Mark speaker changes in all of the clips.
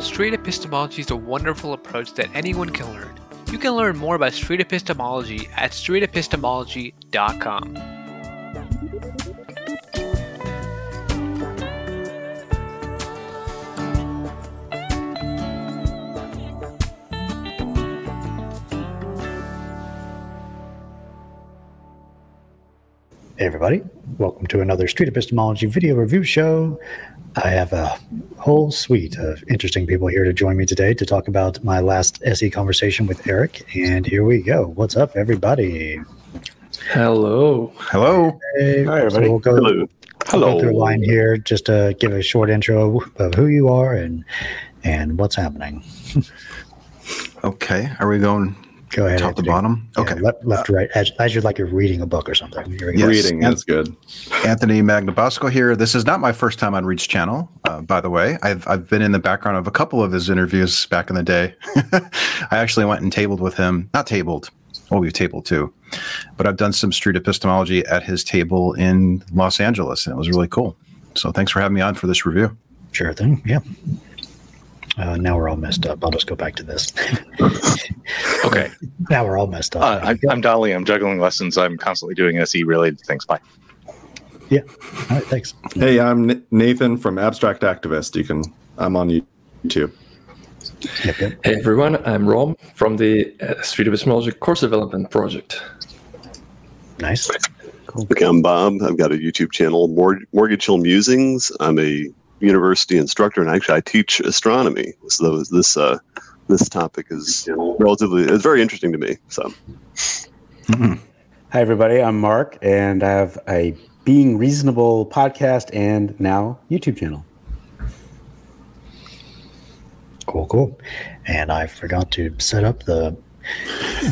Speaker 1: Street epistemology is a wonderful approach that anyone can learn. You can learn more about street epistemology at streetepistemology.com.
Speaker 2: Hey, everybody. Welcome to another Street Epistemology video review show. I have a whole suite of interesting people here to join me today to talk about my last SE conversation with Eric. And here we go. What's up, everybody?
Speaker 3: Hello.
Speaker 4: Hello.
Speaker 2: Hey,
Speaker 3: Hi,
Speaker 2: so
Speaker 3: everybody.
Speaker 2: we'll go,
Speaker 5: Hello.
Speaker 2: we'll
Speaker 5: Hello.
Speaker 2: go through a line here just to give a short intro of who you are and and what's happening.
Speaker 4: Okay. Are we going
Speaker 2: Go ahead.
Speaker 4: top to
Speaker 2: Anthony.
Speaker 4: bottom?
Speaker 2: Yeah,
Speaker 4: Okay.
Speaker 2: left, left to right, as, as you're like you're reading a book or something. Here we.
Speaker 4: Yes.
Speaker 3: Reading
Speaker 4: And-
Speaker 3: is good.
Speaker 4: Anthony Magnabosco here. This is not my first time on Reid's Channel, uh, by the way. I've, I've been in the background of a couple of his interviews back in the day. I actually went and tabled with him. Not tabled. Oh, we've tabled too. But I've done some street epistemology at his table in Los Angeles, and it was really cool. So thanks for having me on for this review.
Speaker 2: Sure thing. Yeah. Uh, now we're all messed up. I'll just go back to this.
Speaker 5: Okay.
Speaker 2: now we're all messed up.
Speaker 5: Uh, I, I'm Dali. I'm juggling lessons. I'm constantly doing SE related things. Bye.
Speaker 2: yeah. All right. Thanks.
Speaker 3: Hey, I'm Nathan from Abstract Activist. You can. I'm on YouTube.
Speaker 2: Yep. Yep.
Speaker 6: Hey everyone, I'm Rom from the uh, Street of Epistemology Course Development Project.
Speaker 2: Nice. Cool.
Speaker 7: Okay, I'm Bob. I've got a YouTube channel, Mor- Mortgage Hill Musings. I'm a university instructor, and actually, I teach astronomy. So this uh, this topic is relatively it's very interesting to me. So
Speaker 4: Mhm.
Speaker 8: Hi, everybody. I'm Mark, and I have a Being Reasonable podcast and now YouTube channel.
Speaker 2: Cool. Cool. And I forgot to set up the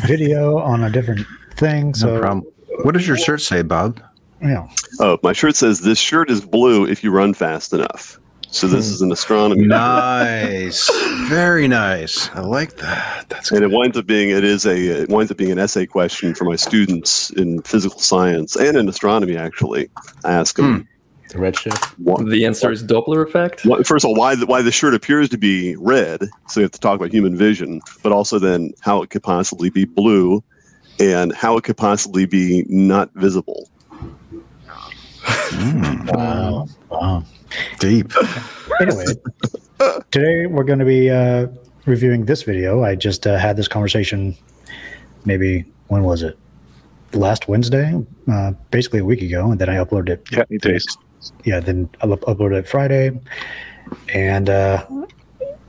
Speaker 2: video on a different thing. So,
Speaker 4: No problem. What does your shirt say, Bob?
Speaker 2: yeah.
Speaker 7: oh, my shirt says this shirt is blue if you run fast enough. So this is an astronomy.
Speaker 4: Nice. Very nice. I like that. That's
Speaker 7: And it winds up being it is a it winds up being an essay question for my students in physical science and in astronomy. Actually, I ask them
Speaker 8: The redshift.
Speaker 7: what,
Speaker 6: The answer is Doppler effect.
Speaker 7: what, first of all why the, why the shirt appears to be red. So we have to talk about human vision, but also then how it could possibly be blue, and how it could possibly be not visible.
Speaker 4: Mm,
Speaker 2: Wow. Wow.
Speaker 4: Deep.
Speaker 2: Anyway, today we're going to be uh, reviewing this video. I just uh, had this conversation maybe, when was it? Last Wednesday, uh, basically a week ago. And then I uploaded it
Speaker 5: Yeah, it is.
Speaker 2: yeah, then I up- uploaded it Friday, and uh,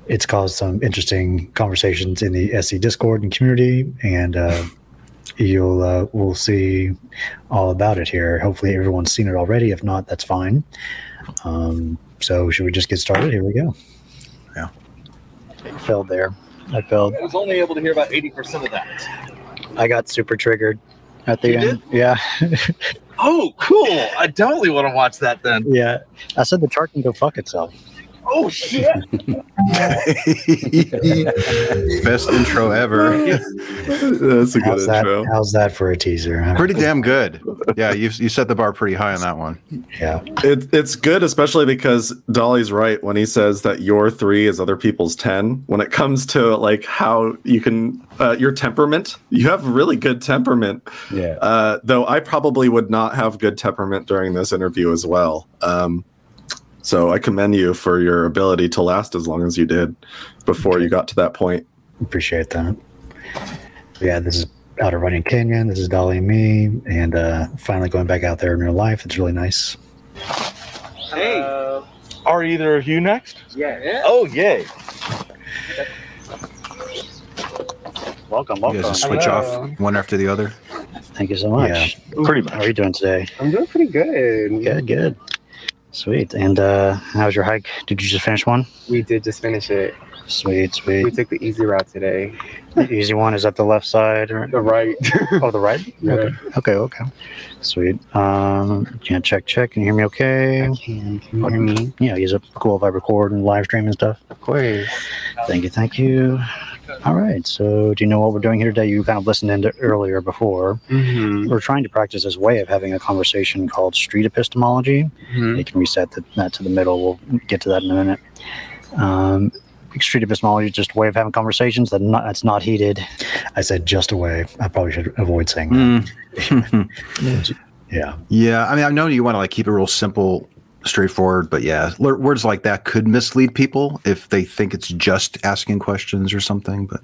Speaker 2: it's caused some interesting conversations in the SE Discord and community, and uh, you'll uh, we'll see all about it here. Hopefully, everyone's seen it already. If not, that's fine. Um, so, should we just get started? Here we go.
Speaker 4: Yeah.
Speaker 2: I failed there. I failed.
Speaker 9: I was only able to hear about 80% of that.
Speaker 2: I got super triggered at the
Speaker 9: You
Speaker 2: end. Yeah,
Speaker 9: Oh, cool. I totally want to watch that then.
Speaker 2: yeah. I said the chart can go fuck itself.
Speaker 9: Oh, shit.
Speaker 4: Best intro ever.
Speaker 3: That's a good
Speaker 2: How's that?
Speaker 3: intro.
Speaker 2: How's that for a teaser? huh?
Speaker 4: Pretty damn good. Yeah, you you set the bar pretty high on that one.
Speaker 2: Yeah.
Speaker 3: It, it's good, especially because Dali's right when he says that your three is other people's ten. When it comes to like how you can uh, your temperament, you have really good temperament.
Speaker 8: Yeah.
Speaker 3: Uh, though I probably would not have good temperament during this interview as well. Um, so I commend you for your ability to last as long as you did before you got to that point.
Speaker 2: Appreciate that. Yeah, this is out of Runyon Canyon. This is Dali and me, and uh, finally going back out there in real life. It's really nice.
Speaker 9: Hey. Are either of you next? Yeah. Oh, yay.
Speaker 2: Welcome,
Speaker 4: You guys just switch off one after the other.
Speaker 2: Thank you so much.
Speaker 5: Pretty much.
Speaker 2: How are you doing today?
Speaker 8: I'm doing pretty good.
Speaker 2: Good, good. Sweet. And uh, how was your hike? Did you just finish one?
Speaker 10: We did just finish it.
Speaker 2: Sweet, sweet.
Speaker 10: We took the easy route today.
Speaker 2: The easy one is at the left side, or
Speaker 10: The right.
Speaker 2: oh, the right?
Speaker 10: Yeah.
Speaker 2: Okay, okay, okay. Sweet. Um, yeah, check, check. Can you hear me? Okay.
Speaker 10: I Can, can you hear me?
Speaker 2: Yeah, is it cool if I record and live stream and stuff?
Speaker 10: Of course.
Speaker 2: Thank you, thank you. All right. So, do you know what we're doing here today? You kind of listened into earlier before.
Speaker 10: Mm-hmm.
Speaker 2: We're trying to practice this way of having a conversation called street epistemology.
Speaker 10: Mhm.
Speaker 2: You can reset the, that to the middle. We'll get to that in a minute. Um, street epistemology is just a way of having conversations that not, that's not heated. I said just a way. I probably should avoid saying that. Yeah.
Speaker 4: Yeah, I mean, I know you want to like keep it real simple, straightforward, but yeah, l- words like that could mislead people if they think it's just asking questions or something. But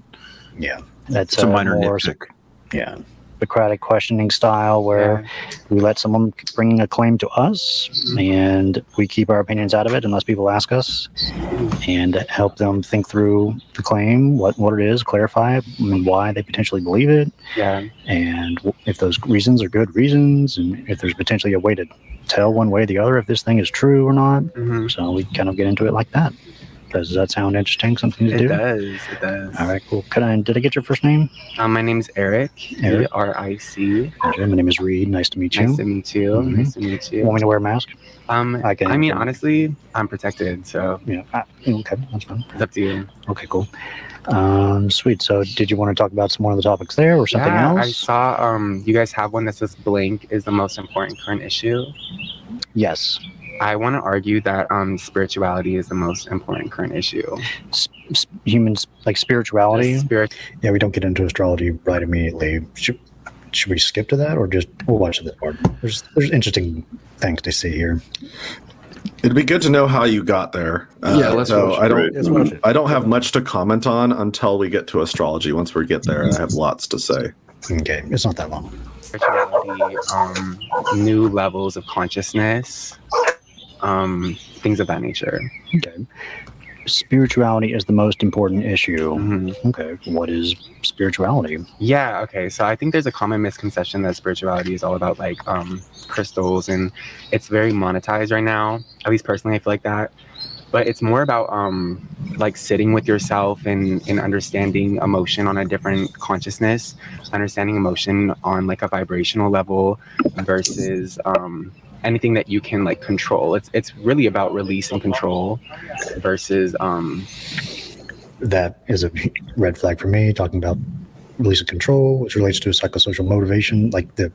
Speaker 2: Yeah. That's
Speaker 4: it's a
Speaker 2: uh,
Speaker 4: minor
Speaker 2: more
Speaker 4: nitpick.
Speaker 2: yeah Socratic questioning style where we let someone bring a claim to us and we keep our opinions out of it unless people ask us and help them think through the claim what what it is clarify and why they potentially believe it
Speaker 10: Yeah.
Speaker 2: and w- if those reasons are good reasons and if there's potentially a way to tell one way or the other if this thing is true or not
Speaker 10: Mhm.
Speaker 2: so we kind of get into it like that does that sound interesting something to
Speaker 10: It
Speaker 2: do It
Speaker 10: does. It does.
Speaker 2: all right cool could i did i get your first name
Speaker 10: Um, my name is Eric. E R I C.
Speaker 2: My name is Reid nice to meet you
Speaker 10: Nice to meet you.
Speaker 2: Mhm.
Speaker 10: Nice to meet you.
Speaker 2: want me to wear a mask
Speaker 10: Um,
Speaker 2: I can-
Speaker 10: I mean, honestly, I'm protected, so
Speaker 2: yeah I, okay that's fine
Speaker 10: it's up to you.
Speaker 2: okay cool um sweet so did you want to talk about some more of the topics there or something
Speaker 10: yeah,
Speaker 2: else
Speaker 10: I saw. Um, you guys have one that says "blank is the most important current issue."
Speaker 2: yes
Speaker 10: I want to argue that um, spirituality is the most important current issue.
Speaker 2: S- humans like spirituality
Speaker 10: spirit.
Speaker 2: yeah we don't get into astrology right immediately should, should we skip to that or just we'll watch this part there's there's interesting things to see here
Speaker 3: It'd be good to know how you got there. Uh,
Speaker 6: Yeah, let's
Speaker 3: so
Speaker 6: watch
Speaker 3: I
Speaker 6: it.
Speaker 3: don't.
Speaker 8: Let's watch it.
Speaker 3: I don't have much to comment on until we get to astrology. Once we get there, I have lots to say.
Speaker 2: okay it's not that long
Speaker 10: spirituality, um, new levels of consciousness, um, things of that nature.
Speaker 2: okay spirituality is the most important issue
Speaker 10: Mhm.
Speaker 2: okay what is spirituality
Speaker 10: Yeah, okay. So I think there's a common misconception that spirituality is all about like um, crystals and it's very monetized right now. At least personally, I feel like that. But it's more about um, like sitting with yourself and, and understanding emotion on a different consciousness, understanding emotion on like a vibrational level versus um, anything that you can like control. It's it's really about release and control versus um,
Speaker 2: that is a red flag for me talking about release and control which relates to psychosocial motivation like the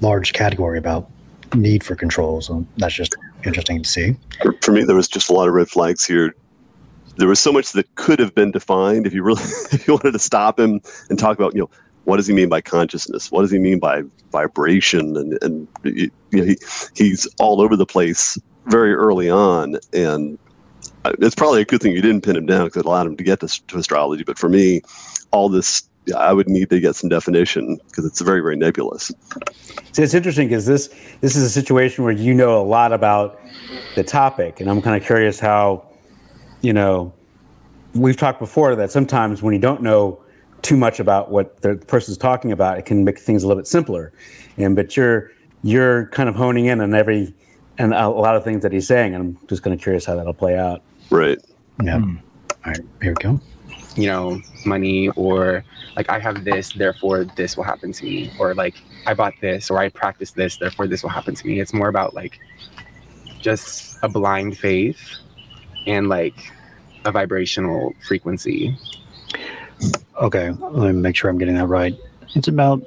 Speaker 2: large category about need for control so that's just interesting to see
Speaker 7: For, for me, there was just a lot of red flags here. There was so much that could have been defined if you really, if you wanted to stop him and talk about, you know, what does he mean by consciousness? What does he mean by vibration? And and you know, he he's all over the place very early on, and it's probably a good thing you didn't pin him down because it allowed him to get to, to astrology. But for me, all this. I would need to get some definition because it's very, very nebulous.
Speaker 8: See, it's interesting because this this is a situation where you know a lot about the topic, and I'm kind of curious how, you know, we've talked before that sometimes when you don't know too much about what the person's talking about, it can make things a little bit simpler. And but you're you're kind of honing in on every and a lot of things that he's saying, and I'm just kind of curious how that'll play out.
Speaker 7: Right.
Speaker 2: yeah hmm. all right here we go
Speaker 10: you know, money or like I have this, therefore this will happen to me, or like I bought this or I practice this, therefore this will happen to me. It's more about like just a blind faith and like a vibrational frequency.
Speaker 2: Okay let me make sure i'm getting that right it's about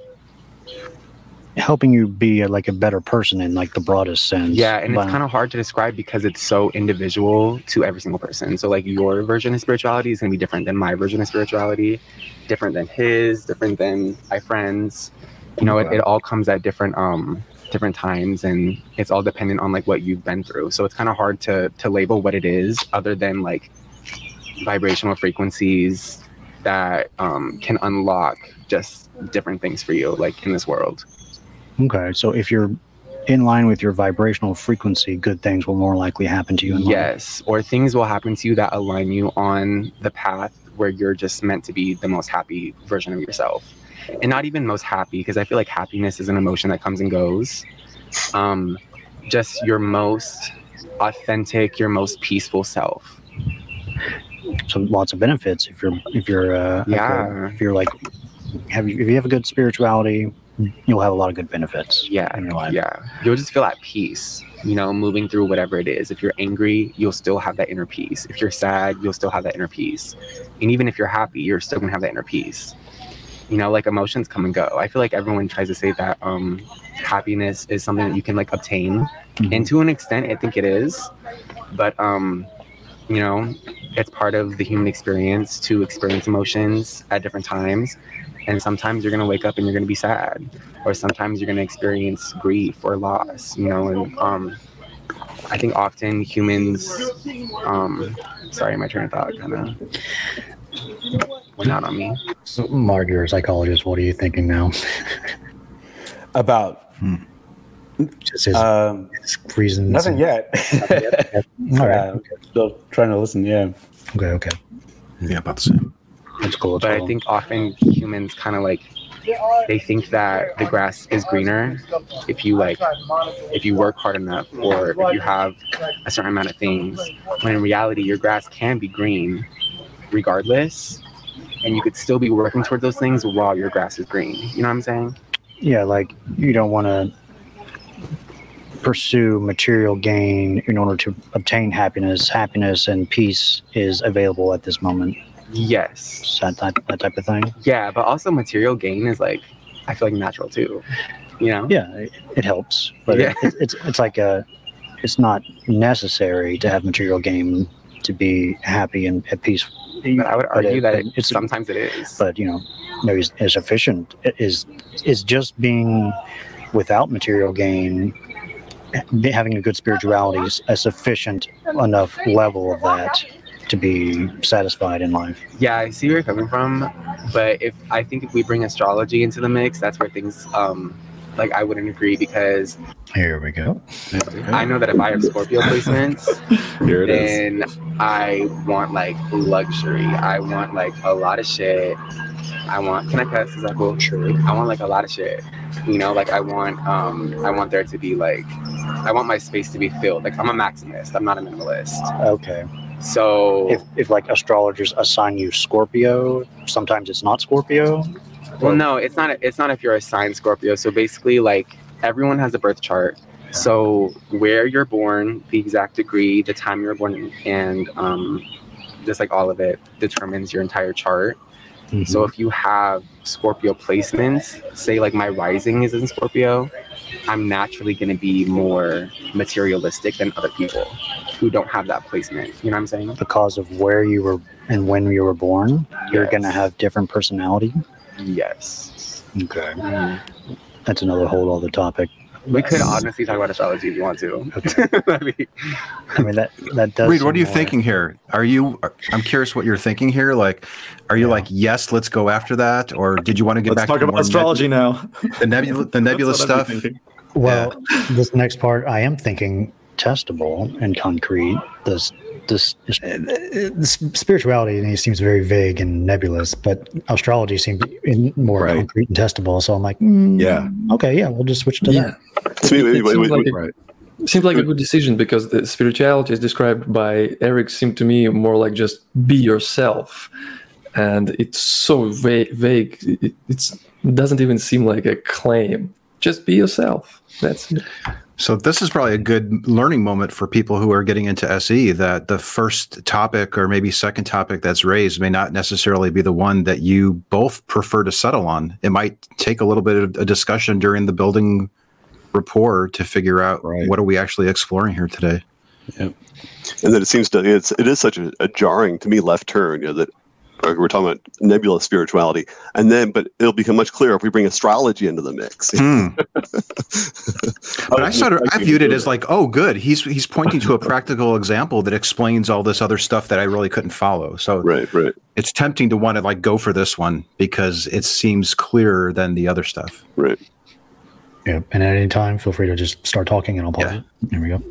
Speaker 2: helping you be a, like a better person in like the broadest sense
Speaker 10: Yeah, and it's kind of hard to describe because it's so individual to every single person. So like your version of spirituality is gonna be different than my version of spirituality, different than his, different than my friends. You know, it, it all comes at different um different times and it's all dependent on like what you've been through. So it's kind of hard to to label what it is other than like vibrational frequencies that um can unlock just different things for you like in this world.
Speaker 2: okay so if you're in line with your vibrational frequency good things will more likely happen to you in life.
Speaker 10: Yes, or things will happen to you that align you on the path where you're just meant to be the most happy version of yourself. And not even most happy, because I feel like happiness is an emotion that comes and goes. Um, just your most authentic, your most peaceful self.
Speaker 2: So lots of benefits if you're if you're uh
Speaker 10: Yeah.
Speaker 2: if you're like have you if you have a good spirituality you'll have a lot of good benefits
Speaker 10: Yeah,
Speaker 2: in your life
Speaker 10: yeah. You'll just feel at peace, you know, moving through whatever it is. If you're angry, you'll still have that inner peace. If you're sad, you'll still have that inner peace. And even if you're happy, you're still gonna have that inner peace. You know, like emotions come and go. I feel like everyone tries to say that um, happiness is something that you can like obtain, and to an extent, I think it is. But um, you know, it's part of the human experience to experience emotions at different times. And sometimes you're gonna wake up and you're gonna be sad, or sometimes you're gonna experience grief or loss. You know, and um, I think often humans, um, sorry, my train of thought kind of went out on me.
Speaker 2: So, Mark, you're a psychologist. What are you thinking now?
Speaker 8: About
Speaker 2: Just his,
Speaker 8: um,
Speaker 2: his reasons.
Speaker 8: nothing
Speaker 2: and-
Speaker 8: yet.
Speaker 2: All right.
Speaker 8: Uh, Still trying to listen. Yeah.
Speaker 2: Okay. Okay.
Speaker 4: Yeah, about the same.
Speaker 2: That's cool. That's
Speaker 10: But I think often humans kind of like they think that the grass is greener if you like if you work hard enough or if you have a certain amount of things when in reality your grass can be green regardless and you could still be working towards those things while your grass is green you know what i'm saying
Speaker 2: yeah, like you don't want to pursue material gain in order to obtain happiness. Happiness and peace is available at this moment.
Speaker 10: yes
Speaker 2: that type, that type of thing.
Speaker 10: yeah but also material gain is like i feel like natural too you know
Speaker 2: Yeah, it, it helps, but
Speaker 10: Yeah.
Speaker 2: it, it's it's like a it's not necessary to have material gain to be happy and at peace.
Speaker 10: but i would argue
Speaker 2: it-
Speaker 10: that it,
Speaker 2: it's
Speaker 10: sometimes it is
Speaker 2: but you know, no, is, is efficient. Is is just being without material gain, having a good spirituality is a sufficient enough level of that to be satisfied in life.
Speaker 10: Yeah, I see where you're coming from, but if I think if we bring astrology into the mix, that's where things um like I wouldn't agree because
Speaker 2: Here we go.
Speaker 10: I know that if I have Scorpio placements,
Speaker 3: Here it is.
Speaker 10: then I want like luxury. I want like a lot of shit. I want can I cuss? Is that cool?
Speaker 2: Sure.
Speaker 10: I want like a lot of shit. You know, like I want um I want there to be like I want my space to be filled. Like I'm a maximist. I'm not a minimalist.
Speaker 2: Okay.
Speaker 10: So
Speaker 2: If if like astrologers assign you Scorpio, sometimes it's not Scorpio.
Speaker 10: Well, no, it's not. It's not if you're a sign Scorpio. So basically, like everyone has a birth chart. So where you're born, the exact degree, the time you were born, and um, just like all of it determines your entire chart. So if you have Scorpio placements, say like my rising is in Scorpio, I'm naturally going to be more materialistic than other people who don't have that placement. You know what I'm saying?
Speaker 2: because of where you were and when you were born, you're gonna have different personality.
Speaker 10: Yes.
Speaker 2: Okay.
Speaker 10: Mm.
Speaker 2: That's another whole other topic.
Speaker 10: We could honestly talk about astrology if you want to. That'd
Speaker 2: I mean that that does.
Speaker 4: Reid, what are you
Speaker 2: more-
Speaker 4: thinking here? Are you? I'm curious what you're thinking here. Like, are you like, yes, let's go after that, or did you want to get
Speaker 3: Let's
Speaker 4: back
Speaker 3: talk
Speaker 4: to
Speaker 3: about
Speaker 4: more
Speaker 3: astrology now.
Speaker 4: the nebula, the nebula
Speaker 3: That's what I'd
Speaker 4: stuff?
Speaker 3: be thinking.
Speaker 2: Well, this next part, I am thinking testable and concrete. This this, this spirituality to me seems very vague and nebulous, but astrology seems in- more
Speaker 3: Right.
Speaker 2: concrete and testable. So I'm like, mm,
Speaker 3: Yeah.
Speaker 2: okay, yeah, we'll just switch to
Speaker 6: Yeah.
Speaker 7: To me, wait,
Speaker 6: It
Speaker 7: wait,
Speaker 6: seems
Speaker 7: wait,
Speaker 6: like
Speaker 7: wait.
Speaker 6: a-
Speaker 3: Right.
Speaker 6: Like a good decision because the spirituality is described by Eric seemed to me more like just be yourself, and it's so va- vague. It it's, doesn't even seem like a claim. Just be yourself. That's it.
Speaker 4: So this is probably a good learning moment for people who are getting into SE that the first topic or maybe second topic that's raised may not necessarily be the one that you both prefer to settle on. It might take a little bit of a discussion during the building rapport to figure out
Speaker 3: Right.
Speaker 4: what are we actually exploring here today. Yeah.
Speaker 7: and that it seems to it's it is such a, a jarring to me left turn you know that we're talking about nebulous spirituality and then but it'll become much clearer if we bring astrology into the mix
Speaker 4: Hmm. But I sort of I viewed it as like, oh, good. He's he's pointing to a practical example that explains all this other stuff that I really couldn't follow. So
Speaker 7: right right
Speaker 4: it's tempting to want to like go for this one because it seems clearer than the other stuff.
Speaker 7: right
Speaker 2: Yeah, and at any time, feel free to just start talking, and I'll pause
Speaker 4: Yeah.
Speaker 2: it. There we go.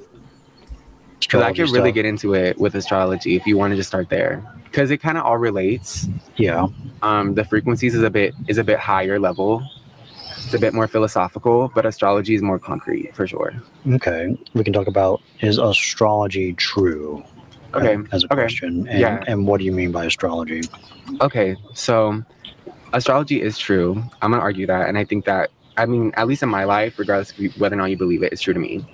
Speaker 10: Because I could really
Speaker 2: stuff.
Speaker 10: get into it with astrology if you wanted to start there. Because it kind of all relates.
Speaker 2: Yeah,
Speaker 10: Um, the frequencies is a bit is a bit higher level. It's a bit more philosophical, but astrology is more concrete for sure.
Speaker 2: okay. We can talk about is astrology true?
Speaker 10: Okay.
Speaker 2: as a
Speaker 10: okay.
Speaker 2: question, and,
Speaker 10: Yeah.
Speaker 2: and what do you mean by astrology?
Speaker 10: Okay. So astrology is true. I'm gonna argue that, and I think that I mean, at least in my life, regardless of whether or not you believe it, it's true to me.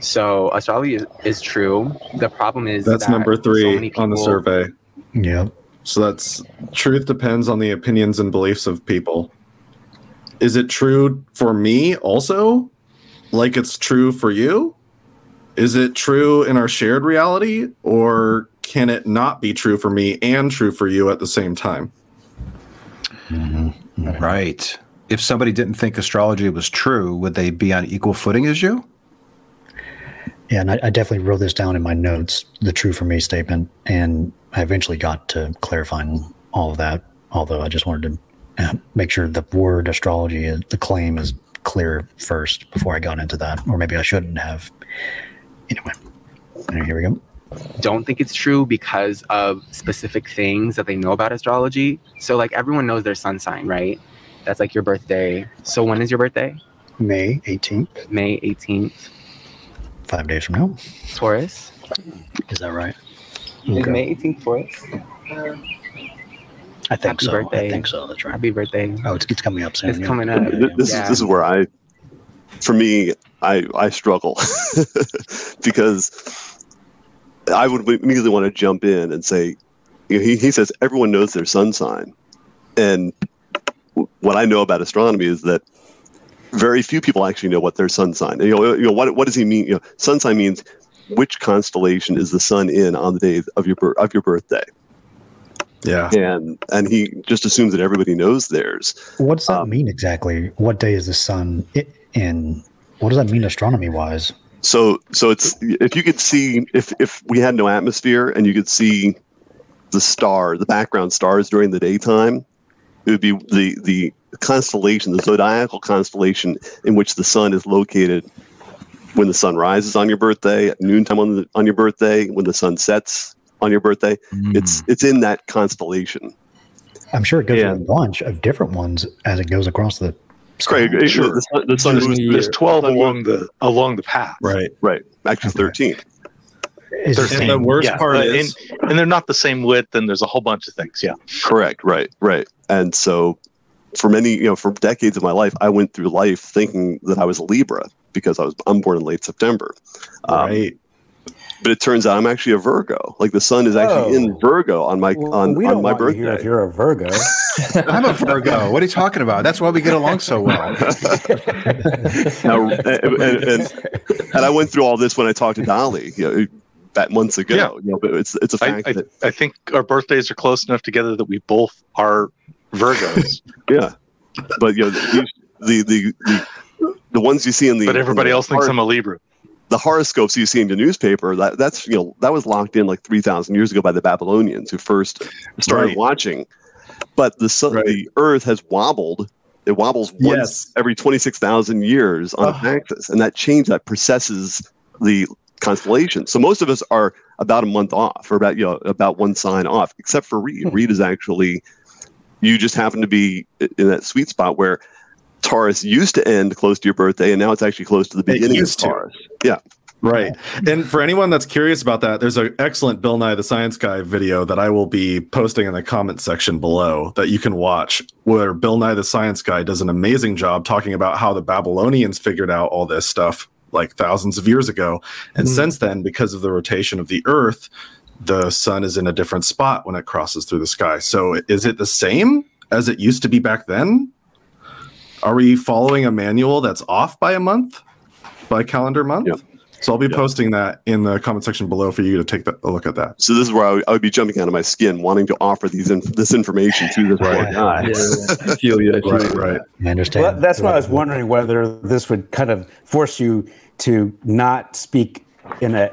Speaker 10: So astrology is, is true. The problem is
Speaker 3: That's
Speaker 10: that
Speaker 3: number
Speaker 10: so
Speaker 3: three on the survey.
Speaker 2: Yeah,
Speaker 3: So that's truth depends on the opinions and beliefs of people. Is it true for me also? Like it's true for you? Is it true in our shared reality? Or can it not be true for me and true for you at the same time? Mm-hmm.
Speaker 4: Right. If somebody didn't think astrology was true, would they be on equal footing as you?
Speaker 2: Yeah, and I, I definitely wrote this down in my notes, the true for me statement, and I eventually got to clarifying all of that. Although I just wanted to uh, make sure the word astrology, uh, the claim, is clear first before I got into that, or maybe I shouldn't have. Anyway, here we go.
Speaker 10: don't think it's true because of specific things that they know about astrology. So like everyone knows their sun sign, right? That's like your birthday. So when is your birthday?
Speaker 2: May 18th,
Speaker 10: May 18th.
Speaker 2: Five days from now.
Speaker 10: Taurus.
Speaker 2: Is that right?
Speaker 10: Is May 18th Taurus?
Speaker 2: I think
Speaker 10: Happy
Speaker 2: so.
Speaker 10: birthday.
Speaker 2: I think so. That's right.
Speaker 10: Happy birthday.
Speaker 2: Oh, it's, it's coming up soon.
Speaker 10: It's
Speaker 2: yeah.
Speaker 10: coming up.
Speaker 7: This
Speaker 10: Yeah.
Speaker 7: is this is where I, for me, I I struggle because I would immediately want to jump in and say, you know, he he says everyone knows their sun sign, and what I know about astronomy is that very few people actually know what their sun sign. You know, you know what what does he mean? You know, sun sign means which constellation is the sun in on the day of your of your birthday,
Speaker 3: Yeah.
Speaker 7: and and he just assumes that everybody knows theirs.
Speaker 2: What does that
Speaker 7: Um,
Speaker 2: mean exactly? What day is the sun in? What does that mean astronomy wise?
Speaker 7: So so it's if you could see if if we had no atmosphere and you could see the star, the background stars during the daytime, it would be the the constellation, the zodiacal constellation in which the sun is located when the sun rises on your birthday, at noontime on the, on your birthday, when the sun sets on your birthday. It's it's in that constellation.
Speaker 2: I'm sure it goes
Speaker 7: Yeah.
Speaker 2: with a bunch of different ones as it goes across the. sky.
Speaker 7: Craig,
Speaker 11: Sure.
Speaker 7: the sun, the sun
Speaker 11: There's,
Speaker 7: moves-
Speaker 11: there's 12 along the along the path.
Speaker 3: Right.
Speaker 7: right, actually
Speaker 2: Okay.
Speaker 7: thirteen.
Speaker 2: Is
Speaker 3: And
Speaker 2: same-
Speaker 3: the worst
Speaker 11: Yeah,
Speaker 3: part
Speaker 11: uh,
Speaker 3: is
Speaker 11: and, and they're not the same width, and there's a whole bunch of things. Yeah.
Speaker 7: Correct. Right. Right. And so, for many, you know, for decades of my life, I went through life thinking that I was a Libra because I was I'm born in late September. Um,
Speaker 3: right.
Speaker 7: But it turns out I'm actually a Virgo. Like the sun is actually in
Speaker 8: Oh.
Speaker 7: Virgo on my
Speaker 8: Well,
Speaker 7: on,
Speaker 8: we
Speaker 7: on
Speaker 8: don't
Speaker 7: my
Speaker 8: want you if you're a Virgo.
Speaker 4: I'm a Virgo. What are you talking about? That's why we get along so well.
Speaker 7: Now, and, and, and, and I went through all this when I talked to Dali, you know, back months ago.
Speaker 11: Yeah.
Speaker 7: You know, but it's it's a
Speaker 11: I,
Speaker 7: fact
Speaker 11: I,
Speaker 7: that
Speaker 11: I think our birthdays are close enough together that we both are Virgos,
Speaker 7: yeah. But you know, the the the, the, the ones you see in the
Speaker 11: but everybody
Speaker 7: the
Speaker 11: else thinks
Speaker 7: hor-
Speaker 11: I'm a Libra.
Speaker 7: the horoscopes you see in the newspaper that that's you know that was locked in like 3000 years ago by the babylonians who first started
Speaker 3: Right.
Speaker 7: watching but the sun
Speaker 3: Right.
Speaker 7: the earth has wobbled it wobbles once
Speaker 3: Yes.
Speaker 7: every 26000 years on its axis and that change that precesses the constellation so most of us are about a month off or about you know about one sign off except for Reid hmm. Reid is actually you just happen to be in that sweet spot where Taurus used to end close to your birthday, and now it's actually close to the beginning of
Speaker 3: used to.
Speaker 7: Taurus. Yeah,
Speaker 3: Right. And for anyone that's curious about that, there's an excellent Bill Nye the Science Guy video that I will be posting in the comment section below that you can watch, where Bill Nye the Science Guy does an amazing job talking about how the Babylonians figured out all this stuff like thousands of years ago. And hmm. since then, because of the rotation of the Earth, the sun is in a different spot when it crosses through the sky. So is it the same as it used to be back then? Are we following a manual that's off by a month, by calendar month?
Speaker 7: Yeah.
Speaker 3: So I'll be
Speaker 7: Yeah.
Speaker 3: posting that in the comment section below for you to take that, a look at that.
Speaker 7: so this is where I would, I would be jumping out of my skin, wanting to offer these inf- this information to this poor
Speaker 3: Right.
Speaker 7: guy.
Speaker 6: Yeah, I feel you. I feel you.
Speaker 3: right.
Speaker 2: I understand.
Speaker 8: Well, that's why I was wondering whether this would kind of force you to not speak in a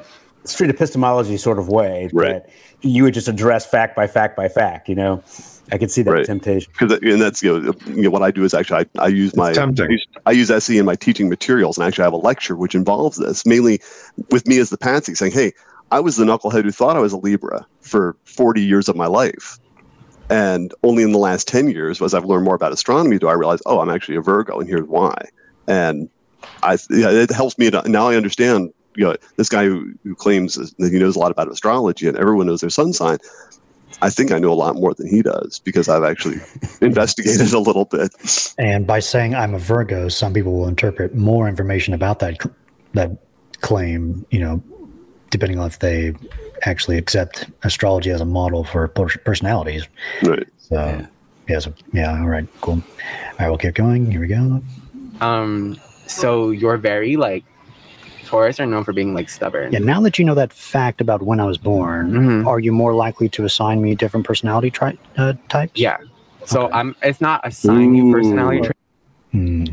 Speaker 8: street epistemology sort of way.
Speaker 7: Right.
Speaker 8: That you would just address fact by fact by fact. You know, I could see that
Speaker 7: Right.
Speaker 8: temptation.
Speaker 7: Because uh, and that's you know, you know what I do is actually I, I use my
Speaker 3: tempting.
Speaker 7: I use, I use SE in my teaching materials, and actually I have a lecture which involves this mainly with me as the patsy, saying, "Hey, I was the knucklehead who thought I was a Libra for 40 years of my life." And only in the last 10 years, as I've learned more about astronomy, do I realize, oh, I'm actually a Virgo, and here's why. And I, yeah, it helps me to now I understand. You know, this guy who, who claims that he knows a lot about astrology and everyone knows their sun sign. I think I know a lot more than he does because I've actually investigated a little bit.
Speaker 2: And by saying I'm a Virgo, some people will interpret more information about that that claim, you know, depending on if they actually accept astrology as a model for personalities.
Speaker 7: Right.
Speaker 2: So, yeah. so, yeah. All right. Cool. All right. We'll keep going. Here we go.
Speaker 10: Um, so you're very like Taurus are known for being like stubborn.
Speaker 2: Yeah. Now that you know that fact about when I was born,
Speaker 10: Mhm.
Speaker 2: are you more likely to assign me different personality tri- uh, types?
Speaker 10: Yeah. So I'm. It's not assigning you personality tra-
Speaker 2: Hmm.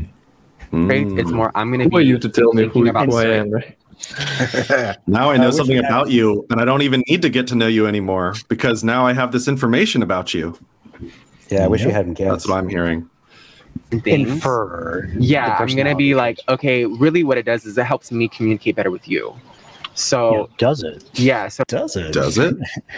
Speaker 10: traits. It's more. I'm gonna
Speaker 6: Who are
Speaker 10: be
Speaker 6: you to tell me who,
Speaker 10: about
Speaker 6: who I am, right?
Speaker 3: Now I
Speaker 8: I
Speaker 3: know
Speaker 8: wish
Speaker 3: something about you, and I don't even need to get to know you anymore because now I have this information about you.
Speaker 8: Yeah, I wish you hadn't guessed.
Speaker 3: That's what I'm hearing.
Speaker 10: Things.
Speaker 2: Infer.
Speaker 10: Yeah, I'm gonna be like, okay, really, what it does is it helps me communicate better with you.
Speaker 2: Yeah,
Speaker 10: So
Speaker 2: does it?
Speaker 10: yeah, so
Speaker 2: Does it?
Speaker 3: Does it?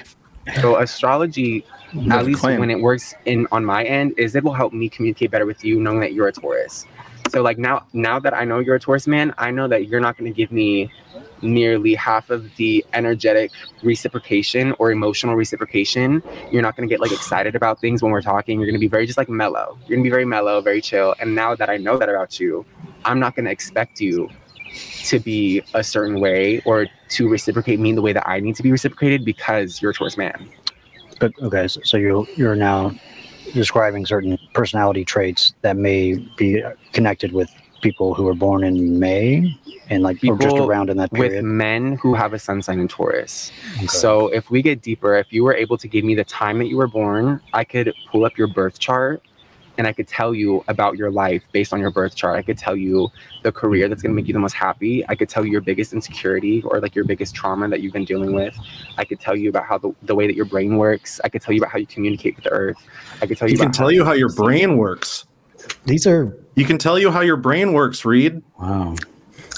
Speaker 10: so astrology, at least
Speaker 4: claim.
Speaker 10: when it works in on my end, is it will help me communicate better with you, knowing that you're a Taurus. So like now, now that I know you're a Taurus man, I know that you're not going to give me nearly half of the energetic reciprocation or emotional reciprocation. You're not going to get like excited about things when we're talking. You're going to be very just like mellow. You're going to be very mellow, very chill. And now that I know that about you, I'm not going to expect you to be a certain way or to reciprocate me in the way that I need to be reciprocated because you're a Taurus man.
Speaker 2: But okay, so, so you're you're now describing certain personality traits that may be connected with people who were born in May and like or just around in that period.
Speaker 10: with
Speaker 2: period.
Speaker 10: men who have a sun sign in Taurus. So if we get deeper, if you were able to give me the time that you were born, I could pull up your birth chart and I could tell you about your life based on your birth chart. I could tell you the career that's going to make you the most happy. I could tell you your biggest insecurity or like your biggest trauma that you've been dealing with. I could tell you about how the, the way that your brain works. I could tell you about how you communicate with the earth. I could tell you,
Speaker 3: He can tell you how your brain works.
Speaker 2: These are
Speaker 3: You can tell you how your brain works, Reid.
Speaker 8: Wow.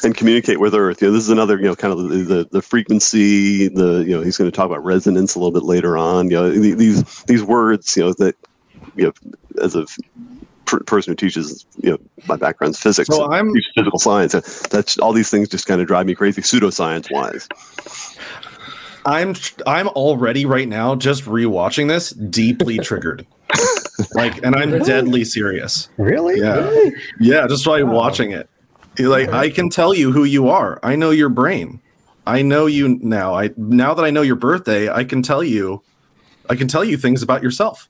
Speaker 7: and communicate with Earth. You know, this is another, you know, kind of the the, the frequency. The you know, he's going to talk about resonance a little bit later on. You know, these these words, you know, that you know, as a per- person who teaches, you know, my background's physics.
Speaker 3: So I'm-
Speaker 7: teach physical science. uh, That's all these things just kind of drive me crazy, pseudoscience wise.
Speaker 3: I'm I'm already right now just rewatching this deeply triggered. like and I'm deadly serious.
Speaker 2: really
Speaker 3: Yeah. Yeah, just by watching it. Like I can tell you who you are. I know your brain. I know you now. I now that I know your birthday, I can tell you I can tell you things about yourself.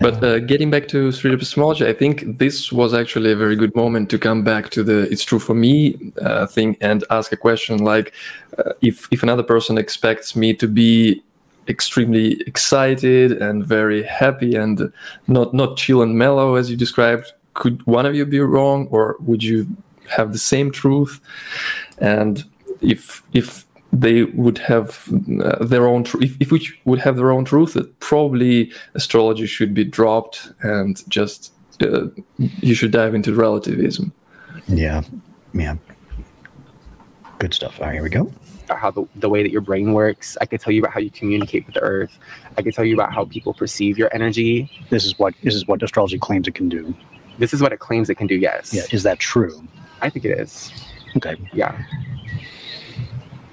Speaker 6: But uh, getting back to street epistemology, I think this was actually a very good moment to come back to the "it's true for me" uh, thing and ask a question like, uh, if if another person expects me to be extremely excited and very happy and not not chill and mellow as you described, could one of you be wrong, or would you have the same truth? And if if they would have uh, their own tr- if, if each would have their own truth that probably astrology should be dropped and just uh, you should dive into relativism
Speaker 2: Yeah. Yeah. Good stuff. All right, here we go.
Speaker 10: how the, the way that your brain works. I could tell you about how you communicate with the earth. I could tell you about how people perceive your energy.
Speaker 2: This is what this is what astrology claims it can do.
Speaker 10: This is what it claims it can do, yes.
Speaker 2: Yeah, is that true?
Speaker 10: I think it is.
Speaker 2: Okay.
Speaker 10: Yeah.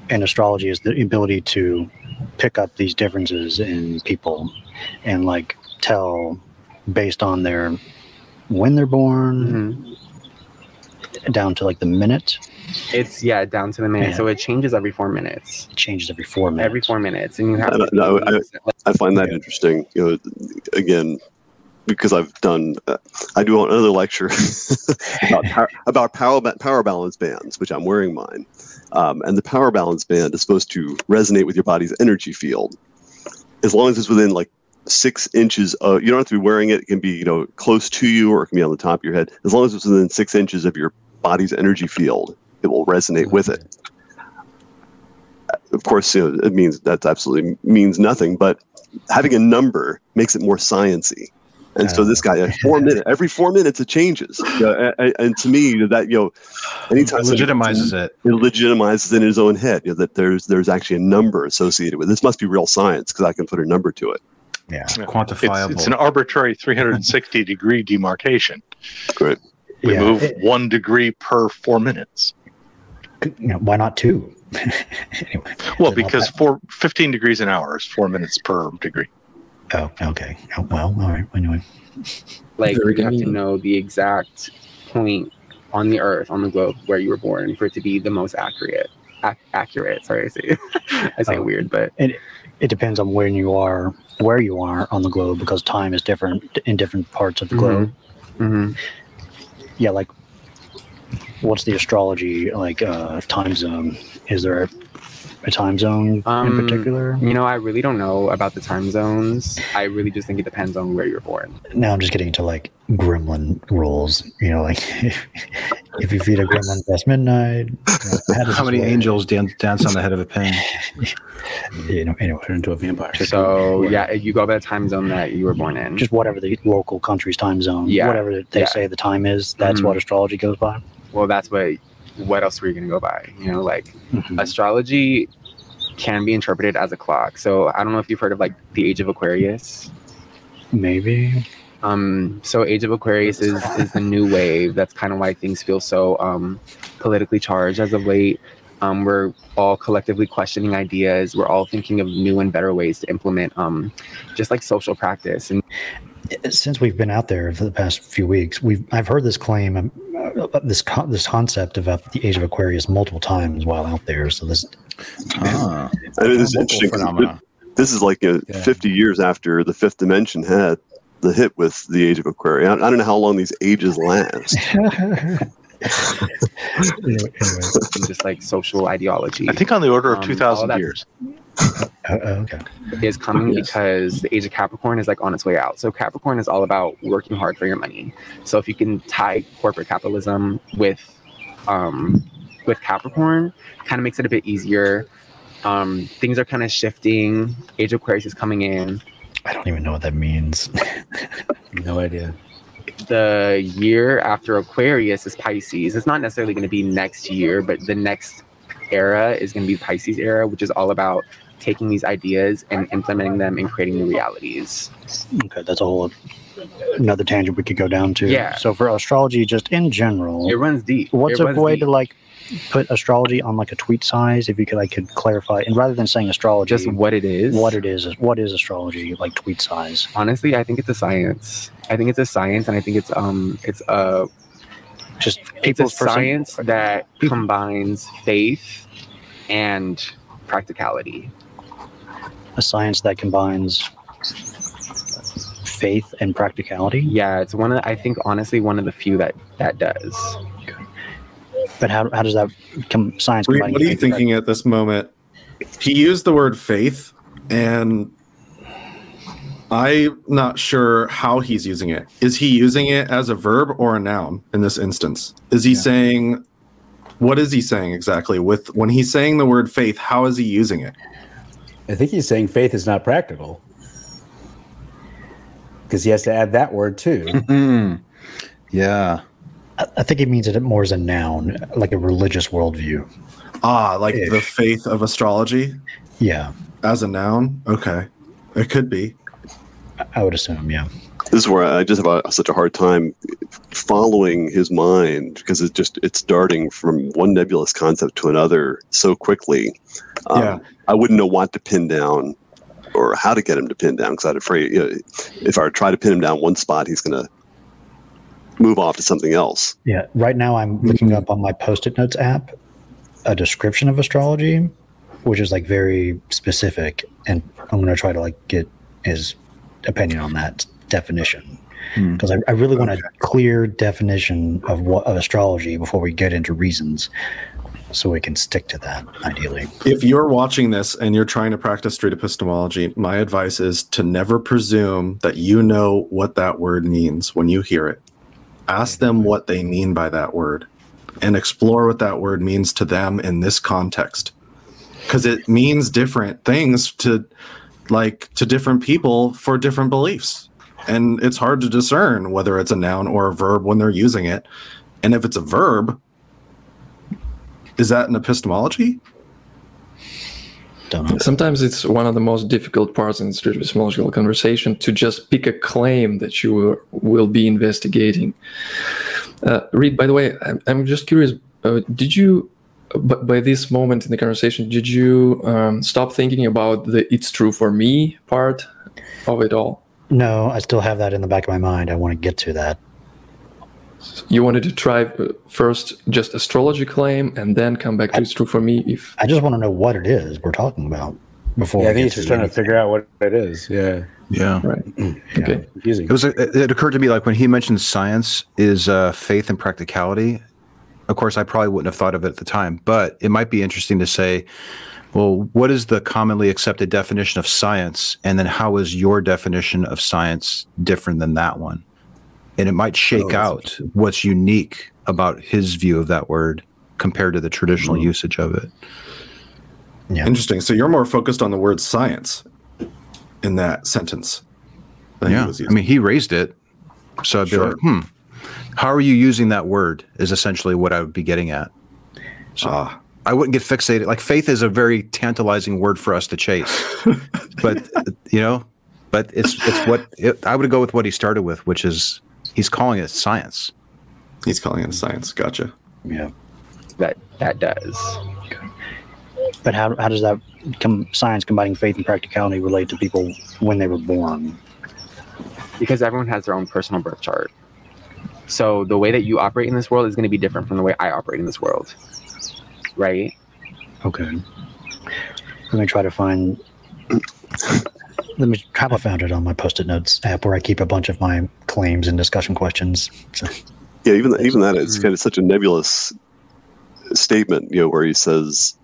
Speaker 2: And astrology is the ability to pick up these differences in people and like tell based on their when they're born mm-hmm. down to like the minute.
Speaker 10: It's yeah, down to the minute.
Speaker 2: Yeah.
Speaker 10: So it changes every four minutes.
Speaker 2: It changes every four minutes.
Speaker 10: Every four minutes. And you have
Speaker 7: I, don't I, I find that interesting. You know, again, because I've done, uh, I do another lecture about power, about power power balance bands, which I'm wearing mine, um, and the power balance band is supposed to resonate with your body's energy field, as long as it's within like six inches of. You don't have to be wearing it; it can be you know close to you, or it can be on the top of your head. As long as it's within six inches of your body's energy field, it will resonate with it of course, you know, it means that absolutely means nothing, but having a number makes it more sciency. And so this guy, like four minutes, every four minutes, it changes. You know, and, and to me, that you know, anytime
Speaker 4: It legitimizes it.
Speaker 7: it legitimizes in his own head. You know, that there's there's actually a number associated with it. this. Must be real science because I can put a number to it.
Speaker 2: Yeah,
Speaker 4: quantifiable.
Speaker 11: It's, it's an arbitrary 360 degree demarcation.
Speaker 7: Great.
Speaker 11: We
Speaker 2: Yeah.
Speaker 11: move one degree per four minutes.
Speaker 2: You know, why not two?
Speaker 11: anyway, Well, because four, 15 degrees an hour is four minutes per degree.
Speaker 2: Oh, okay. Oh, well, all right. Anyway.
Speaker 10: like you have to know the exact point on the earth, on the globe where you were born, for it to be the most accurate. Ac- accurate. Sorry, I say I say
Speaker 2: Oh.
Speaker 10: weird, but
Speaker 2: it it depends on when you are where you are on the globe because time is different in different parts of the globe.
Speaker 10: hmm
Speaker 2: Yeah, like what's the astrology like uh time zone? Is there a, a time zone
Speaker 10: Um,
Speaker 2: in particular?
Speaker 10: you know, I really don't know about the time zones. I really just think it depends on where you're born.
Speaker 2: Now I'm just getting into like gremlin rules. You know, like if you feed a gremlin past midnight, you know, how,
Speaker 4: How many
Speaker 2: work?
Speaker 4: angels dance, dance on the head of a pin?
Speaker 2: You know, anyway,
Speaker 8: Turn into a vampire.
Speaker 10: So yeah, you go by the time zone that you were born in.
Speaker 2: just whatever the local country's time zone,
Speaker 10: Yeah,
Speaker 2: whatever they
Speaker 10: yeah.
Speaker 2: say the time is, that's
Speaker 10: Mhm.
Speaker 2: what astrology goes by.
Speaker 10: well, that's what. What else were you gonna go by? You know, like
Speaker 2: Mhm.
Speaker 10: astrology can be interpreted as a clock. So I don't know if you've heard of like the Age of Aquarius.
Speaker 2: Maybe.
Speaker 10: Um, so Age of Aquarius is is the new wave. That's kind of why things feel so um, politically charged as of late. Um, we're all collectively questioning ideas. We're all thinking of new and better ways to implement um, just like social practice. And
Speaker 2: since we've been out there for the past few weeks, we've I've heard this claim, um, uh, this co- this concept about the age of Aquarius multiple times while out there. So this,
Speaker 4: Ah,
Speaker 7: I mean, this is
Speaker 4: local
Speaker 7: interesting. 'cause
Speaker 4: phenomena.
Speaker 7: This is like you know,
Speaker 8: Yeah.
Speaker 7: 50 years after the fifth dimension had the hit with the Age of Aquarius. I, I don't know how long these ages last.
Speaker 2: anyway, anyway,
Speaker 10: just like social ideology
Speaker 11: I think on the order of
Speaker 10: Um,
Speaker 11: 2,000
Speaker 10: all
Speaker 11: years.
Speaker 2: Uh, uh, okay.
Speaker 10: is coming
Speaker 6: Yes.
Speaker 10: because the age of Capricorn is like on its way out. So Capricorn is all about working hard for your money. So if you can tie corporate capitalism with um, with Capricorn, kind of makes it a bit easier. Um, things are kind of shifting. Age of Aquarius is coming in.
Speaker 2: I don't even know what that means.
Speaker 8: No idea.
Speaker 10: The year after Aquarius is Pisces. It's not necessarily going to be next year, but the next era is going to be Pisces era, which is all about taking these ideas and implementing them and creating new realities.
Speaker 2: okay, that's a whole another tangent we could go down to.
Speaker 10: Yeah.
Speaker 2: So for astrology, just in general,
Speaker 10: It runs deep.
Speaker 2: what's
Speaker 10: It
Speaker 2: a way
Speaker 10: deep.
Speaker 2: to like put astrology on like a tweet size? If you could, like, could clarify, and rather than saying astrology,
Speaker 10: just what it is?
Speaker 2: what it is, what is astrology like tweet size?
Speaker 10: honestly i think it's a science i think it's a science and i think it's um it's a
Speaker 2: Just
Speaker 10: it's a
Speaker 2: people's
Speaker 10: science that combines faith and practicality
Speaker 2: a science that combines faith and practicality.
Speaker 10: yeah it's one of i think honestly one of the few that that does
Speaker 2: But how, how does that com- science Reid,
Speaker 3: what are you
Speaker 2: faith and
Speaker 3: thinking at this moment? He used the word faith, and I'm not sure how he's using it. Is he using it as a verb or a noun in this instance? Is he saying, what is he saying exactly? With when he's saying the word faith, how is he using it?
Speaker 8: I think he's saying faith is not practical because he has to add that word too.
Speaker 4: Mhm. Yeah.
Speaker 2: I I think it means it more as a noun, like a religious worldview.
Speaker 3: Ah, like the faith of astrology
Speaker 2: Yeah,
Speaker 3: as a noun. Okay, it could be.
Speaker 2: I- I would assume. Yeah,
Speaker 7: This is where I just have a, such a hard time following his mind because it's just it's darting from one nebulous concept to another so quickly. Um,
Speaker 3: Yeah.
Speaker 7: I wouldn't know what to pin down or how to get him to pin down because I'd afraid you know, if I try to pin him down one spot, he's going to move off to something else.
Speaker 2: yeah. Right now, I'm looking up on my Post-it Notes app a description of astrology, which is like very specific, and I'm going to try to like get his opinion on that definition
Speaker 4: Hmm.
Speaker 2: because I, I really want a clear definition of what of astrology before we get into reasons, so we can stick to that ideally.
Speaker 3: If you're watching this and you're trying to practice street epistemology, my advice is to never presume that you know what that word means when you hear it. Ask them what they mean by that word and explore what that word means to them in this context. Because it means different things to like to different people for different beliefs. And it's hard to discern whether it's a noun or a verb when they're using it. And if it's a verb, is that an epistemology?
Speaker 2: Don't.
Speaker 6: Sometimes it's one of the most difficult parts in street epistemological conversation to just pick a claim that you will- will be investigating. Uh, Reid, by the way, I'm, I'm just curious. Uh, did you, b- by this moment in the conversation, did you um, stop thinking about the "it's true for me" part of it all?
Speaker 2: No, I still have that in the back of my mind. I want to get to that.
Speaker 6: You wanted to try uh, first just astrology claim and then come back to it's true for me if
Speaker 2: I just want to know what it is we're talking about before.
Speaker 8: Yeah, I think
Speaker 2: get
Speaker 8: he's just
Speaker 2: to
Speaker 8: trying to figure out what it is. Yeah.
Speaker 4: Yeah.
Speaker 6: right. Okay.
Speaker 8: Confusing.
Speaker 4: It was. It occurred to me like when he mentioned science is uh, faith and practicality. Of course, I probably wouldn't have thought of it at the time, but it might be interesting to say, well, what is the commonly accepted definition of science, and then how is your definition of science different than that one? And it might shake
Speaker 2: Oh,
Speaker 4: out what's unique about his view of that word compared to the traditional usage of it.
Speaker 2: Yeah.
Speaker 3: Interesting. So you're more focused on the word science in that sentence. than he
Speaker 4: Yeah,
Speaker 3: was
Speaker 4: I mean, he raised it, so I'd be
Speaker 3: Sure.
Speaker 4: like, hmm, how are you using that word? Is essentially what I would be getting at. So
Speaker 3: Ah.
Speaker 4: I wouldn't get fixated. Like faith is a very tantalizing word for us to chase, but you know, but it's it's what it, I would go with what he started with, which is he's calling it science.
Speaker 3: He's calling it science. Gotcha.
Speaker 2: Yeah.
Speaker 10: That that does.
Speaker 12: But how, how does that com- science combining faith and practicality relate to people when they were born?
Speaker 10: because everyone has their own personal birth chart. So the way that you operate in this world is going to be different from the way I operate in this world. Right?
Speaker 12: Okay. Let me try to find. Let me try
Speaker 2: I
Speaker 12: to
Speaker 2: found it on my post-it notes app where I keep a bunch of my claims and discussion questions. So,
Speaker 7: Yeah, even even that is kind of such a nebulous statement, you know, where he says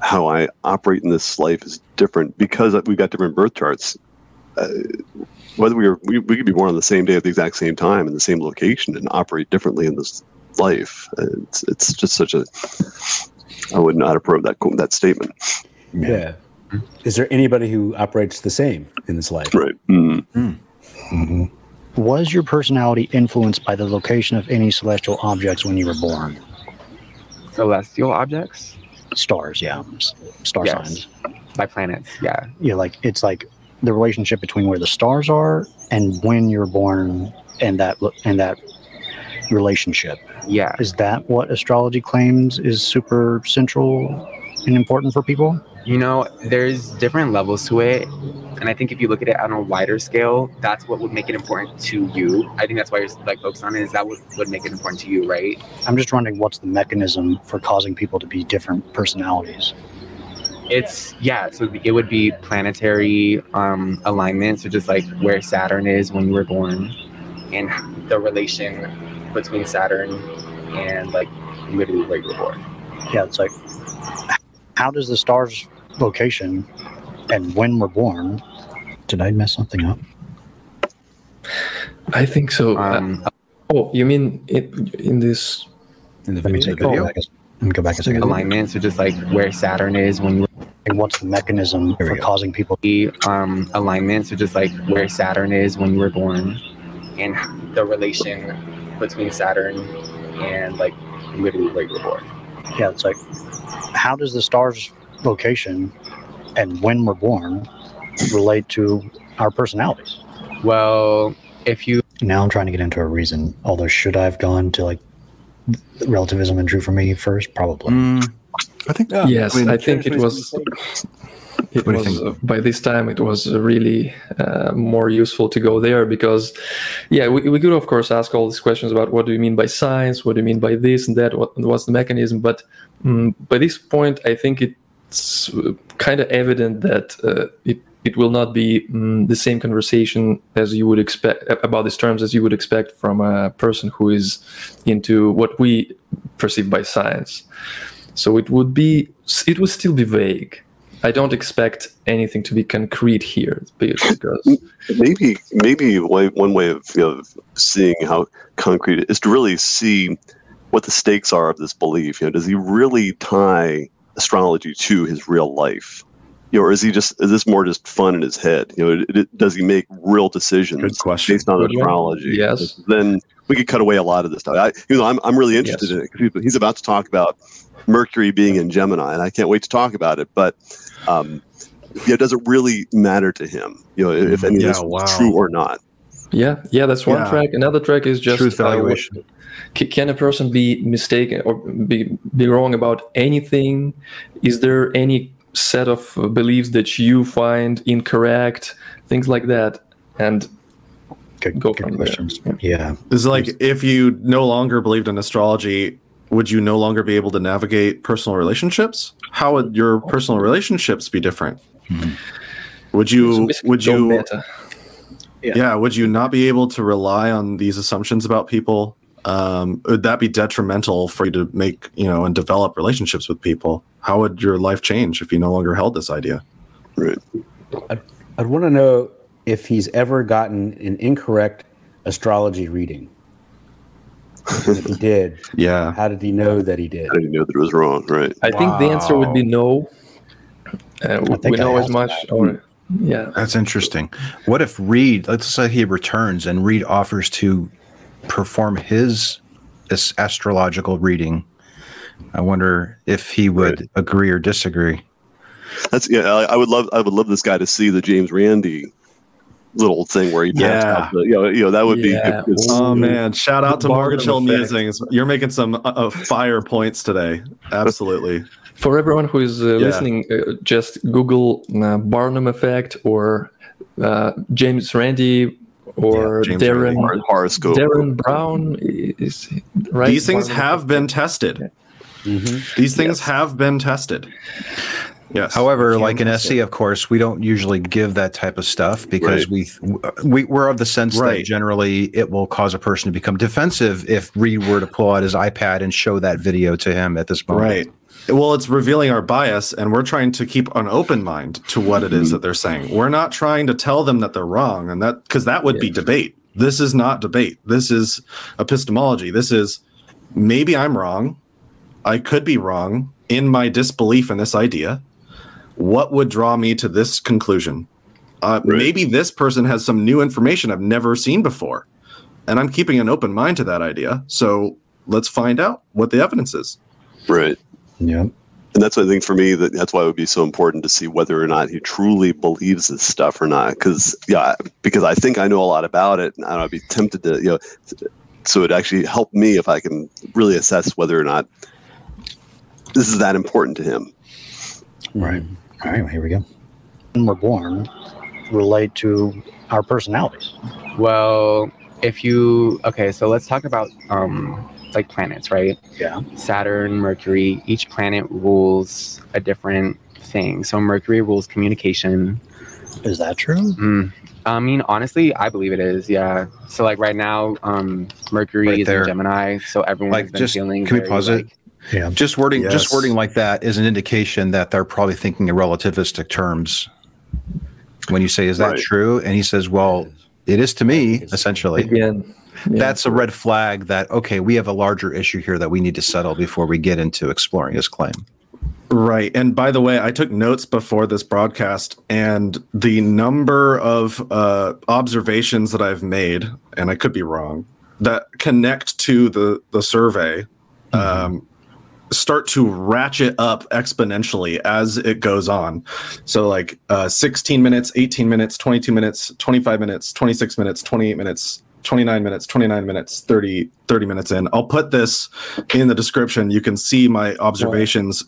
Speaker 7: how I operate in this life is different because we've got different birth charts. Uh, whether we were we, we could be born on the same day at the exact same time in the same location and operate differently in this life. It's it's just such a I would not approve that that statement.
Speaker 8: Yeah. Is there anybody who operates the same in this life?
Speaker 7: Right. Mm.
Speaker 2: mm-hmm.
Speaker 12: Was your personality influenced by the location of any celestial objects when you were born?
Speaker 10: Celestial objects
Speaker 12: Stars, yeah. S- Star
Speaker 10: Yes.
Speaker 12: signs.
Speaker 10: by planets. Yeah.
Speaker 12: Yeah, like it's like the relationship between where the stars are and when you're born and that lo- and that relationship.
Speaker 10: Yeah.
Speaker 12: Is that what astrology claims is super central and important for people?
Speaker 10: You know, there's different levels to it. And I think if you look at it on a wider scale, that's what would make it important to you. I think that's why you're like focused on it, is that would, would make it important to you, right?
Speaker 12: I'm just wondering what's the mechanism for causing people to be different personalities.
Speaker 10: It's yeah, so it would be planetary um alignment. So just like where Saturn is when you were born and the relation between Saturn and like literally where you were born.
Speaker 12: Yeah, it's like how does the stars location and when we're born
Speaker 2: did I mess something up?
Speaker 6: I think so. Uh,
Speaker 10: Um,
Speaker 6: oh, you mean it, in this?
Speaker 8: In the
Speaker 2: Let me
Speaker 8: video.
Speaker 2: take go back. a- Let me go back a second.
Speaker 10: alignment. So just like where Saturn is when you
Speaker 12: and what's the mechanism for
Speaker 2: go.
Speaker 12: causing people
Speaker 10: were um alignment. So just like where Saturn is when you were born and the relation between Saturn and like literally where you were born.
Speaker 12: yeah, it's like how does the stars location and when we're born relate to our personalities?
Speaker 10: Well, if you
Speaker 2: Now I'm trying to get into a reason. Although should I have gone to like relativism and true for me first? Probably.
Speaker 4: Mm, I think.
Speaker 6: yes,
Speaker 4: I mean,
Speaker 6: I think it was. It
Speaker 4: What
Speaker 6: was uh, by this time it was really uh, more useful to go there because, yeah, we, we could of course ask all these questions about what do you mean by science, what do you mean by this and that, what what's the mechanism. But mm by this point, I think it's kind of evident that uh, it it will not be mm, the same conversation as you would expect about these terms as you would expect from a person who is into what we perceive by science. So it would be it would still be vague. I don't expect anything to be concrete here because
Speaker 7: maybe maybe one way of, you know, seeing how concrete it is to really see what the stakes are of this belief. You know, does he really tie astrology to his real life? You know, or is he just is this more just fun in his head? You know, it, it, does he make real decisions based on
Speaker 6: Good one.
Speaker 7: astrology?
Speaker 6: Yes.
Speaker 7: Then we could cut away a lot of this stuff. I, you know, I'm I'm really interested
Speaker 6: Yes.
Speaker 7: in it. 'cause he's- He's about to talk about Mercury being in Gemini, and I can't wait to talk about it. But um, yeah, does it really matter to him? You know, if any
Speaker 3: Yeah,
Speaker 7: of this
Speaker 3: wow.
Speaker 7: is true or not?
Speaker 6: yeah, yeah, that's one
Speaker 3: Yeah.
Speaker 6: track. Another track is just
Speaker 4: Truth
Speaker 6: uh,
Speaker 4: valuation.
Speaker 6: ca- can a person be mistaken or be, be wrong about anything? Is there any set of uh, beliefs that you find incorrect? Things like that. And
Speaker 2: good,
Speaker 6: go
Speaker 2: good questions.
Speaker 6: there.
Speaker 2: Yeah.
Speaker 3: This is like if you no longer believed in astrology, would you no longer be able to navigate personal relationships? How would your personal relationships be different? Would you
Speaker 6: basically
Speaker 3: would you
Speaker 6: matter.
Speaker 3: yeah. would you not be able to rely on these assumptions about people? Um, would that be detrimental for you to make you know and develop relationships with people? How would your life change if you no longer held this idea?
Speaker 7: Right.
Speaker 8: I'd, I'd want to know if he's ever gotten an incorrect astrology reading. If he did,
Speaker 3: Yeah.
Speaker 8: how did he know that he did?
Speaker 7: I didn't know that it was wrong. Right.
Speaker 6: I think the answer would be no. Uh, we
Speaker 2: think I
Speaker 6: know as much, or yeah,
Speaker 4: That's interesting. What if Reid, let's say he returns and Reid offers to perform his astrological reading? I wonder if he would agree or disagree.
Speaker 7: That's yeah. I, I would love. I would love this guy to see the James Randi little thing where he taps
Speaker 3: Yeah.
Speaker 7: out the, you know, you know that would
Speaker 6: Yeah.
Speaker 7: be. Good,
Speaker 3: Oh man! Shout out to
Speaker 6: Barnum
Speaker 3: Mortgage Hill. Musings. You're making some uh, uh, fire points today. Absolutely.
Speaker 6: for everyone who is uh,
Speaker 3: Yeah.
Speaker 6: listening, uh, just Google uh, Barnum effect or uh, James Randi or
Speaker 3: Yeah, James
Speaker 6: Derren
Speaker 3: Randi.
Speaker 7: horoscope.
Speaker 6: Derren Brown is right.
Speaker 3: These things
Speaker 6: Barnum
Speaker 3: have
Speaker 6: effect.
Speaker 3: been tested. These things have been tested. Yes.
Speaker 4: However, like in
Speaker 3: it.
Speaker 4: of course, we don't usually give that type of stuff because
Speaker 7: Right.
Speaker 4: we we we're of the sense
Speaker 3: Right.
Speaker 4: that generally it will cause a person to become defensive if Reid were to pull out his iPad and show that video to him at this moment.
Speaker 3: Right. Well, it's revealing our bias, and we're trying to keep an open mind to what it is mm-hmm. that they're saying. We're not trying to tell them that they're wrong, and that because that would be debate. This is not debate. This is epistemology. This is maybe I'm wrong. I could be wrong in my disbelief in this idea. What would draw me to this conclusion? Uh,
Speaker 7: Right.
Speaker 3: Maybe this person has some new information I've never seen before, and I'm keeping an open mind to that idea. So let's find out what the evidence is.
Speaker 7: Right.
Speaker 2: Yeah.
Speaker 7: And that's why I think for me that that's why it would be so important to see whether or not he truly believes this stuff or not. Because yeah, because I think I know a lot about it, and I'd be tempted to you know. So it actually helped me if I can really assess whether or not this is that important to him.
Speaker 2: Right. All right. Here we go.
Speaker 12: When we're born, relate to our personalities.
Speaker 10: Well, if you okay, so let's talk about um like planets, right?
Speaker 12: Yeah.
Speaker 10: Saturn, Mercury, each planet rules a different thing. So Mercury rules communication.
Speaker 12: Is that true?
Speaker 10: Mm. I mean, honestly, I believe it is. Yeah. So like right now, um, Mercury
Speaker 4: Right
Speaker 10: is
Speaker 4: there.
Speaker 10: in Gemini, so everyone
Speaker 4: Like,
Speaker 10: has been
Speaker 4: just
Speaker 10: feeling.
Speaker 4: can we
Speaker 10: very,
Speaker 4: pause it?
Speaker 10: Like-
Speaker 2: Yeah.
Speaker 4: Just wording,
Speaker 3: Yes.
Speaker 4: just wording like that is an indication that they're probably thinking in relativistic terms. When you say, "Is that
Speaker 7: Right.
Speaker 4: true?" and he says, "Well, it is to me." Essentially,
Speaker 6: again. yeah.
Speaker 4: that's a red flag that okay, we have a larger issue here that we need to settle before we get into exploring his claim.
Speaker 3: Right. And by the way, I took notes before this broadcast, and the number of uh, observations that I've made, and I could be wrong, that connect to the the survey, um, start to ratchet up exponentially as it goes on. So, like uh, 16 minutes, 18 minutes, 22 minutes, 25 minutes, 26 minutes, 28 minutes. 29 minutes 29 minutes 30 30 minutes in i'll put this in the description you can see my observations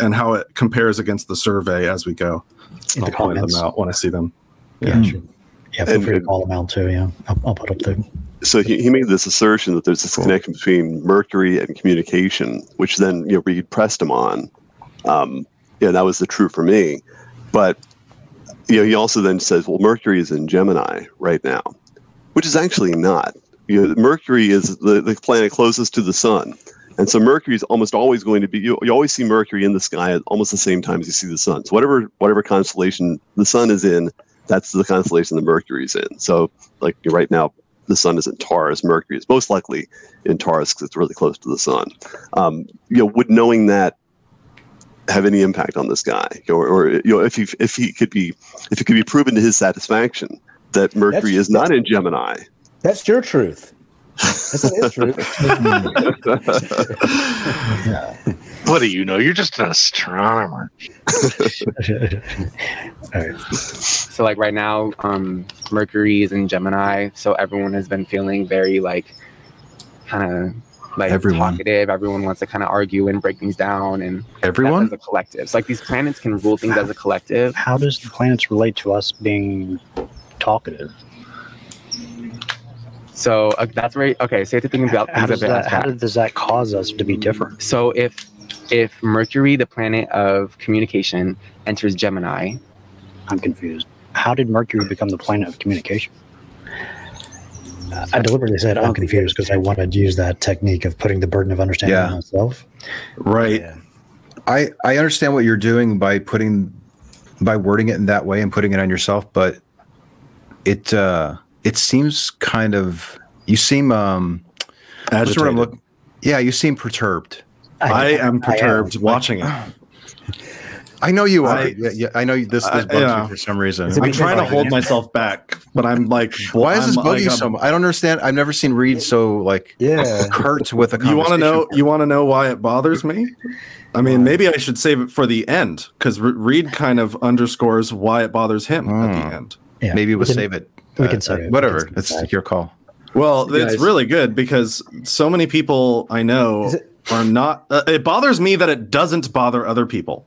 Speaker 3: and how it compares against the survey as we go.
Speaker 2: In
Speaker 3: I'll
Speaker 2: the
Speaker 3: point them out when I see them.
Speaker 2: Yeah. sure. Yeah. Feel free to call them out too. Yeah. I'll, I'll put up the.
Speaker 7: So he, he made this assertion that there's this connection between Mercury and communication, which then you know Reid pressed him on. Um, yeah, that was the true for me. But you know, he also then says, well, Mercury is in Gemini right now, which is actually not. You know, Mercury is the, the planet closest to the sun. And so Mercury is almost always going to be you, you always see Mercury in the sky at almost the same time as you see the sun. So whatever whatever constellation the sun is in, that's the constellation the Mercury's in. So like right now the sun is in Taurus, Mercury is most likely in Taurus because it's really close to the sun. Um, you know, would knowing that have any impact on this guy, or, or you know, if he if he could be if it could be proven to his satisfaction that Mercury
Speaker 8: That's-
Speaker 7: is not in Gemini,
Speaker 8: That's your truth. That's not his truth.
Speaker 11: What do you know? You're just an astronomer.
Speaker 2: All right.
Speaker 10: So like right now, um, Mercury is in Gemini, so everyone has been feeling very like kind of like
Speaker 4: Everyone.
Speaker 10: talkative. Everyone wants to kind of argue and break things down, and
Speaker 4: Everyone?
Speaker 10: as a collective. So like these planets can rule things as a collective.
Speaker 12: How does the planets relate to us being talkative?
Speaker 10: So uh, that's right. Okay, so you have to think about
Speaker 12: How does
Speaker 10: a bit
Speaker 12: that? How
Speaker 10: abstract.
Speaker 12: does that cause us to be different?
Speaker 10: So if if Mercury, the planet of communication, enters Gemini,
Speaker 12: I'm confused. How did Mercury become the planet of communication?
Speaker 2: I deliberately said I'm confused because I wanted to use that technique of putting the burden of understanding
Speaker 4: Yeah.
Speaker 2: on myself.
Speaker 3: Right.
Speaker 4: I I understand what you're doing by putting by wording it in that way and putting it on yourself, but it uh it seems kind of you seem um what's the word I'm look- yeah, you seem perturbed.
Speaker 3: I am perturbed watching it.
Speaker 4: I know you are.
Speaker 3: I-
Speaker 4: yeah, yeah, I know this this
Speaker 3: I-
Speaker 4: bugs
Speaker 3: yeah.
Speaker 4: you for some reason.
Speaker 3: I'm trying to hold myself back, but I'm like,
Speaker 4: Why is this
Speaker 3: I'm
Speaker 4: bug
Speaker 3: like,
Speaker 4: you so much? I don't understand. I've never seen Reid so like
Speaker 8: Yeah.
Speaker 4: curt with a
Speaker 3: You want to know? You want to know why it bothers me? I mean, maybe I should save it for the end because Reid kind of underscores why it bothers him at
Speaker 4: Hmm.
Speaker 3: the end.
Speaker 2: Yeah,
Speaker 4: Maybe we'll
Speaker 2: we can-
Speaker 4: save it.
Speaker 2: We can say
Speaker 4: uh. Whatever.
Speaker 2: Can save
Speaker 4: It's your call.
Speaker 3: Well,
Speaker 6: Guys.
Speaker 3: it's really good because so many people I know
Speaker 8: it-
Speaker 3: are not. Uh, it bothers me that it doesn't bother other people.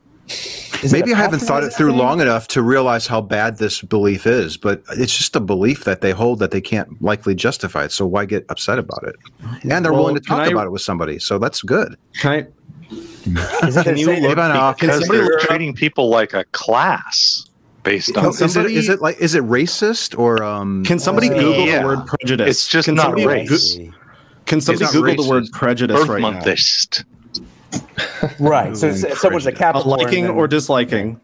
Speaker 4: Maybe I haven't thought it through
Speaker 8: patronizing
Speaker 4: long enough to realize how bad this belief is, but it's just a belief that they hold that they can't likely justify it. So why get upset about it? And they're
Speaker 3: Well,
Speaker 4: willing to talk
Speaker 3: I-
Speaker 4: about it with somebody. So that's good.
Speaker 3: Can I,
Speaker 8: thing? Is it
Speaker 3: Can you look-
Speaker 4: Even,
Speaker 3: can
Speaker 11: Because
Speaker 3: somebody
Speaker 11: they're
Speaker 3: look
Speaker 11: treating people like a class based
Speaker 3: Can
Speaker 11: on
Speaker 4: is, it,
Speaker 3: somebody-
Speaker 4: is it like is it racist or um?
Speaker 3: can somebody
Speaker 8: Uh,
Speaker 3: Google
Speaker 11: yeah.
Speaker 3: the word prejudice?
Speaker 11: It's just
Speaker 3: can
Speaker 11: not race.
Speaker 3: Go- can somebody
Speaker 11: not
Speaker 3: Google the word prejudice
Speaker 11: birth
Speaker 3: right now?
Speaker 11: monthist.
Speaker 8: right? So it's- someone's a
Speaker 3: A liking
Speaker 8: then-
Speaker 3: or disliking.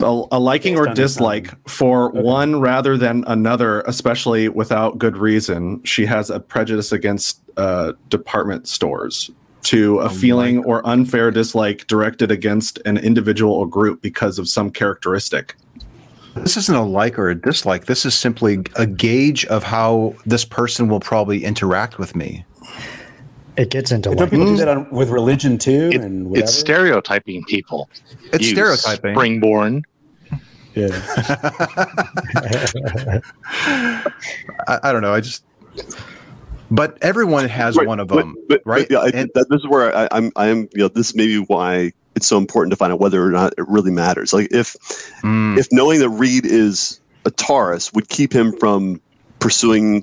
Speaker 3: A, a liking or
Speaker 8: on the
Speaker 3: dislike for one rather than another, especially without good reason. She has a prejudice against uh, department stores. To a oh feeling or unfair dislike directed against an individual or group because of some characteristic.
Speaker 4: This isn't a like or a dislike. This is simply a gauge of how this person will probably interact with me.
Speaker 2: It gets into like
Speaker 8: don't people do that on, with religion too?
Speaker 11: It-
Speaker 8: and whatever?
Speaker 11: it's stereotyping people.
Speaker 4: It's
Speaker 11: You
Speaker 4: stereotyping.
Speaker 11: Springborn.
Speaker 8: Yeah.
Speaker 4: I, I don't know. I just, but everyone has
Speaker 7: Right,
Speaker 4: one of them,
Speaker 7: but,
Speaker 4: right?
Speaker 7: But, yeah, I,
Speaker 4: And-
Speaker 7: that, this is where I, I'm. I am. You know, this may be why it's so important to find out whether or not it really matters. Like if
Speaker 4: Mm.
Speaker 7: if knowing that Reid is a Taurus would keep him from pursuing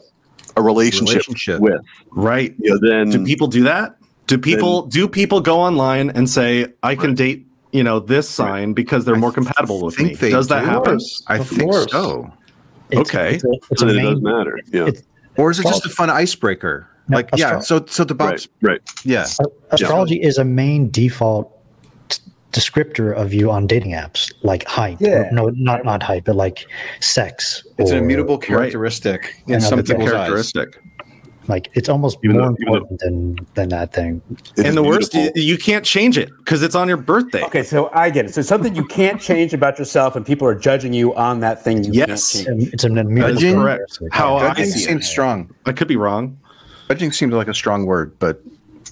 Speaker 7: a relationship,
Speaker 4: Relationship.
Speaker 7: with,
Speaker 3: Right.
Speaker 7: you know, then
Speaker 3: Do people do that? Do people do people go online and say I can date you know this sign because they're
Speaker 4: I
Speaker 3: more compatible with
Speaker 4: think
Speaker 3: me?
Speaker 4: they
Speaker 3: Does that
Speaker 4: do.
Speaker 3: happen?
Speaker 4: I
Speaker 6: Of
Speaker 4: think
Speaker 6: course.
Speaker 4: so.
Speaker 2: it's,
Speaker 3: Okay.
Speaker 2: It's a, it's a
Speaker 7: then it does
Speaker 2: main,
Speaker 7: matter. Yeah.
Speaker 2: it's-
Speaker 4: Or is it just a fun icebreaker?
Speaker 2: No,
Speaker 4: like, yeah. So, so the box,
Speaker 7: right. Right.
Speaker 4: yeah.
Speaker 2: astrology is a main default t- descriptor of you on dating apps, like height.
Speaker 8: Yeah.
Speaker 2: No, not not height, but like sex.
Speaker 4: It's an immutable characteristic in
Speaker 2: Yeah,
Speaker 4: some
Speaker 2: it's a
Speaker 4: people's eyes.
Speaker 3: Characteristic.
Speaker 2: Like it's almost
Speaker 7: Even
Speaker 2: more
Speaker 7: though-
Speaker 2: important than than that thing.
Speaker 3: And the worst, you, you can't change it because it's on your birthday.
Speaker 8: Okay, so I get it. So something you can't change about yourself, and people are judging you on that thing. You
Speaker 3: Yes.
Speaker 8: can't change.
Speaker 2: It's an immutable
Speaker 3: That's correct. How I
Speaker 4: Judging
Speaker 3: see
Speaker 4: seems
Speaker 3: it.
Speaker 4: strong.
Speaker 3: I could be wrong.
Speaker 4: Judging seems like a strong word, but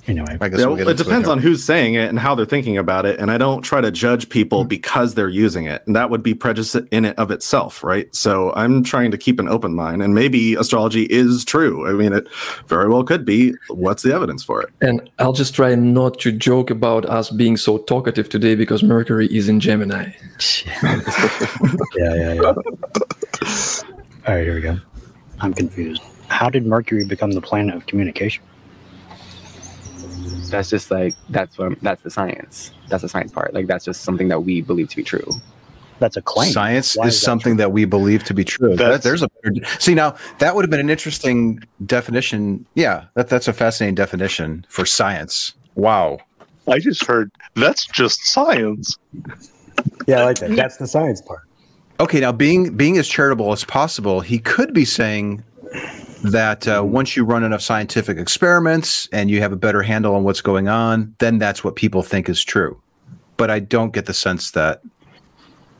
Speaker 2: Anyway,
Speaker 4: I guess
Speaker 3: Yeah,
Speaker 4: we'll get
Speaker 3: it depends
Speaker 4: here.
Speaker 3: on who's saying it and how they're thinking about it. And I don't try to judge people
Speaker 4: Hmm.
Speaker 3: because they're using it. And that would be prejudice in it of itself, right? So I'm trying to keep an open mind. And maybe astrology is true. I mean, it very well could be. What's the evidence for it?
Speaker 6: And I'll just try not to joke about us being so talkative today because Mercury is in Gemini.
Speaker 2: yeah, yeah, yeah. All right, here we go.
Speaker 12: I'm confused. How did Mercury become the planet of communication?
Speaker 10: That's just like that's what that's the science. That's the science part. Like that's just something that we believe to be true.
Speaker 12: That's a claim.
Speaker 4: Science
Speaker 12: Why
Speaker 4: is
Speaker 12: is that
Speaker 4: something that we believe to be true. That, there's a see now that would have been an interesting definition. Yeah, that, that's a fascinating definition for science. Wow.
Speaker 11: I just heard that's just science.
Speaker 8: Yeah, I like that. That's the science part.
Speaker 4: Okay, now being being as charitable as possible, he could be saying that uh, once you run enough scientific experiments and you have a better handle on what's going on, then that's what people think is true. But I don't get the sense that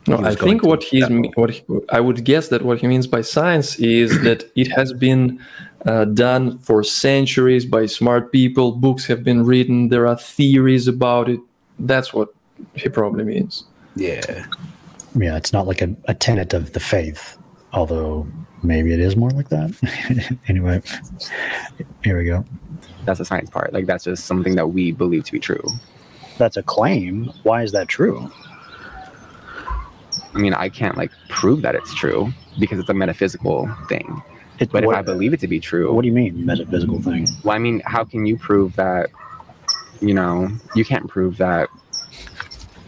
Speaker 6: No, I think what he's me- what he, I would guess that what he means by science is that it has been uh, done for centuries by smart people. Books have been written. There are theories about it. That's what he probably means.
Speaker 8: Yeah.
Speaker 2: Yeah, it's not like a, a tenet of the faith, although maybe it is more like that. anyway, here we go.
Speaker 10: That's the science part. Like that's just something that we believe to be true.
Speaker 12: That's a claim. Why is that true?
Speaker 10: I mean, I can't like prove that it's true because it's a metaphysical thing.
Speaker 2: It,
Speaker 10: But
Speaker 2: what,
Speaker 10: if I believe it to be true,
Speaker 2: what do you mean metaphysical thing?
Speaker 10: well, I mean, how can you prove that? You know, you can't prove that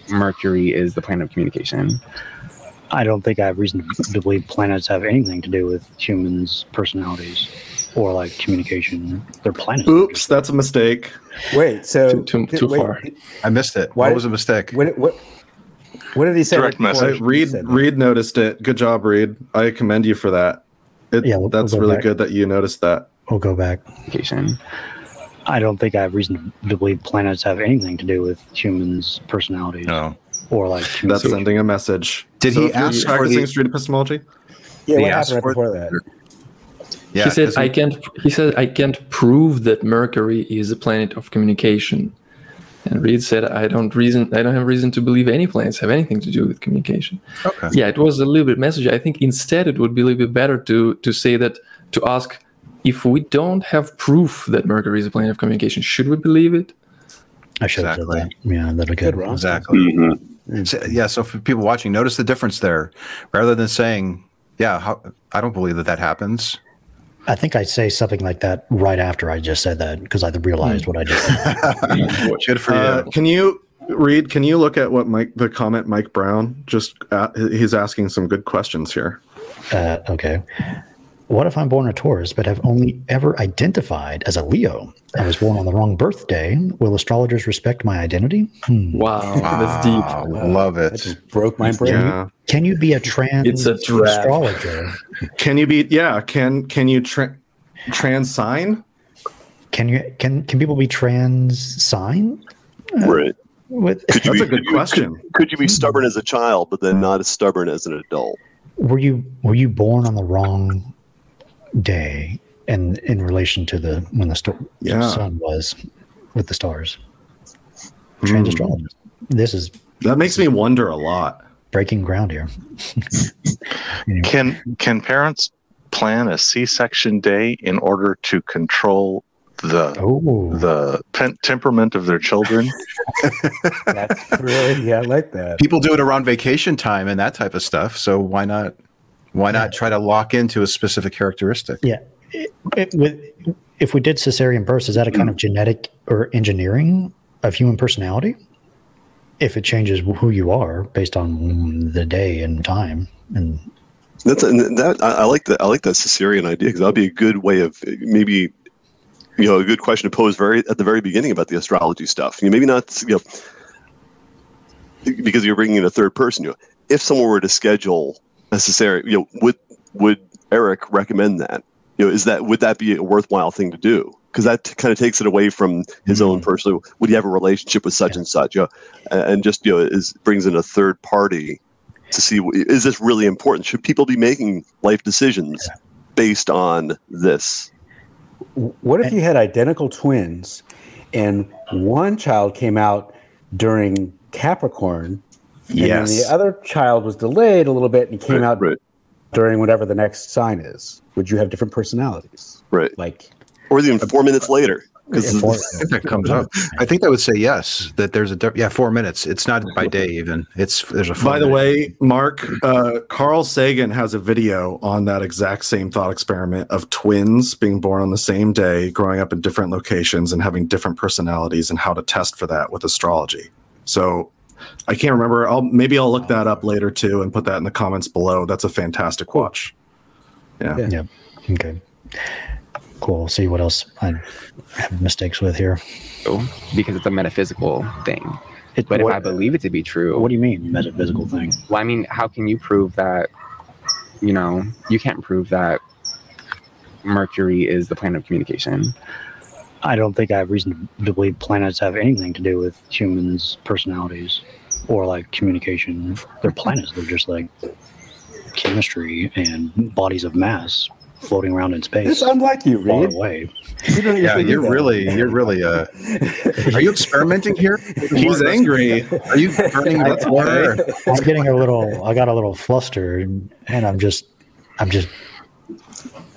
Speaker 10: Mercury is the planet of communication.
Speaker 2: I don't think I have reason to believe planets have anything to do with humans' personalities or like communication. They're planets.
Speaker 3: Oops, that's a mistake.
Speaker 8: Wait, so
Speaker 6: Too- too- too
Speaker 8: wait,
Speaker 6: far.
Speaker 4: I missed it.
Speaker 8: Why
Speaker 4: what
Speaker 8: did-
Speaker 4: was a mistake?
Speaker 8: What, what, what did he say?
Speaker 11: Direct message.
Speaker 8: he Reid?
Speaker 3: Reid noticed it. Good job, Reid. I commend you for that. It,
Speaker 2: Yeah, we'll-
Speaker 3: that's
Speaker 2: we'll go
Speaker 3: really
Speaker 2: back.
Speaker 3: good that you noticed that.
Speaker 2: We'll go back. I don't think I have reason to believe planets have anything to do with humans' personalities
Speaker 4: No.
Speaker 2: or like
Speaker 3: That's sending a message.
Speaker 4: Did
Speaker 3: So
Speaker 4: he ask for the-
Speaker 3: street epistemology?
Speaker 8: Yeah,
Speaker 4: He
Speaker 8: what
Speaker 4: asked
Speaker 8: happened right
Speaker 4: for-
Speaker 8: before that?
Speaker 4: Yeah,
Speaker 6: he said
Speaker 4: 'cause
Speaker 6: I can't. He said I can't prove that Mercury is a planet of communication. And Reid said I don't reason. I don't have reason to believe any planets have anything to do with communication.
Speaker 4: Okay.
Speaker 6: Yeah, it was a little bit message. I think instead it would be a little bit better to to say that to ask if we don't have proof that Mercury is a planet of communication, should we believe it?
Speaker 2: I should have said that. Yeah, that'll
Speaker 8: Good,
Speaker 2: good.
Speaker 8: Rom.
Speaker 4: Exactly.
Speaker 7: Mhm.
Speaker 4: So- yeah. So for people watching, notice the difference there. Rather than saying, "Yeah, how, I don't believe that that happens,"
Speaker 2: I think I say something like that right after I just said that because I realized what I just said.
Speaker 4: good for you.
Speaker 3: Uh, can you read? Can you look at what Mike the comment Mike Brown just uh, he's asking some good questions here.
Speaker 2: Uh, okay. What if I'm born a Taurus but have only ever identified as a Leo? I was born on the wrong birthday. Will astrologers respect my identity? Hmm.
Speaker 6: Wow, that's deep.
Speaker 4: Wow, love
Speaker 8: That
Speaker 4: it.
Speaker 8: just broke my brain.
Speaker 3: Yeah.
Speaker 2: Can you be a trans
Speaker 6: It's a trap.
Speaker 2: astrologer?
Speaker 3: Can you be? Yeah. Can can you tra- trans sign?
Speaker 2: Can you can can people be trans sign
Speaker 7: Right.
Speaker 2: with?
Speaker 7: Could you
Speaker 3: That's
Speaker 7: be,
Speaker 3: a good
Speaker 7: could you-
Speaker 3: question.
Speaker 7: Could, could you be stubborn as a child, but then not as stubborn as an adult?
Speaker 2: Were you were you born on the wrong day and in relation to the when the sto-
Speaker 3: Yeah.
Speaker 2: sun was with the stars? Trans
Speaker 3: Hmm.
Speaker 2: astrologist. This is
Speaker 3: That makes me wonder a lot.
Speaker 2: breaking ground here. Anyway.
Speaker 11: Can can parents plan a C-section day in order to control the
Speaker 2: Oh,
Speaker 11: the pen- temperament of their children?
Speaker 8: That's really, yeah, I like that.
Speaker 4: People do it around vacation time and that type of stuff. So why not? Why not try to lock into a specific characteristic?
Speaker 2: yeah. It, it, with, if we did cesarean births, is that a kind of mm. genetic or engineering of human personality? If it changes who you are based on the day and time, and
Speaker 7: That's and that I, I like that. I like that Caesarean idea because that'd be a good way of maybe, you know, a good question to pose very at the very beginning about the astrology stuff. You know, maybe not, you know, because you're bringing in a third person. You know, if someone were to schedule Caesarean, you know, would would Eric recommend that? You know, is that would that be a worthwhile thing to do? Because that kind of takes it away from his own mm-hmm. personal. Would he have a relationship with such and such? You know, and and just you know, is brings in a third party to see is this really important? Should people be making life decisions based on this?
Speaker 8: What if you had identical twins and one child came out during Capricorn and then
Speaker 3: Yes.
Speaker 8: the other child was delayed a little bit and came
Speaker 7: Right,
Speaker 8: out
Speaker 7: right.
Speaker 8: during whatever the next sign is? Would you have different personalities?
Speaker 7: Right.
Speaker 8: Like,
Speaker 7: Or even four minutes later. Because
Speaker 4: I think that comes up. I think that would say yes. That there's a di- yeah four minutes. It's not by day even. It's there's a. four
Speaker 3: By the
Speaker 4: minute-
Speaker 3: way, Mark, uh, Carl Sagan has a video on that exact same thought experiment of twins being born on the same day, growing up in different locations, and having different personalities, and how to test for that with astrology. So I can't remember. I'll maybe I'll look that up later too and put that in the comments below. That's a fantastic watch. Yeah.
Speaker 8: Yeah.
Speaker 2: yeah, okay, cool. We'll see what else I have mistakes with here.
Speaker 10: because it's a metaphysical thing.
Speaker 2: It,
Speaker 10: But
Speaker 2: what,
Speaker 10: if I believe it to be true,
Speaker 2: what do you mean metaphysical thing?
Speaker 10: well, I mean, how can you prove that? You know, you can't prove that Mercury is the planet of communication.
Speaker 2: I don't think I have reason to believe planets have anything to do with humans' personalities or like communication. They're planets. They're just like chemistry and bodies of mass floating around in space
Speaker 8: it's unlike you,
Speaker 2: far
Speaker 8: Reid.
Speaker 2: away.
Speaker 8: You don't
Speaker 4: yeah, you're
Speaker 8: that.
Speaker 4: really you're really. Uh, are you experimenting here?
Speaker 3: He's angry.
Speaker 4: Are you burning
Speaker 2: I,
Speaker 4: the corner?
Speaker 2: am getting a little. I got a little flustered, and I'm just. I'm just.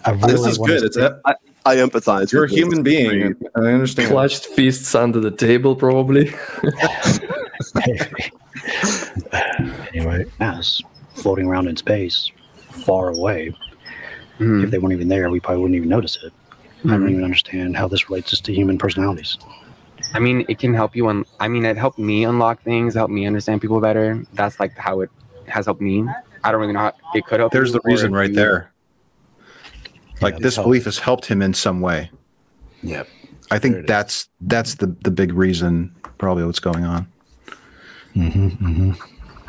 Speaker 2: I really
Speaker 3: This is
Speaker 2: wanna
Speaker 3: good. It's a,
Speaker 7: I empathize.
Speaker 3: you're a
Speaker 7: with this.
Speaker 3: human being. I understand.
Speaker 6: Clutched fists under the table, probably.
Speaker 2: anyway, mass floating around in space, far away.
Speaker 10: Mhm.
Speaker 12: If they weren't even there, we probably wouldn't even notice it. I
Speaker 10: Mhm.
Speaker 12: don't even understand how this relates just to human personalities.
Speaker 10: I mean, it can help you. Un- I mean, it helped me unlock things, help me understand people better. That's like how it has helped me. I don't really know how it could help.
Speaker 4: There's the reason right
Speaker 10: you-
Speaker 4: there. Like
Speaker 8: Yeah,
Speaker 4: this
Speaker 8: help.
Speaker 4: belief has helped him in some way.
Speaker 8: Yep.
Speaker 4: I
Speaker 8: There it
Speaker 4: think
Speaker 8: is.
Speaker 4: that's that's the the big reason probably what's going on.
Speaker 12: Mm-hmm, mm-hmm.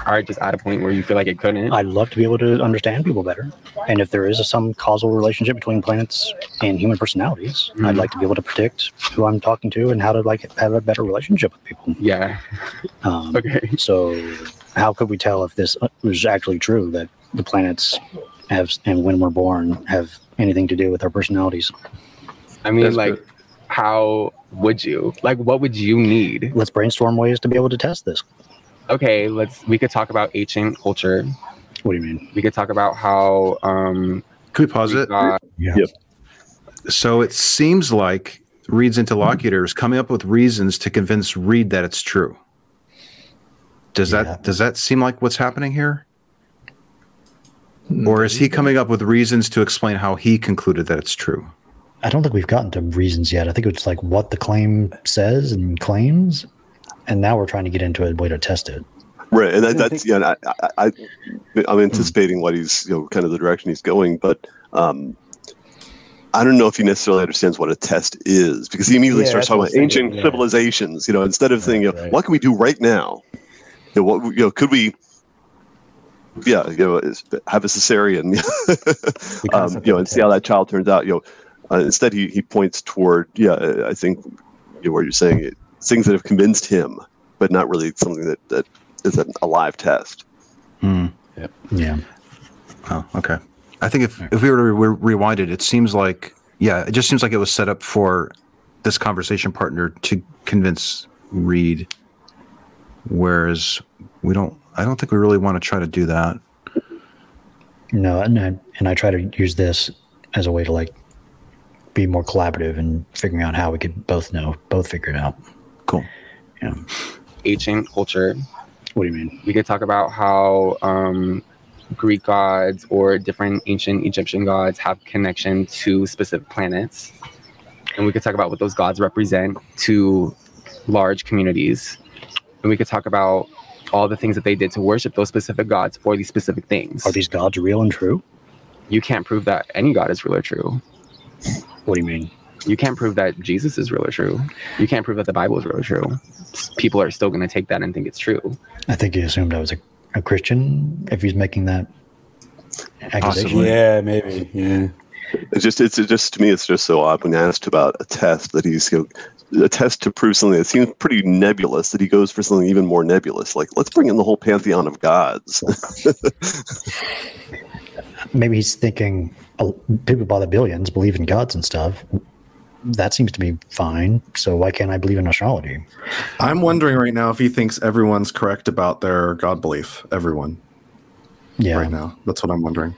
Speaker 10: Or just at a point where you feel like it couldn't.
Speaker 12: I'd love to be able to understand people better. And if there is a, some causal relationship between planets and human personalities, I'd
Speaker 10: Mhm.
Speaker 12: like to be able to predict who I'm talking to and how to like have a better relationship with people.
Speaker 10: yeah.
Speaker 12: Um,
Speaker 10: Okay.
Speaker 12: So, how could we tell if this was actually true that the planets have and when we're born have anything to do with our personalities?
Speaker 10: I mean,
Speaker 6: That's
Speaker 10: like,
Speaker 6: good.
Speaker 10: how would you? Like, what would you need?
Speaker 12: Let's brainstorm ways to be able to test this.
Speaker 10: Okay, let's. We could talk about ancient culture.
Speaker 12: What do you mean?
Speaker 10: We could talk about how. um
Speaker 4: Could we pause it?
Speaker 10: uh,
Speaker 2: Yeah.
Speaker 7: Yep.
Speaker 4: So it seems like Reid's interlocutor is coming up with reasons to convince Reid that it's true. Does
Speaker 2: Yeah.
Speaker 4: that does that seem like what's happening here? Or is he coming up with reasons to explain how he concluded that it's true?
Speaker 2: I don't think we've gotten to reasons yet. I think it's like what the claim says and claims, and now we're trying to get into a way to test it.
Speaker 7: Right, and that, that's yeah. and I, I, I, I'm anticipating what he's you know kind of the direction he's going, but um, I don't know if he necessarily understands what a test is because he immediately
Speaker 8: Yeah,
Speaker 7: starts talking about ancient
Speaker 8: yeah.
Speaker 7: civilizations. You know, instead of thinking, you know,
Speaker 8: right.
Speaker 7: what can we do right now? You know, what you know, could we? Yeah, you know, is- have a cesarean, um, you know, and see how that child turns out. You know, uh, instead he, he points toward yeah, uh, I think you know, what you're saying, it, things that have convinced him, but not really something that that is an, a live test.
Speaker 4: Hmm.
Speaker 2: Yeah.
Speaker 4: Oh, okay. I think if, if we were to re- rewind it, it seems like, yeah, it just seems like it was set up for this conversation partner to convince Reid. Whereas we don't, I don't think we really want to try to do that.
Speaker 2: No, and I, and I try to use this as a way to like be more collaborative and figuring out how we could both know, both figure it out.
Speaker 4: Cool.
Speaker 2: Yeah.
Speaker 10: ancient culture.
Speaker 12: What do you mean?
Speaker 10: We could talk about how um, Greek gods or different ancient Egyptian gods have connection to specific planets, and we could talk about what those gods represent to large communities, and we could talk about all the things that they did to worship those specific gods for these specific things.
Speaker 12: Are these gods real and true?
Speaker 10: You can't prove that any god is real or true.
Speaker 12: What do you mean?
Speaker 10: You can't prove that Jesus is real or true. You can't prove that the Bible is real or true. People are still going to take that and think it's true.
Speaker 2: I think he assumed I was a, a Christian if he's making that accusation.
Speaker 4: Possibly.
Speaker 8: Yeah, maybe. Yeah.
Speaker 7: It's just it's just to me it's just so odd when asked about a test that he's you know, a test to prove something that seems pretty nebulous that he goes for something even more nebulous like let's bring in the whole pantheon of gods.
Speaker 2: Maybe he's thinking uh, people by the billions believe in gods and stuff. That seems to be fine. So why can't I believe in astrology?
Speaker 3: I'm wondering right now if he thinks everyone's correct about their God belief. Everyone
Speaker 2: Yeah.
Speaker 3: right now. That's what I'm wondering.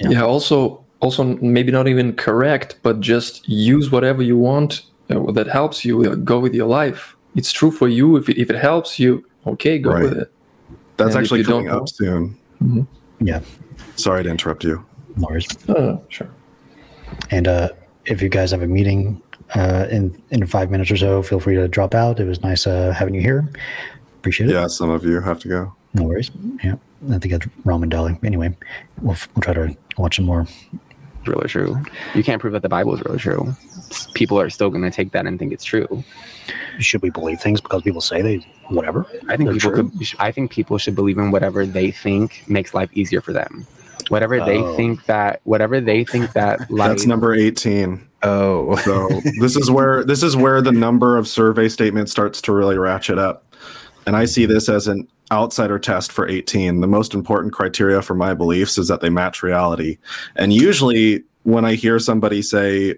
Speaker 2: Yeah.
Speaker 6: Yeah. Also, also maybe not even correct, but just use whatever you want that helps you. uh, Go with your life. It's true for you. If it, if it helps you, okay, go
Speaker 3: Right.
Speaker 6: with it.
Speaker 3: That's
Speaker 6: And
Speaker 3: actually
Speaker 6: you don't
Speaker 3: coming up
Speaker 6: know-
Speaker 3: soon.
Speaker 6: Mhm.
Speaker 2: Yeah.
Speaker 3: Sorry to interrupt you.
Speaker 2: No worries.
Speaker 6: Oh, sure.
Speaker 2: And uh, if you guys have a meeting uh, in in five minutes or so, feel free to drop out. It was nice uh, having you here. Appreciate it.
Speaker 3: Yeah, some of you have to go.
Speaker 2: No worries. Yeah, I think that's Rom and Dali. Anyway, we'll, we'll try to watch some more.
Speaker 10: real or true. You can't prove that the Bible is really true. People are still going to take that and think it's true.
Speaker 12: Should we believe things because people say they whatever?
Speaker 10: I think people
Speaker 12: true.
Speaker 10: could. I think people should believe in whatever they think makes life easier for them. Whatever they
Speaker 12: Oh.
Speaker 10: think that. Whatever they think that life.
Speaker 3: That's number 18.
Speaker 4: Oh,
Speaker 3: So this is where this is where the number of survey statements starts to really ratchet up. And I see this as an outsider test for 18. The most important criteria for my beliefs is that they match reality. And usually when I hear somebody say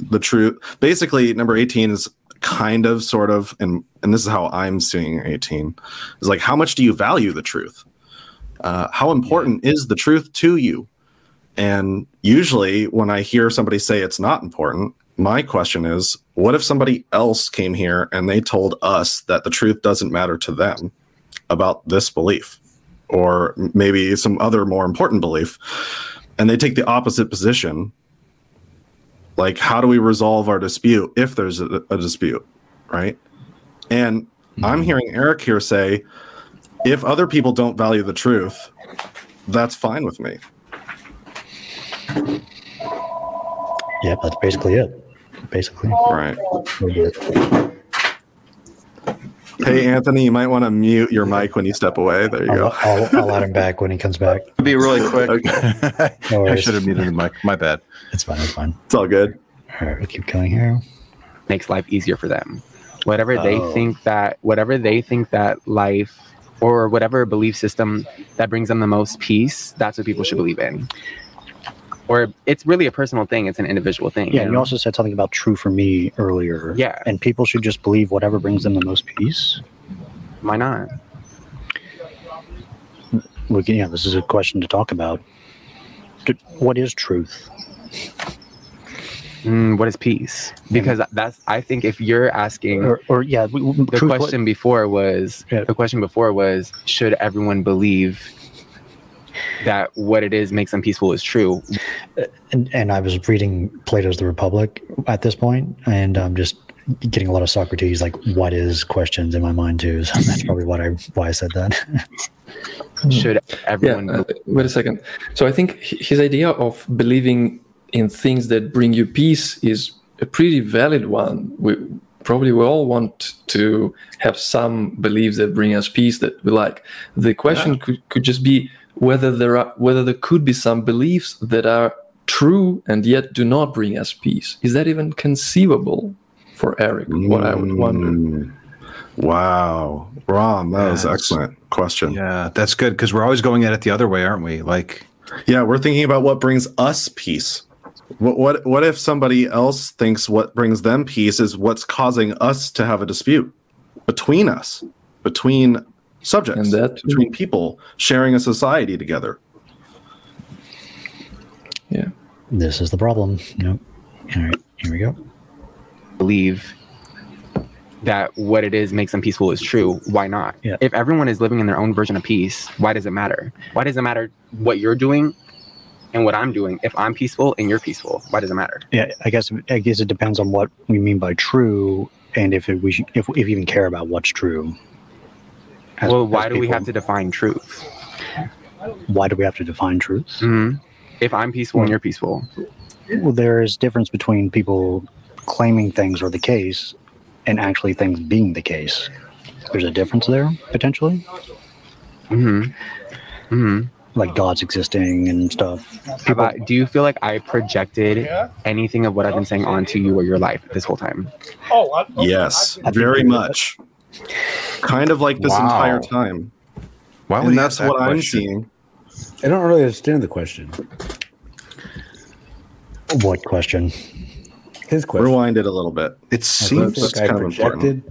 Speaker 3: the truth, basically number 18 is kind of sort of and and this is how I'm seeing 18 is like how much do you value the truth? Uh, how important is the truth to you? And usually, when I hear somebody say it's not important, my question is what if somebody else came here and they told us that the truth doesn't matter to them about this belief or maybe some other more important belief? and they take the opposite position, like how do we resolve our dispute if there's a, a dispute, right? And I'm mm-hmm. hearing Eric here say, if other people don't value the truth, that's fine with me.
Speaker 2: Yep, that's basically it. Basically.
Speaker 3: Right. Hey, Anthony, you might want to mute your mic when you step away. There you
Speaker 2: I'll,
Speaker 3: go.
Speaker 2: I'll, I'll let him back when he comes back.
Speaker 4: Be really quick.
Speaker 2: No
Speaker 4: I should have muted the mic. My bad.
Speaker 2: It's fine. It's fine.
Speaker 3: It's all good.
Speaker 2: All right, we'll keep going here.
Speaker 10: makes life easier for them. Whatever they
Speaker 2: Oh.
Speaker 10: think that whatever they think that life or whatever belief system that brings them the most peace, that's what people should believe in. Or it's really a personal thing, it's an individual thing.
Speaker 12: Yeah,
Speaker 10: you
Speaker 12: you also said something about true for me earlier.
Speaker 10: Yeah.
Speaker 12: And people should just believe whatever brings them the most peace.
Speaker 10: Why not?
Speaker 12: We can, yeah, this is a question to talk about. What is truth?
Speaker 10: Mm, what is peace? Because that's I think if you're asking
Speaker 12: Or, or yeah,
Speaker 10: the
Speaker 12: truth, what-
Speaker 10: question before was
Speaker 12: Yeah.
Speaker 10: the question before was should everyone believe that what it is makes them peaceful is true
Speaker 2: And, and I was reading Plato's The Republic at this point, and I'm just getting a lot of Socrates like "what is" questions in my mind too. So that's probably what I why I said that.
Speaker 10: should everyone
Speaker 6: yeah, uh, wait a second. So I think his idea of believing in things that bring you peace is a pretty valid one. We probably we all want to have some beliefs that bring us peace that we like. The question could, could just be whether there are whether there could be some beliefs that are true and yet do not bring us peace. Is that even conceivable for Eric? What I would wonder.
Speaker 3: Mm. Wow. Rom, that was
Speaker 4: Yes.
Speaker 3: excellent question.
Speaker 4: Yeah, that's good because we're always going at it the other way, aren't we? Like,
Speaker 3: Yeah, we're thinking about what brings us peace. What what what if somebody else thinks what brings them peace is what's causing us to have a dispute between us, between subjects,
Speaker 6: And that too.
Speaker 3: between people sharing a society together?
Speaker 6: Yeah.
Speaker 2: this is the problem. Yep. All right, here we go.
Speaker 10: believe that what it is makes them peaceful is true, why not?
Speaker 2: Yeah.
Speaker 10: If everyone is living in their own version of peace, why does it matter? Why does it matter what you're doing and what I'm doing? If I'm peaceful and you're peaceful, why does it matter?
Speaker 12: yeah, I guess I guess it depends on what we mean by true, and if it, we should, if if we even care about what's true. As-
Speaker 10: well, why
Speaker 12: as
Speaker 10: do we have to define truth?
Speaker 12: Why do we have to define truth?
Speaker 10: Mhm. If I'm peaceful and you're peaceful,
Speaker 12: Well, there is difference between people claiming things are the case and actually things being the case. There's a difference there potentially,
Speaker 10: hmm hmm
Speaker 12: like gods existing and stuff.
Speaker 10: How about, do you feel like I projected anything of what I've been saying onto you or your life this whole time?
Speaker 9: Oh,
Speaker 3: Yes, very much. Kind of like this
Speaker 4: Wow.
Speaker 3: entire time.
Speaker 4: why would
Speaker 3: And that's
Speaker 4: that
Speaker 3: what I'm seeing.
Speaker 8: I don't really understand the question.
Speaker 2: What question?
Speaker 8: His question.
Speaker 3: Rewind it a little bit.
Speaker 4: It
Speaker 8: I
Speaker 4: seems
Speaker 8: think
Speaker 3: that's
Speaker 8: I
Speaker 3: kind of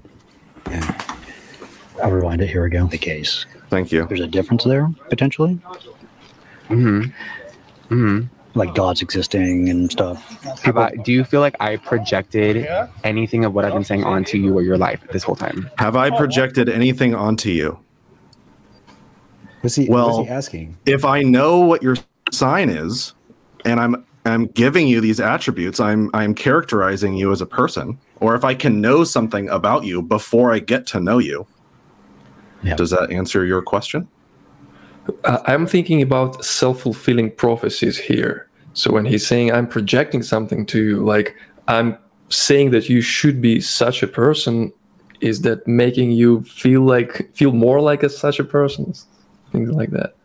Speaker 8: Yeah.
Speaker 2: I'll rewind it. Here we go.
Speaker 12: The case.
Speaker 3: Thank you.
Speaker 12: There's a difference there potentially,
Speaker 10: hmm hmm
Speaker 12: like gods existing and stuff.
Speaker 10: How about, do you feel like I projected anything of what I've been saying onto you or your life this whole time?
Speaker 3: Have I projected anything onto you?
Speaker 8: Was he?
Speaker 3: Well-
Speaker 8: was he asking?
Speaker 3: if I know what your sign is, and I'm I'm giving you these attributes, I'm I'm characterizing you as a person, or if I can know something about you before I get to know you.
Speaker 2: Yeah.
Speaker 3: Does that answer your question?
Speaker 6: Uh, I'm thinking about self-fulfilling prophecies here. So when he's saying I'm projecting something to you, like I'm saying that you should be such a person, is that making you feel like feel more like a such a person? Things like that.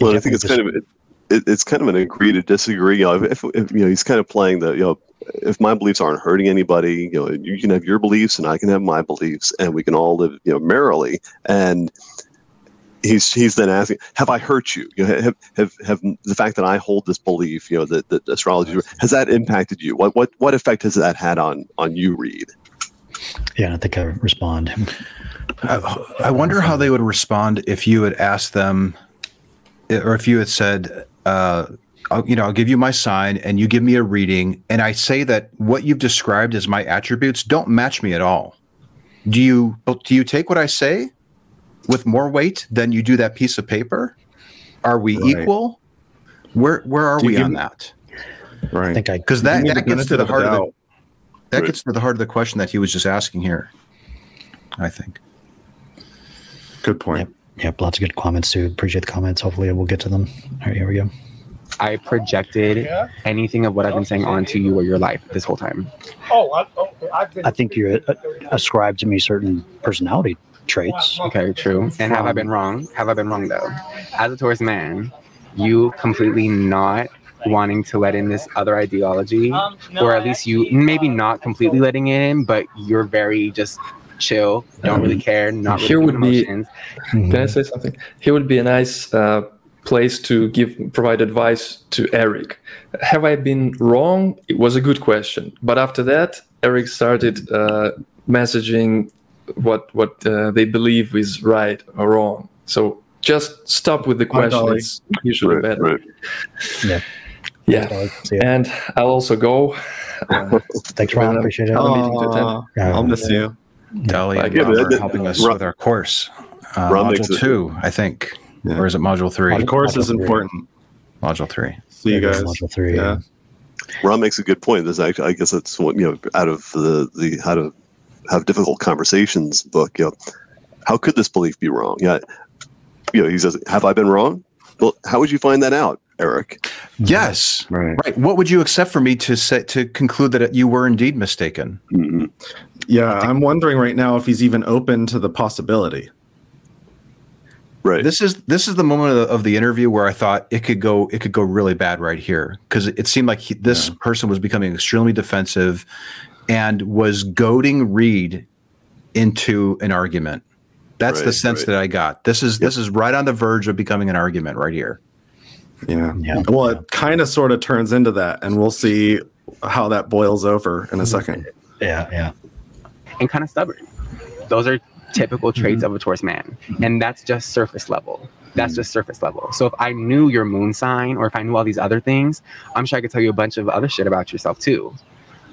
Speaker 7: Well, I think it's kind of it, it's kind of an agree to disagree. You know, if, if you know, he's kind of playing the you know, if my beliefs aren't hurting anybody, you know, you can have your beliefs and I can have my beliefs, and we can all live you know merrily. And he's he's then asking, have I hurt you? You know, have have have the fact that I hold this belief, you know, that, that astrology has that impacted you? What what what effect has that had on on you, Reid?
Speaker 2: Yeah, I don't think I respond.
Speaker 4: I, I wonder how they would respond if you had asked them, or if you had said, uh, I'll, you know, I'll give you my sign and you give me a reading, and I say that what you've described as my attributes don't match me at all. Do you do you take what I say with more weight than you do that piece of paper? Are we
Speaker 3: Right.
Speaker 4: equal? Where where are
Speaker 3: Do
Speaker 4: we on
Speaker 3: me-
Speaker 4: that?
Speaker 3: Right.
Speaker 2: I think I
Speaker 4: Because that, that gets to the heart of the that
Speaker 7: Right.
Speaker 4: gets to the heart of the question that he was just asking here. I think.
Speaker 3: Good point.
Speaker 2: Yep, lots of good comments too. Appreciate the comments. Hopefully, we'll get to them. All right, here we go.
Speaker 10: I projected anything of what I've been saying onto you or your life this whole time.
Speaker 9: Oh, I, oh I've been.
Speaker 12: I think you uh, ascribe to me certain personality traits.
Speaker 10: Okay, true. And have I been wrong? Have I been wrong though? As a Taurus man, you completely not wanting to let in this other ideology, or at least you maybe not completely letting it in, but you're very just chill, don't really care, not really
Speaker 6: Here would
Speaker 10: emotions.
Speaker 2: Mm-hmm.
Speaker 6: Can I say something? Here would be a nice uh, place to give provide advice to Eric. Have I been wrong? It was a good question, but after that, Eric started uh, messaging what what uh, they believe is right or wrong. So just stop with the
Speaker 3: Hi,
Speaker 6: question. It's usually
Speaker 7: Right,
Speaker 6: better.
Speaker 7: right.
Speaker 2: Yeah.
Speaker 6: Yeah, and I'll also go. Uh,
Speaker 2: Thanks, Rom. I appreciate it.
Speaker 6: have a meeting to attend.
Speaker 2: Yeah.
Speaker 3: I'll miss you.
Speaker 4: Dali and
Speaker 6: Yeah,
Speaker 4: Rom
Speaker 7: but
Speaker 4: are helping us
Speaker 7: Rom-
Speaker 4: with our course. Uh,
Speaker 7: Rom makes
Speaker 4: module
Speaker 7: it-
Speaker 4: two, I think.
Speaker 3: Yeah.
Speaker 4: Or is it module three?
Speaker 3: The course is
Speaker 2: three.
Speaker 3: important.
Speaker 4: Module three.
Speaker 3: See you
Speaker 2: There it is,
Speaker 3: guys.
Speaker 2: Module three.
Speaker 3: Yeah.
Speaker 7: Rom makes a good point. There's actually, I guess that's what you know, out of the the how to have difficult conversations book. You know, how could this belief be wrong? Yeah, you know, he says, "Have I been wrong?" Well, how would you find that out, Eric?
Speaker 4: Yes.
Speaker 7: Right.
Speaker 4: Right. What would you accept for me to say to conclude that you were indeed mistaken?
Speaker 7: Mhm.
Speaker 3: Yeah, I'm wondering right now if he's even open to the possibility.
Speaker 7: Right.
Speaker 4: This is this is the moment of the, of the interview where I thought it could go it could go really bad right here because it seemed like he, this person was becoming extremely defensive and was goading Reid into an argument. That's the sense
Speaker 7: right.
Speaker 4: that I got. This is this is right on the verge of becoming an argument right here.
Speaker 3: Yeah.
Speaker 2: Yeah.
Speaker 3: Well, it kind of sort of turns into that, and we'll see how that boils over in a mm-hmm. second.
Speaker 2: Yeah, yeah.
Speaker 10: and kind of stubborn. Those are typical mm-hmm. traits of a Taurus man, mm-hmm. and that's just surface level. That's just surface level. So if I knew your moon sign, or if I knew all these other things, I'm sure I could tell you a bunch of other shit about yourself too.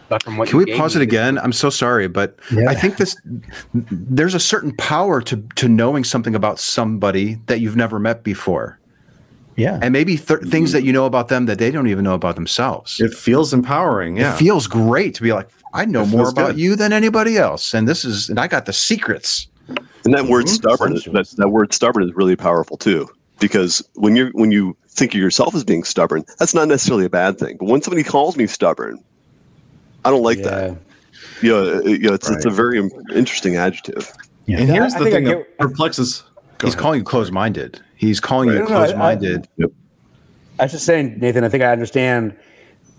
Speaker 10: But from what
Speaker 4: Can
Speaker 10: you
Speaker 4: we pause
Speaker 10: me,
Speaker 4: it again? I'm so sorry, but
Speaker 2: Yeah.
Speaker 4: I think this there's a certain power to to knowing something about somebody that you've never met before.
Speaker 2: Yeah.
Speaker 4: And maybe th- things that you know about them that they don't even know about themselves.
Speaker 3: It feels empowering. Yeah.
Speaker 4: It feels great to be like, I know more about
Speaker 3: good.
Speaker 4: you than anybody else, and this is, and I got the secrets.
Speaker 7: And that word
Speaker 8: Mhm.
Speaker 7: stubborn, is- that, that word stubborn is really powerful too. Because when you're when you think of yourself as being stubborn, that's not necessarily a bad thing. But when somebody calls me stubborn, I don't like that.
Speaker 8: Yeah.
Speaker 7: You know, uh, you know, it's it's a very interesting adjective.
Speaker 2: Yeah.
Speaker 3: And here's
Speaker 8: I
Speaker 3: the
Speaker 8: think I
Speaker 3: thing that perplexes. Go
Speaker 4: He's
Speaker 3: ahead.
Speaker 4: calling you closed-minded. He's calling you
Speaker 8: Right. No, no, I- I-
Speaker 4: closed-minded.
Speaker 8: I was just saying, Nathan, I think I understand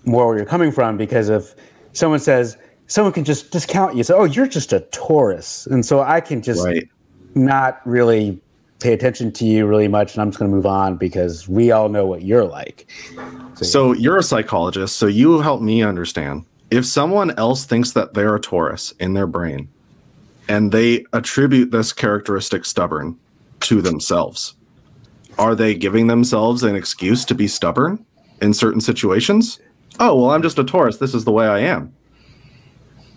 Speaker 8: more where you're coming from because if someone says someone can just discount you, say, "Oh, you're just a Taurus," and so I can just
Speaker 3: Right.
Speaker 8: not really pay attention to you really much, and I'm just going to move on because we all know what you're like.
Speaker 3: So you're a psychologist, so you help me understand. If someone else thinks that they're a Taurus in their brain and they attribute this characteristic stubborn to themselves, are they giving themselves an excuse to be stubborn in certain situations? Oh, well, I'm just a Taurus. This is the way I am.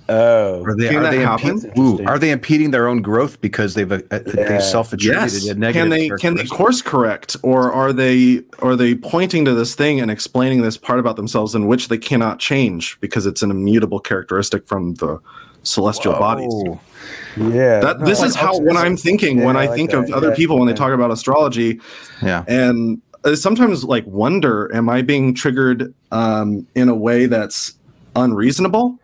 Speaker 8: Oh,
Speaker 4: Are they,
Speaker 3: Can
Speaker 4: are
Speaker 3: that
Speaker 4: they,
Speaker 3: happen?
Speaker 4: ooh, are they impeding their own growth because they've uh, uh,
Speaker 8: Yeah.
Speaker 4: they've self-attributed
Speaker 3: Yes.
Speaker 4: a negative
Speaker 3: Can they can they course correct, or are they are they pointing to this thing and explaining this part about themselves in which they cannot change because it's an immutable characteristic from the celestial bodies?
Speaker 8: Yeah.
Speaker 3: That
Speaker 8: No,
Speaker 3: this
Speaker 8: like,
Speaker 3: is how when I'm thinking when I,
Speaker 8: I like
Speaker 3: think of other
Speaker 8: Yeah,
Speaker 3: people when they talk about astrology,
Speaker 4: Yeah.
Speaker 3: and I sometimes like wonder, am I being triggered um, in a way that's unreasonable?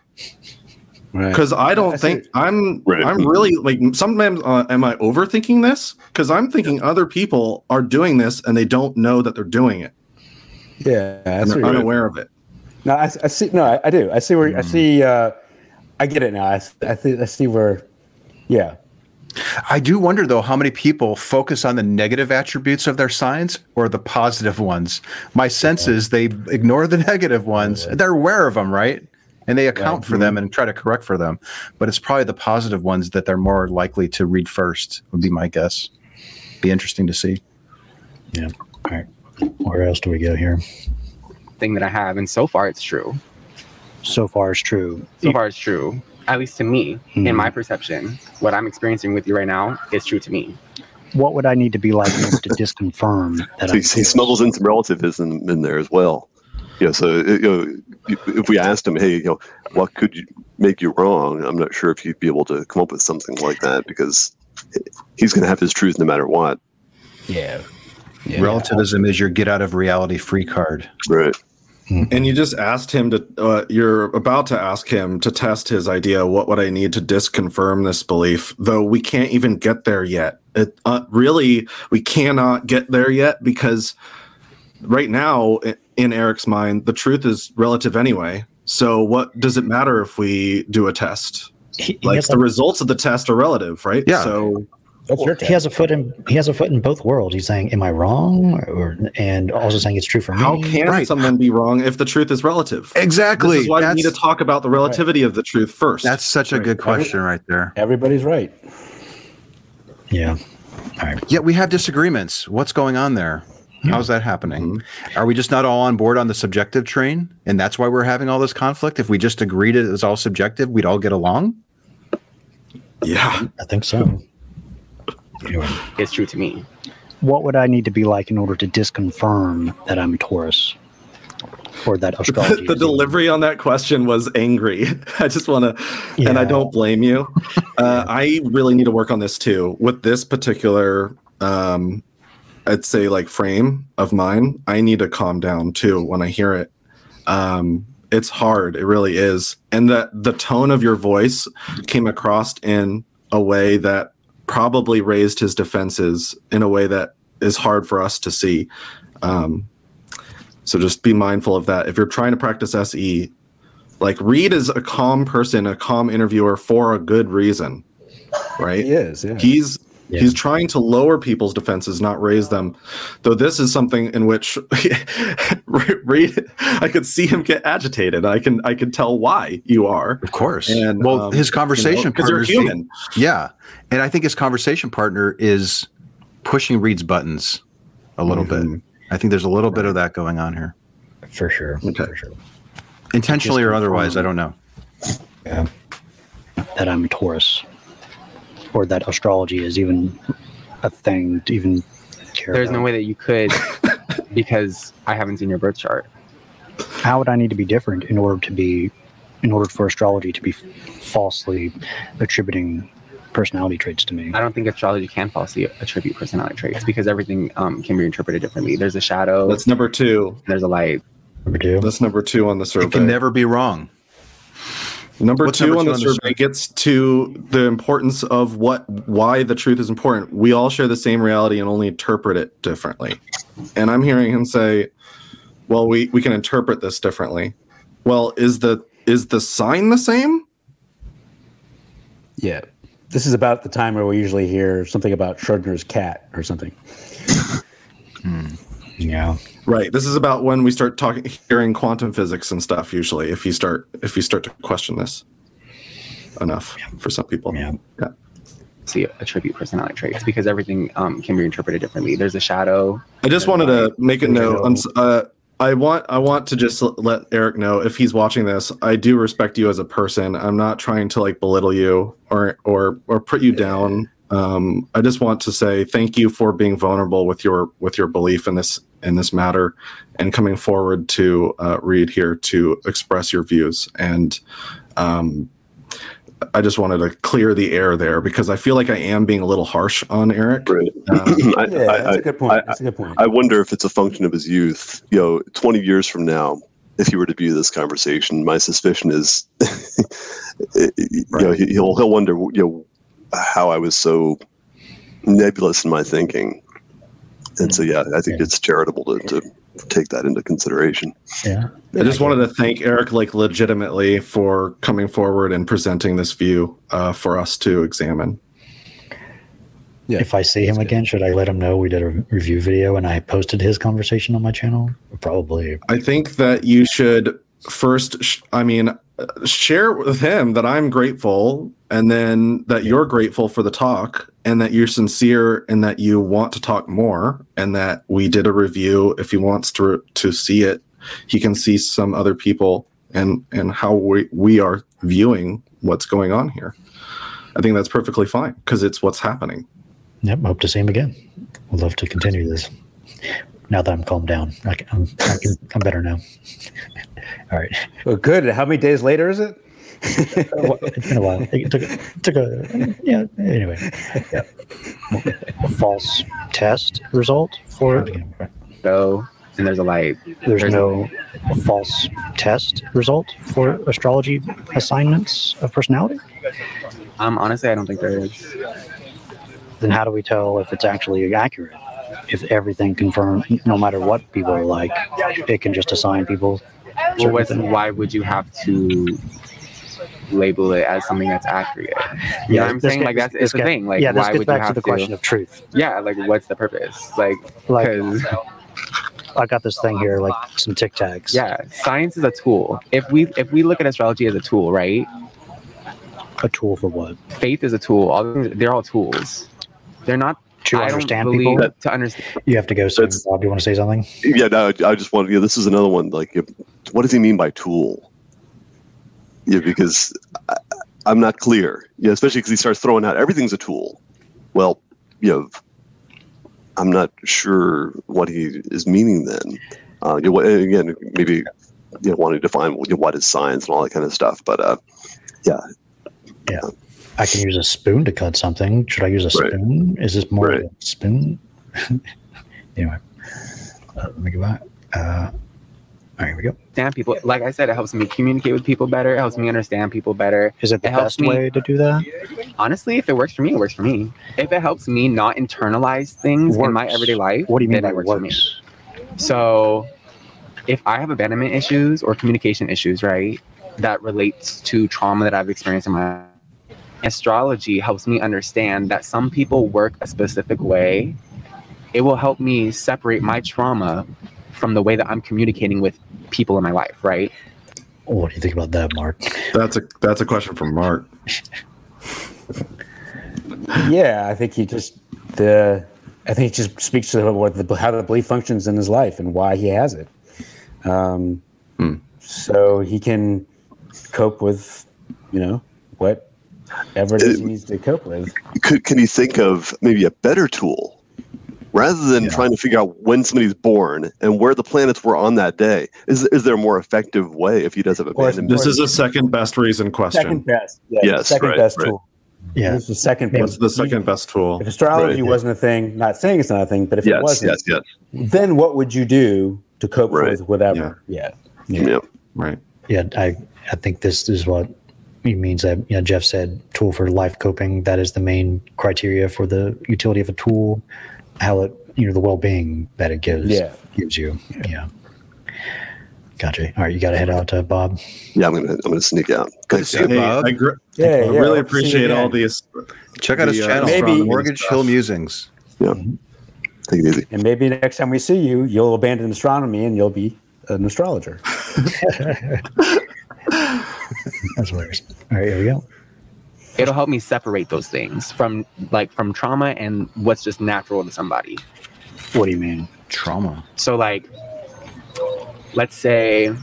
Speaker 8: Right.
Speaker 3: Because I don't
Speaker 8: I see.
Speaker 3: think I'm.
Speaker 7: Right.
Speaker 3: I'm really like sometimes. Uh, am I overthinking this? Because I'm thinking other people are doing this and they don't know that they're doing it
Speaker 8: Yeah,
Speaker 3: and
Speaker 8: that's
Speaker 3: they're
Speaker 8: what you're-
Speaker 3: unaware of it.
Speaker 8: No, I, I see. No, I, I do. I see where I see. Uh, I get it now. I think I see where. Yeah.
Speaker 4: I do wonder though how many people focus on the negative attributes of their signs or the positive ones. My sense is they ignore the negative ones. They're aware of them, right? And they account for them and try to correct for them. But it's probably the positive ones that they're more likely to read first, would be my guess. Be interesting to see.
Speaker 2: Yeah. All right. Where else do we go here?
Speaker 10: thing that I have, and so far it's true.
Speaker 12: So far, it's true.
Speaker 10: So far it's true. At least to me,
Speaker 12: Mhm.
Speaker 10: in my perception, what I'm experiencing with you right now is true to me.
Speaker 12: What would I need to be like to disconfirm that
Speaker 7: So he,
Speaker 12: I'm
Speaker 7: he smuggles in some relativism in there as well. You know, so you know, if we asked him, hey, you know, what could you make you wrong? I'm not sure if he'd be able to come up with something like that because he's going to have his truth no matter what.
Speaker 8: Yeah.
Speaker 4: Relativism is your get out of reality free card.
Speaker 7: Right.
Speaker 3: And you just asked him to, uh, you're about to ask him to test his idea. What would I need to disconfirm this belief? Though we can't even get there yet. It uh, really, we cannot get there yet because right now, i- in Eric's mind, the truth is relative anyway. So what does it matter if we do a test?
Speaker 12: He, he
Speaker 3: Like
Speaker 12: has
Speaker 3: the
Speaker 12: a,
Speaker 3: results of the test are relative, right?
Speaker 4: Yeah.
Speaker 3: So
Speaker 12: he has a foot in he has a foot in both worlds. He's saying, "Am I wrong?" or and also saying it's true for me.
Speaker 3: how can someone be wrong if the truth is relative?
Speaker 4: Exactly.
Speaker 3: This is why we need to talk about the relativity of the truth first.
Speaker 4: That's such a good question right there.
Speaker 8: Everybody's right.
Speaker 12: Yeah. All right.
Speaker 4: Yet we have disagreements. What's going on there? How's that happening? Are we just not all on board on the subjective train? And that's why we're having all this conflict? If we just agreed it was all subjective, we'd all get along?
Speaker 3: Yeah.
Speaker 12: I think so. Anyway.
Speaker 10: It's true to me.
Speaker 12: What would I need to be like in order to disconfirm that I'm a Taurus? Or that astrology
Speaker 3: the
Speaker 12: is
Speaker 3: delivery on that question was angry. I just want to, and I don't blame you. Uh, I really need to work on this too. With this particular, um, I'd say like frame of mine, I need to calm down too when I hear it. Um, it's hard. It really is. And that the tone of your voice came across in a way that probably raised his defenses in a way that is hard for us to see. Um, so just be mindful of that. If you're trying to practice SE, like Reid is a calm person, a calm interviewer for a good reason, right?
Speaker 8: He is. Yeah.
Speaker 3: He's he's trying to lower people's defenses, not raise them. Though this is something in which Reid, I could see him get agitated. I can I can tell why you are,
Speaker 4: of course.
Speaker 3: And
Speaker 4: well,
Speaker 3: um,
Speaker 4: his conversation
Speaker 3: because you're
Speaker 4: partner's-
Speaker 3: human.
Speaker 4: Yeah. And I think his conversation partner is pushing Reid's buttons a little
Speaker 3: Mm-hmm.
Speaker 4: bit. I think there's a little bit of that going on here.
Speaker 12: For sure.
Speaker 3: Okay.
Speaker 12: For sure.
Speaker 4: Intentionally or otherwise, I don't know.
Speaker 12: Yeah. That I'm a Taurus. Or that astrology is even a thing to even care
Speaker 10: There's
Speaker 12: about.
Speaker 10: no way that you could because I haven't seen your birth chart.
Speaker 12: How would I need to be different in order to be, in order for astrology to be falsely attributing personality traits to me?
Speaker 10: I don't think astrology can falsely attribute personality traits because everything um, can be interpreted differently. There's a shadow.
Speaker 3: That's number two.
Speaker 10: There's a light.
Speaker 12: Number two.
Speaker 3: That's number two on the survey.
Speaker 4: It can never be wrong.
Speaker 3: Number
Speaker 4: What's
Speaker 3: two
Speaker 4: number
Speaker 3: on
Speaker 4: two
Speaker 3: the
Speaker 4: on the
Speaker 3: survey gets to the importance of what why the truth is important. We all share the same reality and only interpret it differently. And I'm hearing him say, "Well, we we can interpret this differently." Well, is the is the sign the same?
Speaker 8: Yeah. This is about the time where we usually hear something about Schrodinger's cat or something. Hmm.
Speaker 12: Yeah.
Speaker 3: Right. This is about when we start talking hearing quantum physics and stuff usually if you start if you start to question this enough for some people.
Speaker 12: Yeah.
Speaker 3: Yeah.
Speaker 10: See, attribute personality traits because everything um, can be interpreted differently. There's a shadow.
Speaker 3: I just wanted to make a note. Uh, I want I want to just let Eric know if he's watching this. I do respect you as a person. I'm not trying to like belittle you or or or put you down. Um, I just want to say thank you for being vulnerable with your with your belief in this in this matter and coming forward to uh, Reid here to express your views. And um, I just wanted to clear the air there because I feel like I am being a little harsh on Eric.
Speaker 7: Right.
Speaker 3: Um,
Speaker 7: I,
Speaker 8: Yeah,
Speaker 7: I,
Speaker 8: that's a good point.
Speaker 7: I-
Speaker 8: That's a good point.
Speaker 7: I wonder if it's a function of his youth. You know, 20 years from now, if he were to view this conversation, my suspicion is, you know, he, he'll he'll wonder, you know, how I was so nebulous in my thinking. And so, yeah, I think it's charitable to, to take that into consideration.
Speaker 12: Yeah.
Speaker 3: I just wanted to thank Eric, like legitimately, for coming forward and presenting this view uh, for us to examine.
Speaker 8: Yeah.
Speaker 12: If I see him again, should I let him know we did a review video and I posted his conversation on my channel? Probably.
Speaker 3: I think that you should first, sh- I mean, uh, share with him that I'm grateful, and then that you're grateful for the talk, and that you're sincere, and that you want to talk more, and that we did a review. If he wants to to see it, he can see some other people and and how we we are viewing what's going on here. I think that's perfectly fine because it's what's happening.
Speaker 2: Yep. Hope to see him again. Would love to continue this. Now that I'm calmed down, I can, I'm, I can, I'm better now. All right.
Speaker 8: Well, good. How many days later is it?
Speaker 2: It's been a while. It took, it took a yeah. Anyway, yeah. False test result for
Speaker 10: So, and there's a light.
Speaker 2: there's no false test result for astrology assignments of personality.
Speaker 10: Um, honestly, I don't think there is.
Speaker 12: Then how do we tell if it's actually accurate? If everything confirmed, no matter what people are like, it can just assign people.
Speaker 10: Well,
Speaker 12: certain
Speaker 10: what's,
Speaker 12: things.
Speaker 10: why would you have to label it as something that's accurate? You know what I'm saying?
Speaker 12: get-
Speaker 10: Like that's it's the
Speaker 12: get-
Speaker 10: thing. Like
Speaker 12: yeah, this
Speaker 10: why
Speaker 12: gets
Speaker 10: would
Speaker 12: back
Speaker 10: you
Speaker 12: to
Speaker 10: have
Speaker 12: the question of truth.
Speaker 10: Yeah, like what's the purpose? Like,
Speaker 12: Like-
Speaker 10: because
Speaker 12: I got this thing here, like some Tic Tacs.
Speaker 10: yeah, science is a tool. If we if we look at astrology as a tool, right?
Speaker 12: A tool for what?
Speaker 10: Faith is a tool. All things- they're all tools. They're not
Speaker 2: To
Speaker 10: I
Speaker 2: understand
Speaker 10: believe
Speaker 2: people?
Speaker 10: to understand.
Speaker 2: You have to go so Bob, do you want to say something?
Speaker 7: Yeah, no, I just wanted. Yeah, this is another one. Like, if- what does he mean by tool? Yeah, because I, I'm not clear. Yeah, especially because he starts throwing out everything's a tool. Well, you know, I'm not sure what he is meaning then. Uh, you know, again, maybe you know, wanting to define you know, what is science and all that kind of stuff. But uh, yeah,
Speaker 2: Yeah. I can use a spoon to cut something. Should I use a
Speaker 7: Right.
Speaker 2: spoon? Is this more
Speaker 7: Right.
Speaker 2: of a spoon? anyway, uh, let me go back. Uh, all right, here we go.
Speaker 10: understand people. Like I said, it helps me communicate with people better. It helps me understand people better.
Speaker 2: Is it the
Speaker 10: It
Speaker 2: best
Speaker 10: me-
Speaker 2: way to do that?
Speaker 10: Honestly, if it works for me, it works for me. If it helps me not internalize things in my everyday life,
Speaker 2: What do you mean
Speaker 10: then
Speaker 2: by
Speaker 10: it works for me. So, if I have abandonment issues or communication issues, right, that relates to trauma that I've experienced in my astrology helps me understand that some people work a specific way. It will help me separate my trauma from the way that I'm communicating with people in my life, right?
Speaker 2: What do you think about that, Mark?
Speaker 3: That's a that's a question from Mark.
Speaker 8: yeah, I think he just the I think it just speaks to what the, how the belief functions in his life and why he has it. Um, So he can cope with, you know, whatever it is he needs to cope with.
Speaker 7: could can you think of maybe a better tool rather than trying to figure out when somebody's born and where the planets were on that day? Is is there a more effective way if he does have abandonment?
Speaker 3: This is a second best reason question.
Speaker 8: Second best. Yeah,
Speaker 7: Yes,
Speaker 8: second
Speaker 7: right,
Speaker 8: best
Speaker 7: right.
Speaker 8: tool.
Speaker 2: Yeah.
Speaker 8: This is the second
Speaker 3: What's
Speaker 8: best.
Speaker 3: the second best tool?
Speaker 8: If astrology
Speaker 3: Right.
Speaker 8: wasn't a thing, not saying it's not a thing, but if
Speaker 7: Yes,
Speaker 8: it wasn't,
Speaker 7: yes, yes.
Speaker 8: then what would you do to cope
Speaker 7: Right.
Speaker 8: with whatever? Yeah.
Speaker 7: Yeah.
Speaker 3: Right.
Speaker 2: Yeah, I I think this is what he means that you know Jeff said tool for life coping. That is the main criteria for the utility of a tool, how it you know the well being that it gives
Speaker 8: Yeah.
Speaker 2: gives you. Yeah. Gotcha. All right, you got to head out, uh, Bob.
Speaker 7: Yeah, I'm gonna I'm gonna sneak out. Thanks,
Speaker 4: see you,
Speaker 3: Hey,
Speaker 4: Bob.
Speaker 3: I, gr-
Speaker 8: Yeah,
Speaker 3: I
Speaker 8: yeah,
Speaker 3: really
Speaker 8: hope to see you
Speaker 3: appreciate all these.
Speaker 4: Check out his
Speaker 3: the, uh,
Speaker 4: channel,
Speaker 8: Maybe-
Speaker 4: Mortgage
Speaker 3: stuff.
Speaker 4: Hill Musings.
Speaker 7: Yeah. Take it easy.
Speaker 8: And maybe next time we see you, you'll abandon astronomy and you'll be an astrologer.
Speaker 2: That's hilarious. All right, here we go.
Speaker 10: It'll help me separate those things from like from trauma and what's just natural to somebody.
Speaker 12: What do you mean?
Speaker 4: Trauma.
Speaker 10: So like let's say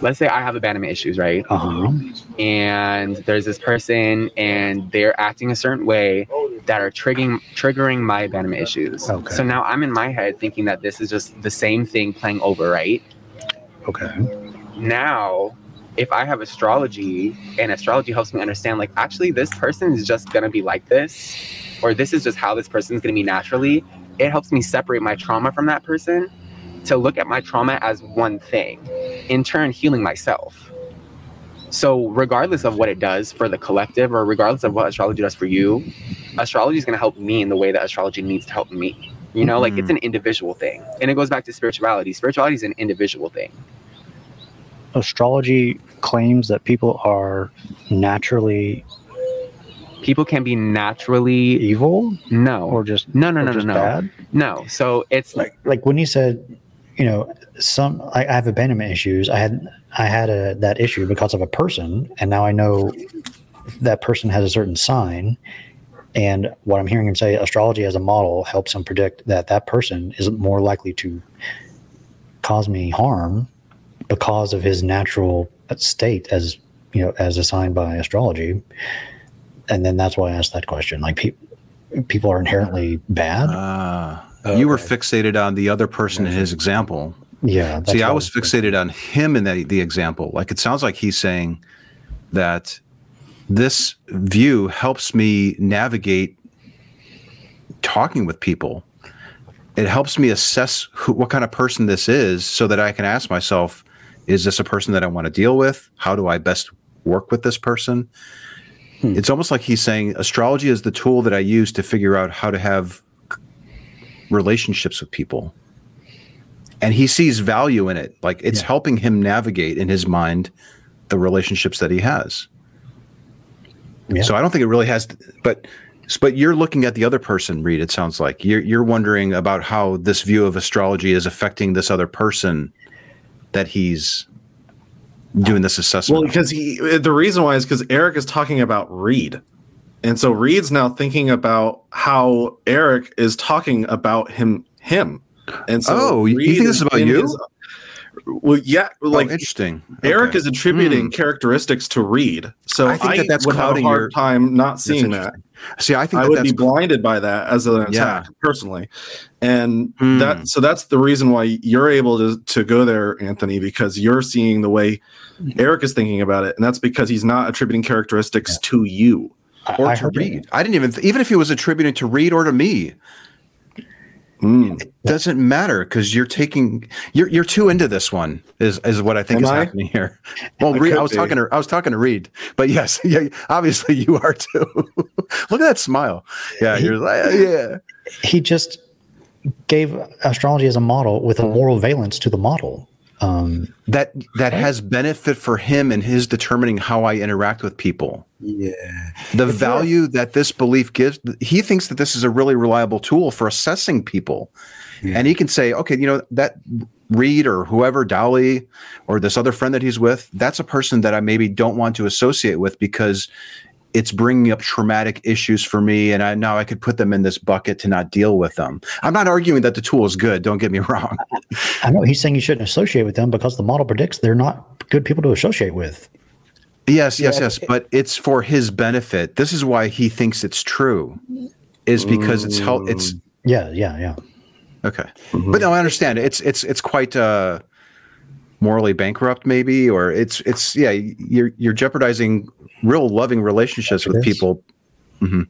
Speaker 10: let's say I have abandonment issues, right?
Speaker 12: Uh huh.
Speaker 10: And there's this person and they're acting a certain way that are triggering triggering my abandonment issues.
Speaker 2: Okay.
Speaker 10: So now I'm in my head thinking that this is just the same thing playing over, right?
Speaker 2: Okay.
Speaker 10: now if i have astrology and astrology helps me understand like actually this person is just gonna be like this or this is just how this person's gonna be naturally it helps me separate my trauma from that person to look at my trauma as one thing in turn healing myself. So regardless of what it does for the collective or regardless of what astrology does for you astrology is going to help me in the way that astrology needs to help me you know? Like it's mm-hmm. an individual thing. And it goes back to spirituality. Spirituality is an individual thing
Speaker 12: Astrology claims that people are naturally
Speaker 10: people can be naturally
Speaker 12: evil
Speaker 10: no
Speaker 12: or just
Speaker 10: no no no no no
Speaker 12: bad.
Speaker 10: no so it's
Speaker 2: Like like when he said, you know, some I, I have abandonment issues. I had I had a that issue because of a person, and now I know that person has a certain sign. And what I'm hearing him say, astrology as a model helps him predict that that person is more likely to cause me harm because of his natural state as you know as assigned by astrology and then that's why i asked that question like people people are inherently bad.
Speaker 4: Ah, you were fixated on the other person in his example.
Speaker 2: Yeah.
Speaker 4: See, I was fixated on him in the, the example. Like it sounds like he's saying that this view helps me navigate talking with people. It helps me assess who, what kind of person this is so that I can ask myself, is this a person that I want to deal with? How do I best work with this person? Hmm. It's almost like he's saying astrology is the tool that I use to figure out how to have relationships with people. And he sees value in it. Like it's helping him navigate in his mind the relationships that he has. So i don't think it really has but but you're looking at the other person Reid it sounds like. You're you're wondering about how this view of astrology is affecting this other person that he's doing this assessment
Speaker 3: Well, because he the reason why is because Eric is talking about Reid. And so Reid's now thinking about how Eric is talking about him him. And so
Speaker 4: Oh, you- you think this is about you?
Speaker 3: Well, yeah, like
Speaker 4: interesting.
Speaker 3: Eric
Speaker 4: Okay.
Speaker 3: is attributing
Speaker 4: Hmm.
Speaker 3: characteristics to Reid. So
Speaker 4: I think that that's
Speaker 3: would have a hard
Speaker 4: your-
Speaker 3: time not seeing that.
Speaker 4: See, I think
Speaker 3: I
Speaker 4: that
Speaker 3: would be
Speaker 4: that's-
Speaker 3: blinded by that as an
Speaker 4: Yeah.
Speaker 3: attack personally, and
Speaker 4: Hmm.
Speaker 3: that so that's the reason why you're able to to go there, Anthony, because you're seeing the way Eric is thinking about it, and that's because he's not attributing characteristics to you
Speaker 4: or to Reid. I didn't even even if he was attributing to Reid or to me.
Speaker 3: Hmm.
Speaker 4: It doesn't matter because you're taking you're you're too into this one is is what I think
Speaker 3: Am
Speaker 4: is
Speaker 3: I?
Speaker 4: happening here. Well,
Speaker 3: I
Speaker 4: Reid, I was
Speaker 3: be.
Speaker 4: talking to I was talking to Reid, but yes, yeah, obviously you are too. Look at that smile. Yeah, you're like yeah.
Speaker 2: he just gave astrology as a model with a moral valence to the model. Um,
Speaker 4: that that has benefit for him and his determining how I interact with people.
Speaker 8: Yeah.
Speaker 4: The value that this belief gives, he thinks that this is a really reliable tool for assessing people. And he can say, okay, you know, that Reid or whoever, Dali, or this other friend that he's with, that's a person that I maybe don't want to associate with because it's bringing up traumatic issues for me. And I now I could put them in this bucket to not deal with them. I'm not arguing that the tool is good. Don't get me wrong.
Speaker 2: I know he's saying you shouldn't associate with them because the model predicts they're not good people to associate with.
Speaker 4: Yes, yes,
Speaker 2: Yeah,
Speaker 4: yes. But it's for his benefit. This is why he thinks it's true, is because it's help. It's
Speaker 2: Yeah, yeah, yeah.
Speaker 4: okay. But no, I understand. It's it's it's quite uh, morally bankrupt, maybe, or it's it's yeah. You're you're jeopardizing real loving relationships with
Speaker 2: It is.
Speaker 4: people. Mhm.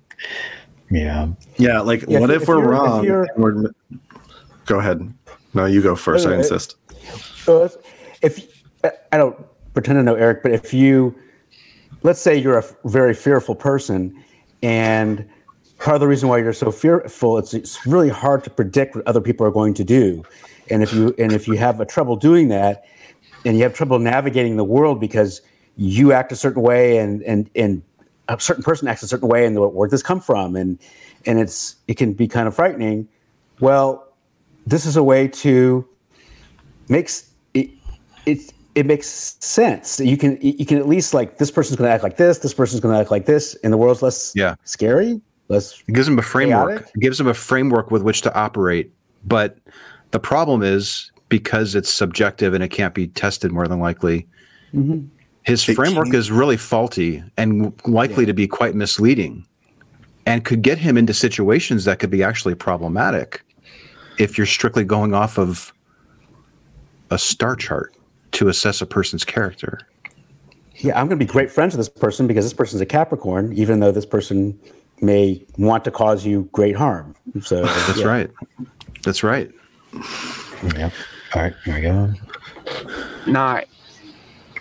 Speaker 2: Yeah.
Speaker 3: Yeah, like
Speaker 8: Yeah,
Speaker 3: what
Speaker 8: if-
Speaker 3: if,
Speaker 8: if
Speaker 3: we're
Speaker 8: you're- if
Speaker 3: wrong? we're- go ahead. No, you go first. I insist.
Speaker 8: So if, if I don't pretend to know Eric, but if you, let's say you're a very fearful person, and part of the reason why you're so fearful, it's it's really hard to predict what other people are going to do, and if you and if you have a trouble doing that, and you have trouble navigating the world because you act a certain way, and and and a certain person acts a certain way, and where does this come from, and and it's it can be kind of frightening. Well, this is a way to makes it it it makes sense. You can you can at least like this person's going to act like this, this person's going to act like this, and the world's less
Speaker 4: Yeah.
Speaker 8: scary, less.
Speaker 4: It gives them a framework.
Speaker 8: Chaotic?
Speaker 4: It gives them a framework with which to operate. But the problem is because it's subjective and it can't be tested more than likely. His
Speaker 3: It
Speaker 4: framework
Speaker 3: can't-
Speaker 4: is really faulty and likely to be quite misleading and could get him into situations that could be actually problematic if you're strictly going off of a star chart to assess a person's character.
Speaker 8: Yeah, I'm going to be great friends with this person because this person's a Capricorn, even though this person may want to cause you great harm. So
Speaker 4: That's
Speaker 8: yeah.
Speaker 4: right. That's right.
Speaker 2: Yeah. All right. Here we go.
Speaker 10: not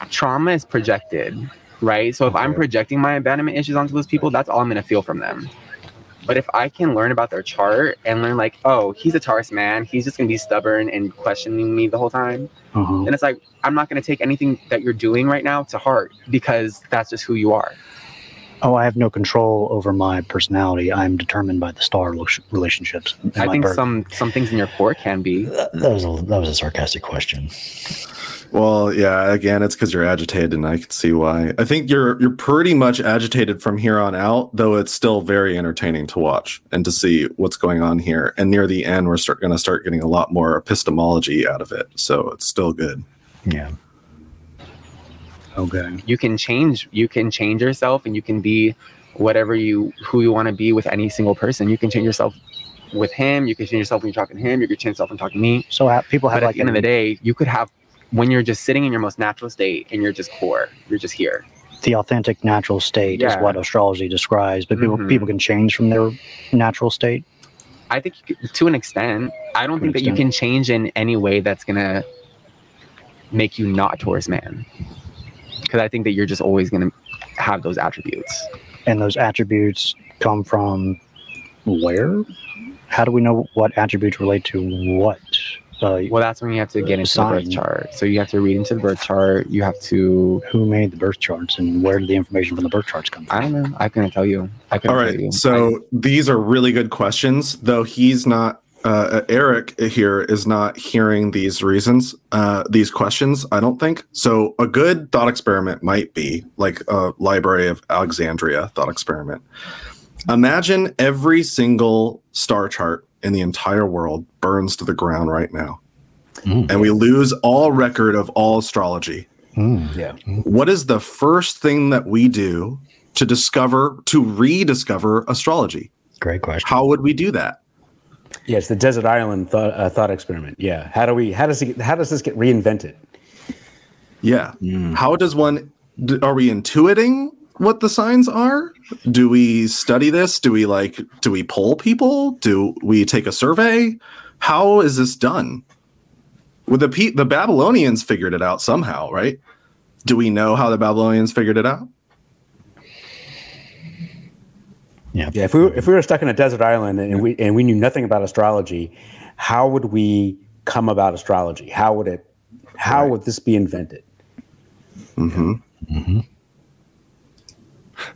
Speaker 10: trauma is projected, right? So if I'm projecting my abandonment issues onto those people, that's all I'm gonna feel from them. But if I can learn about their chart and learn like, oh, he's a Taurus man, he's just gonna be stubborn and questioning me the whole time,
Speaker 12: Uh-huh.
Speaker 10: then it's like I'm not gonna take anything that you're doing right now to heart because that's just who you are.
Speaker 12: Oh, I have no control over my personality. I'm determined by the star lo- relationships.
Speaker 10: I think
Speaker 12: birth.
Speaker 10: some some things in your core can be.
Speaker 2: That was a that was a sarcastic question.
Speaker 3: Well, yeah. Again, it's because you're agitated, and I can see why. I think you're you're pretty much agitated from here on out, though it's still very entertaining to watch and to see what's going on here. And near the end, we're going to start getting a lot more epistemology out of it, so it's still good.
Speaker 2: Yeah. Okay.
Speaker 10: You can change. You can change yourself, and you can be whatever you who you want to be with any single person. You can change yourself with him. You can change yourself when you're talking to him. You can change yourself when talking to me.
Speaker 12: So ha- people have
Speaker 10: But at
Speaker 12: like
Speaker 10: the end of the day, you could have when you're just sitting in your most natural state and you're just core. You're just here.
Speaker 12: the authentic natural state is what astrology describes, but people
Speaker 10: Mhm.
Speaker 12: people can change from their natural state.
Speaker 10: I think you could- to an extent. I don't
Speaker 12: To
Speaker 10: think that you can change in any way that's gonna make you not a Taurus man. Because I think that you're just always gonna have those attributes.
Speaker 12: And those attributes come from where? How do we know what attributes relate to what? Uh,
Speaker 10: Well, that's when you have to get into the birth chart. So you have to read into the birth chart. You have to.
Speaker 12: who made the birth charts and where did the information from the birth charts come from?
Speaker 10: I don't know. I couldn't tell you. I couldn't
Speaker 3: All
Speaker 10: tell you.
Speaker 3: right. So these are really good questions, though he's not. Uh, Eric here is not hearing these reasons, uh, these questions. I don't think so. A good thought experiment might be like a Library of Alexandria thought experiment. Imagine every single star chart in the entire world burns to the ground right now, and we lose all record of all astrology.
Speaker 8: Yeah.
Speaker 3: What is the first thing that we do to discover, to rediscover astrology?
Speaker 2: Great question.
Speaker 3: How would we do that?
Speaker 8: Yes, the desert island thought, uh, thought experiment. Yeah. How do we? How does it? How does this get reinvented?
Speaker 3: Yeah. How does one, are we intuiting what the signs are? Do we study this? Do we like, do we poll people? Do we take a survey? How is this done? With the the Babylonians figured it out somehow, right? Do we know how the Babylonians figured it out?
Speaker 2: Yeah.
Speaker 8: Yeah. If we were, if we were stuck in a desert island and we and we knew nothing about astrology, how would we come about astrology? How would it? How would this be invented?
Speaker 3: Mm-hmm.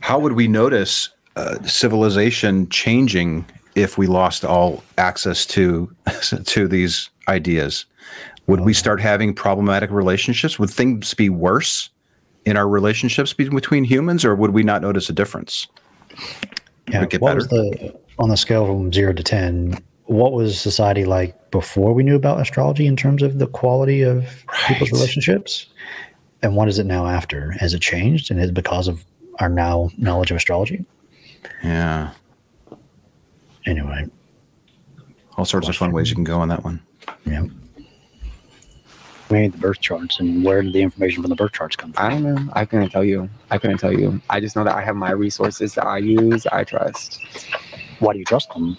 Speaker 4: How would we notice uh, civilization changing if we lost all access to to these ideas? Would we start having problematic relationships? Would things be worse in our relationships between humans, or would we not notice a difference?
Speaker 2: Yeah.
Speaker 4: Get
Speaker 2: what
Speaker 4: better?
Speaker 2: was the on the scale from zero to ten? What was society like before we knew about astrology in terms of the quality of people's relationships? And what is it now after? Has it changed? And is it because of our now knowledge of astrology?
Speaker 4: Yeah,
Speaker 2: Anyway,
Speaker 4: all sorts of fun ways you can go on that one.
Speaker 2: yeah. We made the birth charts, and where did the information from the birth charts come from?
Speaker 10: I don't know. I couldn't tell you. I couldn't tell you. I just know that I have my resources that I use. I trust
Speaker 12: Why do you trust them?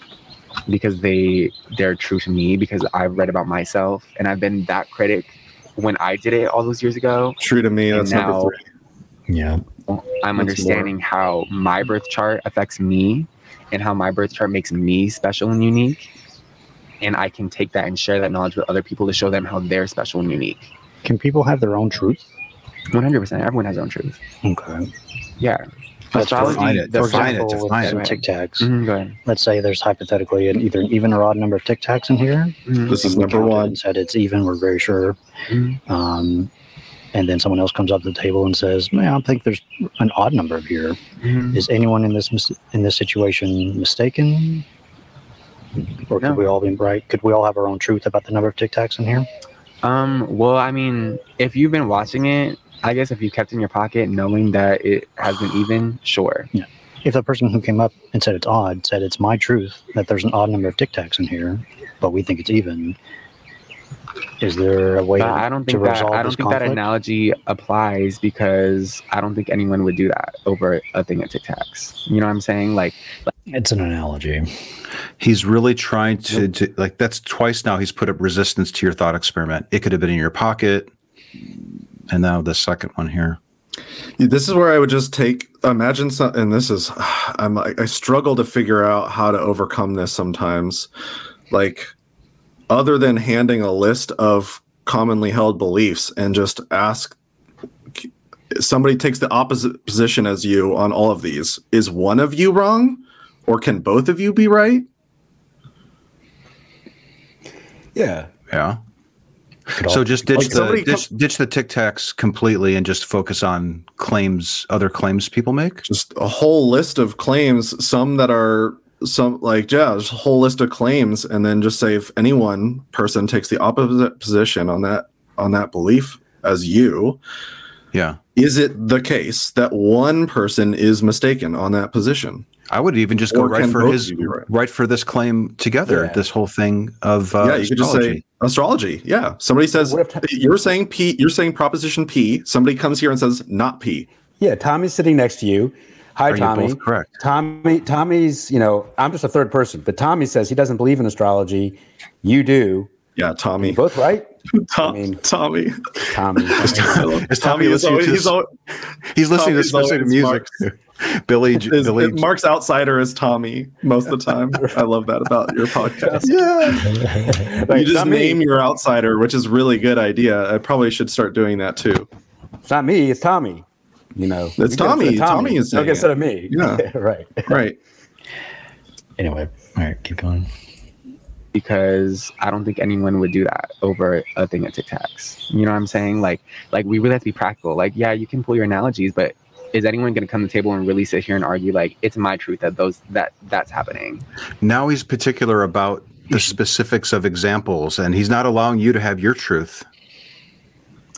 Speaker 10: because they they're true to me. Because I've read about myself and I've been that critic when I did it all those years ago.
Speaker 3: True to me.
Speaker 10: And
Speaker 3: That's
Speaker 10: now-
Speaker 3: number three.
Speaker 2: Yeah.
Speaker 10: I'm
Speaker 3: What's
Speaker 10: understanding how my birth chart affects me and how my birth chart makes me special and unique. And I can take that and share that knowledge with other people to show them how they're special and unique.
Speaker 12: Can people have their own truth?
Speaker 10: 100%. Everyone has their own truth.
Speaker 12: Okay.
Speaker 10: Yeah.
Speaker 12: That's
Speaker 10: Astrology,
Speaker 4: define it,
Speaker 10: the
Speaker 12: For
Speaker 4: define it,
Speaker 12: example, with
Speaker 4: define
Speaker 12: some
Speaker 10: it.
Speaker 12: tic tacs.
Speaker 10: Mhm, go ahead.
Speaker 12: Let's say there's hypothetically an, either an even or odd number of tic tacs in here.
Speaker 10: Mhm.
Speaker 3: This is number one.
Speaker 12: And said it's even. We're very sure.
Speaker 10: Mhm.
Speaker 12: Um, and then someone else comes up to the table and says, "Man, I think there's an odd number here.
Speaker 10: Mhm.
Speaker 12: Is anyone in this mis- in this situation mistaken, or could
Speaker 10: No.
Speaker 12: we all be right? Could we all have our own truth about the number of tic tacs in here?
Speaker 10: Um, well, I mean, if you've been watching it, I guess if you kept in your pocket knowing that it has been even, sure.
Speaker 12: If the person who came up and said it's odd said it's my truth that there's an odd number of tic tacs in here, but we think it's even, is there a way
Speaker 10: But I don't
Speaker 12: to
Speaker 10: think that I don't
Speaker 12: this
Speaker 10: think that analogy applies because I don't think anyone would do that over a thing at Tic Tacs. You know what I'm saying? Like,
Speaker 2: It's an analogy.
Speaker 4: He's really trying to, to like that's twice now he's put up resistance to your thought experiment. It could have been in your pocket, and now the second one here.
Speaker 3: This is where I would just take imagine some, and this is I'm like I struggle to figure out how to overcome this sometimes. Like other than handing a list of commonly held beliefs and just ask somebody takes the opposite position as you on all of these. Is one of you wrong? Or can both of you be right?
Speaker 8: Yeah.
Speaker 4: Yeah. So just ditch
Speaker 3: Like
Speaker 4: the
Speaker 3: somebody
Speaker 4: ditch, ditch the Tic Tacs completely and just focus on claims, other claims people make.
Speaker 3: just a whole list of claims some that are some like yeah just a whole list of claims and then just say if any one person takes the opposite position on that on that belief as you
Speaker 4: Yeah.
Speaker 3: Is it the case that one person is mistaken on that position?
Speaker 4: I would even just go right for his
Speaker 3: of you be right?
Speaker 4: right. for this claim together.
Speaker 3: Yeah.
Speaker 4: This whole thing of uh,
Speaker 3: yeah, you could just say astrology. Yeah, somebody says you're saying P. You're saying proposition P. Somebody comes here and says not P.
Speaker 8: Yeah, Tommy's sitting next to you. Hi,
Speaker 3: Are you
Speaker 8: Tommy.
Speaker 3: both correct?
Speaker 8: Tommy. Tommy's. You know, I'm just a third person, but Tommy says he doesn't believe in astrology. You do.
Speaker 3: Yeah, Tommy.
Speaker 8: both right.
Speaker 3: Tom, Tommy.
Speaker 8: Tommy.
Speaker 4: Is Tommy,
Speaker 3: Tommy is
Speaker 4: listening
Speaker 3: always,
Speaker 4: to
Speaker 3: he's, always,
Speaker 4: he's listening
Speaker 3: Tommy's
Speaker 4: to specific music.
Speaker 3: Mark's-
Speaker 4: Billy,
Speaker 3: is-
Speaker 4: Billy,
Speaker 3: Mark's outsider is Tommy most of the time. I love that about your podcast.
Speaker 8: Yeah.
Speaker 3: you just name your outsider, which is really good idea. I probably should start doing that too.
Speaker 8: It's not me. It's Tommy. You know,
Speaker 3: It's
Speaker 8: You get
Speaker 3: Tommy. Tommy is
Speaker 8: Don't
Speaker 3: saying
Speaker 8: get instead of me.
Speaker 3: Yeah.
Speaker 8: right.
Speaker 3: Right.
Speaker 2: Anyway, all right, keep going.
Speaker 10: because I don't think anyone would do that over a thing of Tic Tacs. You know what I'm saying? Like, like we really have to be practical. Like, yeah, you can pull your analogies, but is anyone going to come to the table and really sit here and argue like it's my truth that those that that's happening?
Speaker 4: now he's particular about the specifics of examples, and he's not allowing you to have your truth.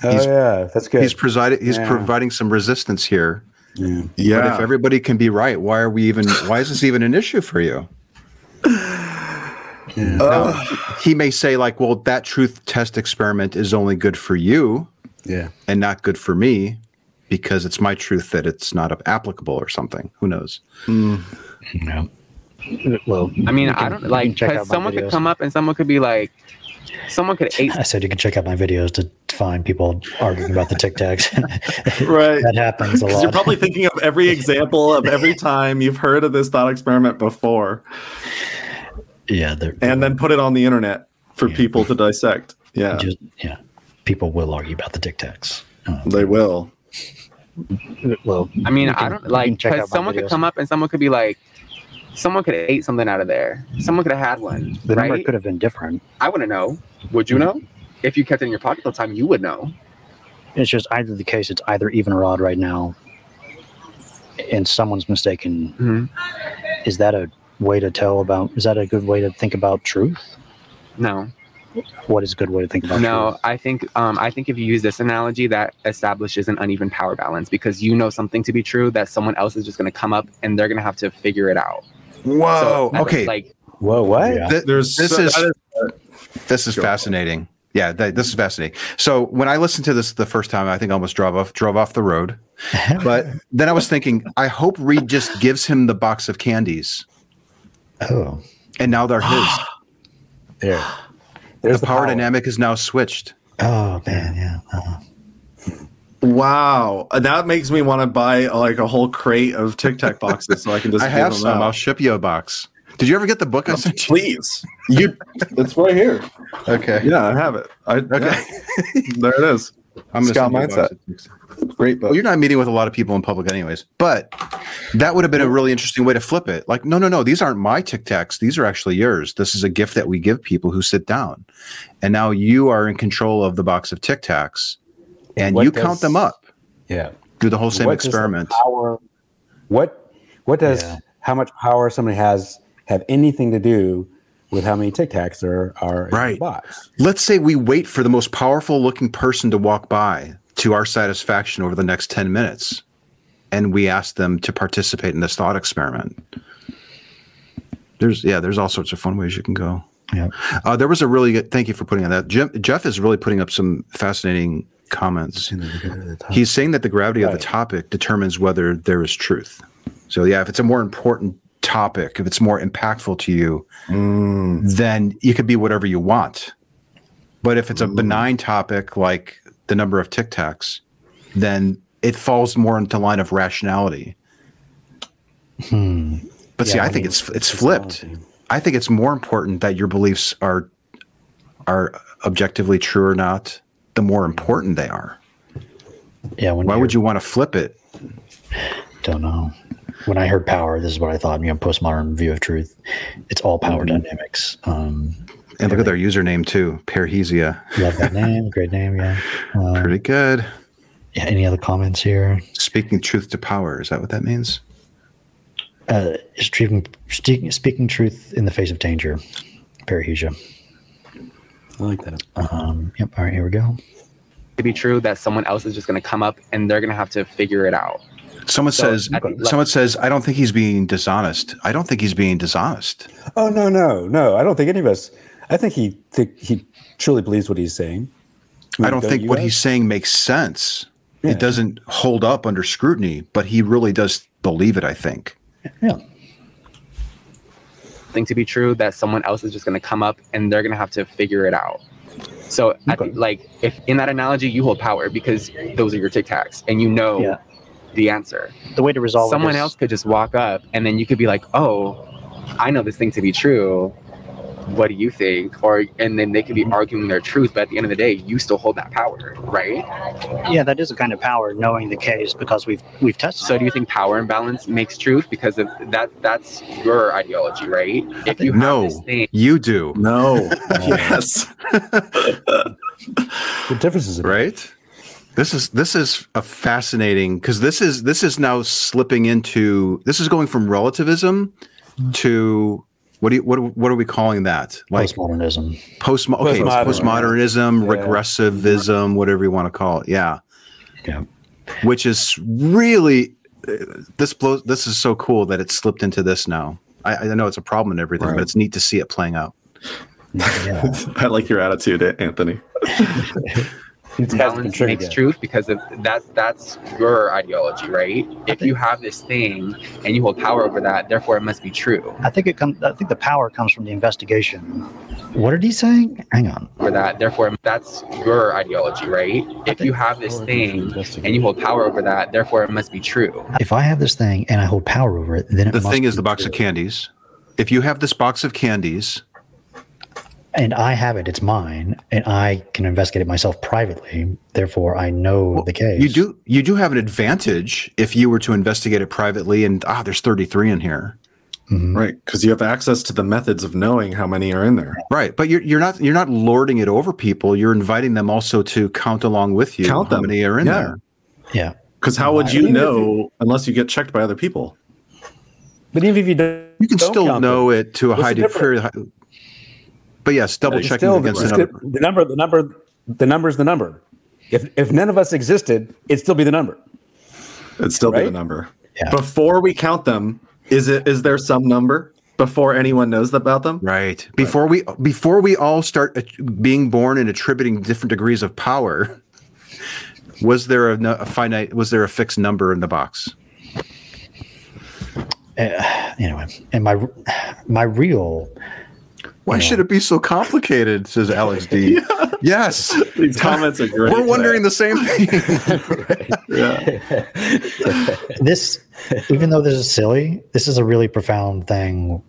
Speaker 8: Oh
Speaker 4: He's-
Speaker 8: yeah, that's good.
Speaker 4: He's presided. He's
Speaker 8: Yeah.
Speaker 4: providing some resistance here.
Speaker 8: Yeah.
Speaker 4: But if everybody can be right, why are we even? Why is this even an issue for you? Now, he may say like, "Well, that truth test experiment is only good for you,
Speaker 8: Yeah.
Speaker 4: and not good for me, because it's my truth that it's not applicable or something." Who knows? Mm.
Speaker 2: No. Well,
Speaker 10: I mean,
Speaker 2: you
Speaker 10: I don't like because
Speaker 2: out my
Speaker 10: someone could come up and someone could be like, someone could ace
Speaker 2: I said you can check out my videos to find people arguing about the Tic Tacs.
Speaker 3: Right.
Speaker 2: that happens a lot.
Speaker 3: you're probably thinking of every example of every time you've heard of this thought experiment before,
Speaker 2: yeah, they're
Speaker 3: and then put it on the internet for people to dissect. Yeah,
Speaker 2: just yeah. People will argue about the Tic Tacs.
Speaker 3: Oh, they will.
Speaker 2: Well,
Speaker 10: I mean,
Speaker 2: you
Speaker 10: I don't like because
Speaker 2: out my
Speaker 10: someone could come up and someone could be like, someone could have ate something out of there. Someone could have had one.
Speaker 12: The number could have been different.
Speaker 10: I wouldn't know. Would you know? If you kept it in your pocket the time, you would know.
Speaker 12: It's just either the case, it's either even or odd right now, and someone's mistaken.
Speaker 10: Mm-hmm.
Speaker 12: Is that a way to tell about? Is that a good way to think about truth?
Speaker 10: No.
Speaker 12: What is a good way to think about
Speaker 10: No,
Speaker 12: truth?
Speaker 10: I think um, I think if you use this analogy, that establishes an uneven power balance because you know something to be true that someone else is just going to come up and they're going to have to figure it out.
Speaker 4: Whoa.
Speaker 10: So,
Speaker 4: okay.
Speaker 10: Like,
Speaker 8: Whoa, what?
Speaker 4: Th-
Speaker 3: There's
Speaker 4: this
Speaker 3: so-
Speaker 4: is
Speaker 3: that
Speaker 4: this is fascinating. Yeah, that, this is fascinating. So when I listened to this the first time, I think I almost drove off drove off the road. But then I was thinking, I hope Reid just gives him the box of candies,
Speaker 2: Oh,
Speaker 4: and now they're his.
Speaker 8: There. There's
Speaker 4: the power, dynamic is now switched.
Speaker 2: oh man, yeah. Uh,
Speaker 3: Wow, that makes me want to buy like a whole crate of Tic Tac boxes so I can just.
Speaker 4: I have
Speaker 3: them
Speaker 4: some.
Speaker 3: out.
Speaker 4: I'll ship you a box. Did you ever get the book I sent?
Speaker 3: Please, you. It's right here.
Speaker 4: Okay.
Speaker 3: Yeah, I have it. I,
Speaker 4: Okay.
Speaker 3: yeah. there it is.
Speaker 4: I'm gonna
Speaker 3: Scout
Speaker 4: send you a box.
Speaker 3: mindset. Great book.
Speaker 4: Well, you're not meeting with a lot of people in public, anyways. But that would have been a really interesting way to flip it. Like, no, no, no, these aren't my Tic Tacs. These are actually yours. This is a gift that we give people who sit down, and now you are in control of the box of Tic Tacs, and
Speaker 8: What
Speaker 4: you
Speaker 8: does-
Speaker 4: count them up.
Speaker 8: Yeah.
Speaker 4: Do the whole same
Speaker 8: What
Speaker 4: experiment.
Speaker 8: Power, what what does
Speaker 2: Yeah.
Speaker 8: how much power somebody has have anything to do with how many Tic Tacs there are in the
Speaker 4: Right.
Speaker 8: box?
Speaker 4: Let's say we wait for the most powerful looking person to walk by to our satisfaction over the next 10 minutes, and we ask them to participate in this thought experiment. There's, yeah, there's all sorts of fun ways you can go.
Speaker 2: yeah.
Speaker 4: Uh, there was a really good, thank you for putting on that. Jim, Jeff is really putting up some fascinating comments. He's saying that the gravity of the topic determines whether there is truth. So, yeah, if it's a more important topic, if it's more impactful to you, then you could be whatever you want. But if it's a benign topic like the number of Tic Tacs, then it falls more into line of rationality.
Speaker 2: Hmm.
Speaker 4: But see, I
Speaker 8: I
Speaker 4: think
Speaker 8: mean,
Speaker 4: it's it's flipped. I think it's more important that your beliefs are are objectively true or not. The more important they are.
Speaker 2: Yeah. When
Speaker 4: Why would you want to flip it?
Speaker 2: Don't know. When I heard power, this is what I thought. You know, postmodern view of truth. It's all power
Speaker 4: Mm-hmm.
Speaker 2: dynamics. Um,
Speaker 4: And look at their username too, Parhesia.
Speaker 2: love that name. Great name. Yeah. Um,
Speaker 4: Pretty good.
Speaker 2: yeah. Any other comments here?
Speaker 4: Speaking truth to power. Is that what that means?
Speaker 2: Uh, speaking, speaking, speaking truth in the face of danger. Parhesia.
Speaker 8: I like that.
Speaker 2: Um, yep. All right. Here we go.
Speaker 10: to be true that someone else is just going to come up and they're going to have to figure it out.
Speaker 4: Someone
Speaker 10: So,
Speaker 4: says,
Speaker 10: at
Speaker 4: someone says, I don't think he's being dishonest. I don't think he's being dishonest.
Speaker 8: Oh no, no, no! I don't think any of us. I think he think he truly believes what he's saying.
Speaker 4: I don't
Speaker 8: Don't
Speaker 4: think what
Speaker 8: guys?
Speaker 4: he's saying makes sense.
Speaker 8: Yeah.
Speaker 4: It doesn't hold up under scrutiny, but he really does believe it, I think.
Speaker 12: Yeah.
Speaker 10: thing to be true that someone else is just going to come up and they're going to have to figure it out. So, at the- like, if in that analogy you hold power because those are your tic tacs and you know
Speaker 12: Yeah.
Speaker 10: The answer,
Speaker 12: The way to resolve
Speaker 10: someone
Speaker 12: it is,
Speaker 10: else could just walk up and then you could be like, "Oh, I know this thing to be true. What do you think?" Or and then they could be arguing their truth, but at the end of the day, you still hold that power, right?
Speaker 12: Yeah, that is a kind of power, knowing the case because we've we've tested.
Speaker 10: So, do you think power imbalance makes truth because of that? That's your ideology, right? If you have
Speaker 4: No,
Speaker 10: this thing,
Speaker 4: you do.
Speaker 3: No. yes.
Speaker 8: The difference is
Speaker 4: right this is this is a fascinating because this is this is now slipping into this is going from relativism to what do you what what are we calling that like
Speaker 12: postmodernism
Speaker 4: post okay
Speaker 8: Postmodern,
Speaker 4: postmodernism
Speaker 8: yeah.
Speaker 4: regressivism whatever you want to call it yeah
Speaker 12: Yeah.
Speaker 4: which is really uh, this blows this is so cool that it slipped into this now i, I know it's a problem and everything
Speaker 3: Right.
Speaker 4: but it's neat to see it playing out
Speaker 12: yeah.
Speaker 3: I like your attitude, Anthony.
Speaker 10: balance makes truth because of that that's your ideology right if you have this thing and you hold power over that therefore it must be true
Speaker 12: I think it comes. I think the power comes from the investigation. What are he saying Hang on.
Speaker 10: for that therefore that's your ideology right if you have this thing and you hold power over that therefore it must be true
Speaker 12: If I have this thing and I hold power over it, then it
Speaker 4: the
Speaker 12: must
Speaker 4: thing is
Speaker 12: be
Speaker 4: the box
Speaker 12: true.
Speaker 4: of candies if you have this box of candies
Speaker 12: and I have it. It's mine, and I can investigate it myself privately. Therefore, I know the case.
Speaker 4: You do you do have an advantage if you were to investigate it privately and ah there's 33 in here.
Speaker 12: Mhm.
Speaker 3: Right. Because you have access to the methods of knowing how many are in there.
Speaker 4: Right, but you're you're not you're not lording it over people. You're inviting them also to count along with you
Speaker 3: Count
Speaker 4: how
Speaker 3: them.
Speaker 4: many are in
Speaker 3: Yeah.
Speaker 4: there.
Speaker 12: Yeah.
Speaker 3: Because how would you
Speaker 8: mean,
Speaker 3: know unless you get checked by other people?
Speaker 8: But even if you don't,
Speaker 4: You can
Speaker 8: don't
Speaker 4: still know it to a high degree. But yes, double
Speaker 8: It's
Speaker 4: checking
Speaker 8: still
Speaker 4: against
Speaker 8: the,
Speaker 4: another.
Speaker 8: the number, the number, the number is the number. If if none of us existed, it'd still be the number.
Speaker 3: It'd still be the number.
Speaker 12: Yeah.
Speaker 3: Before we count them, is it is there some number before anyone knows about them?
Speaker 4: Right. Before we before we all start being born and attributing different degrees of power, was there a, a finite? Was there a fixed number in the box?
Speaker 12: Uh, anyway, and my my real
Speaker 4: Why should it be so complicated? Says Alex D. Yes,
Speaker 3: These comments are great.
Speaker 4: we're wondering the same thing.
Speaker 12: this, even though this is silly, this is a really profound thing.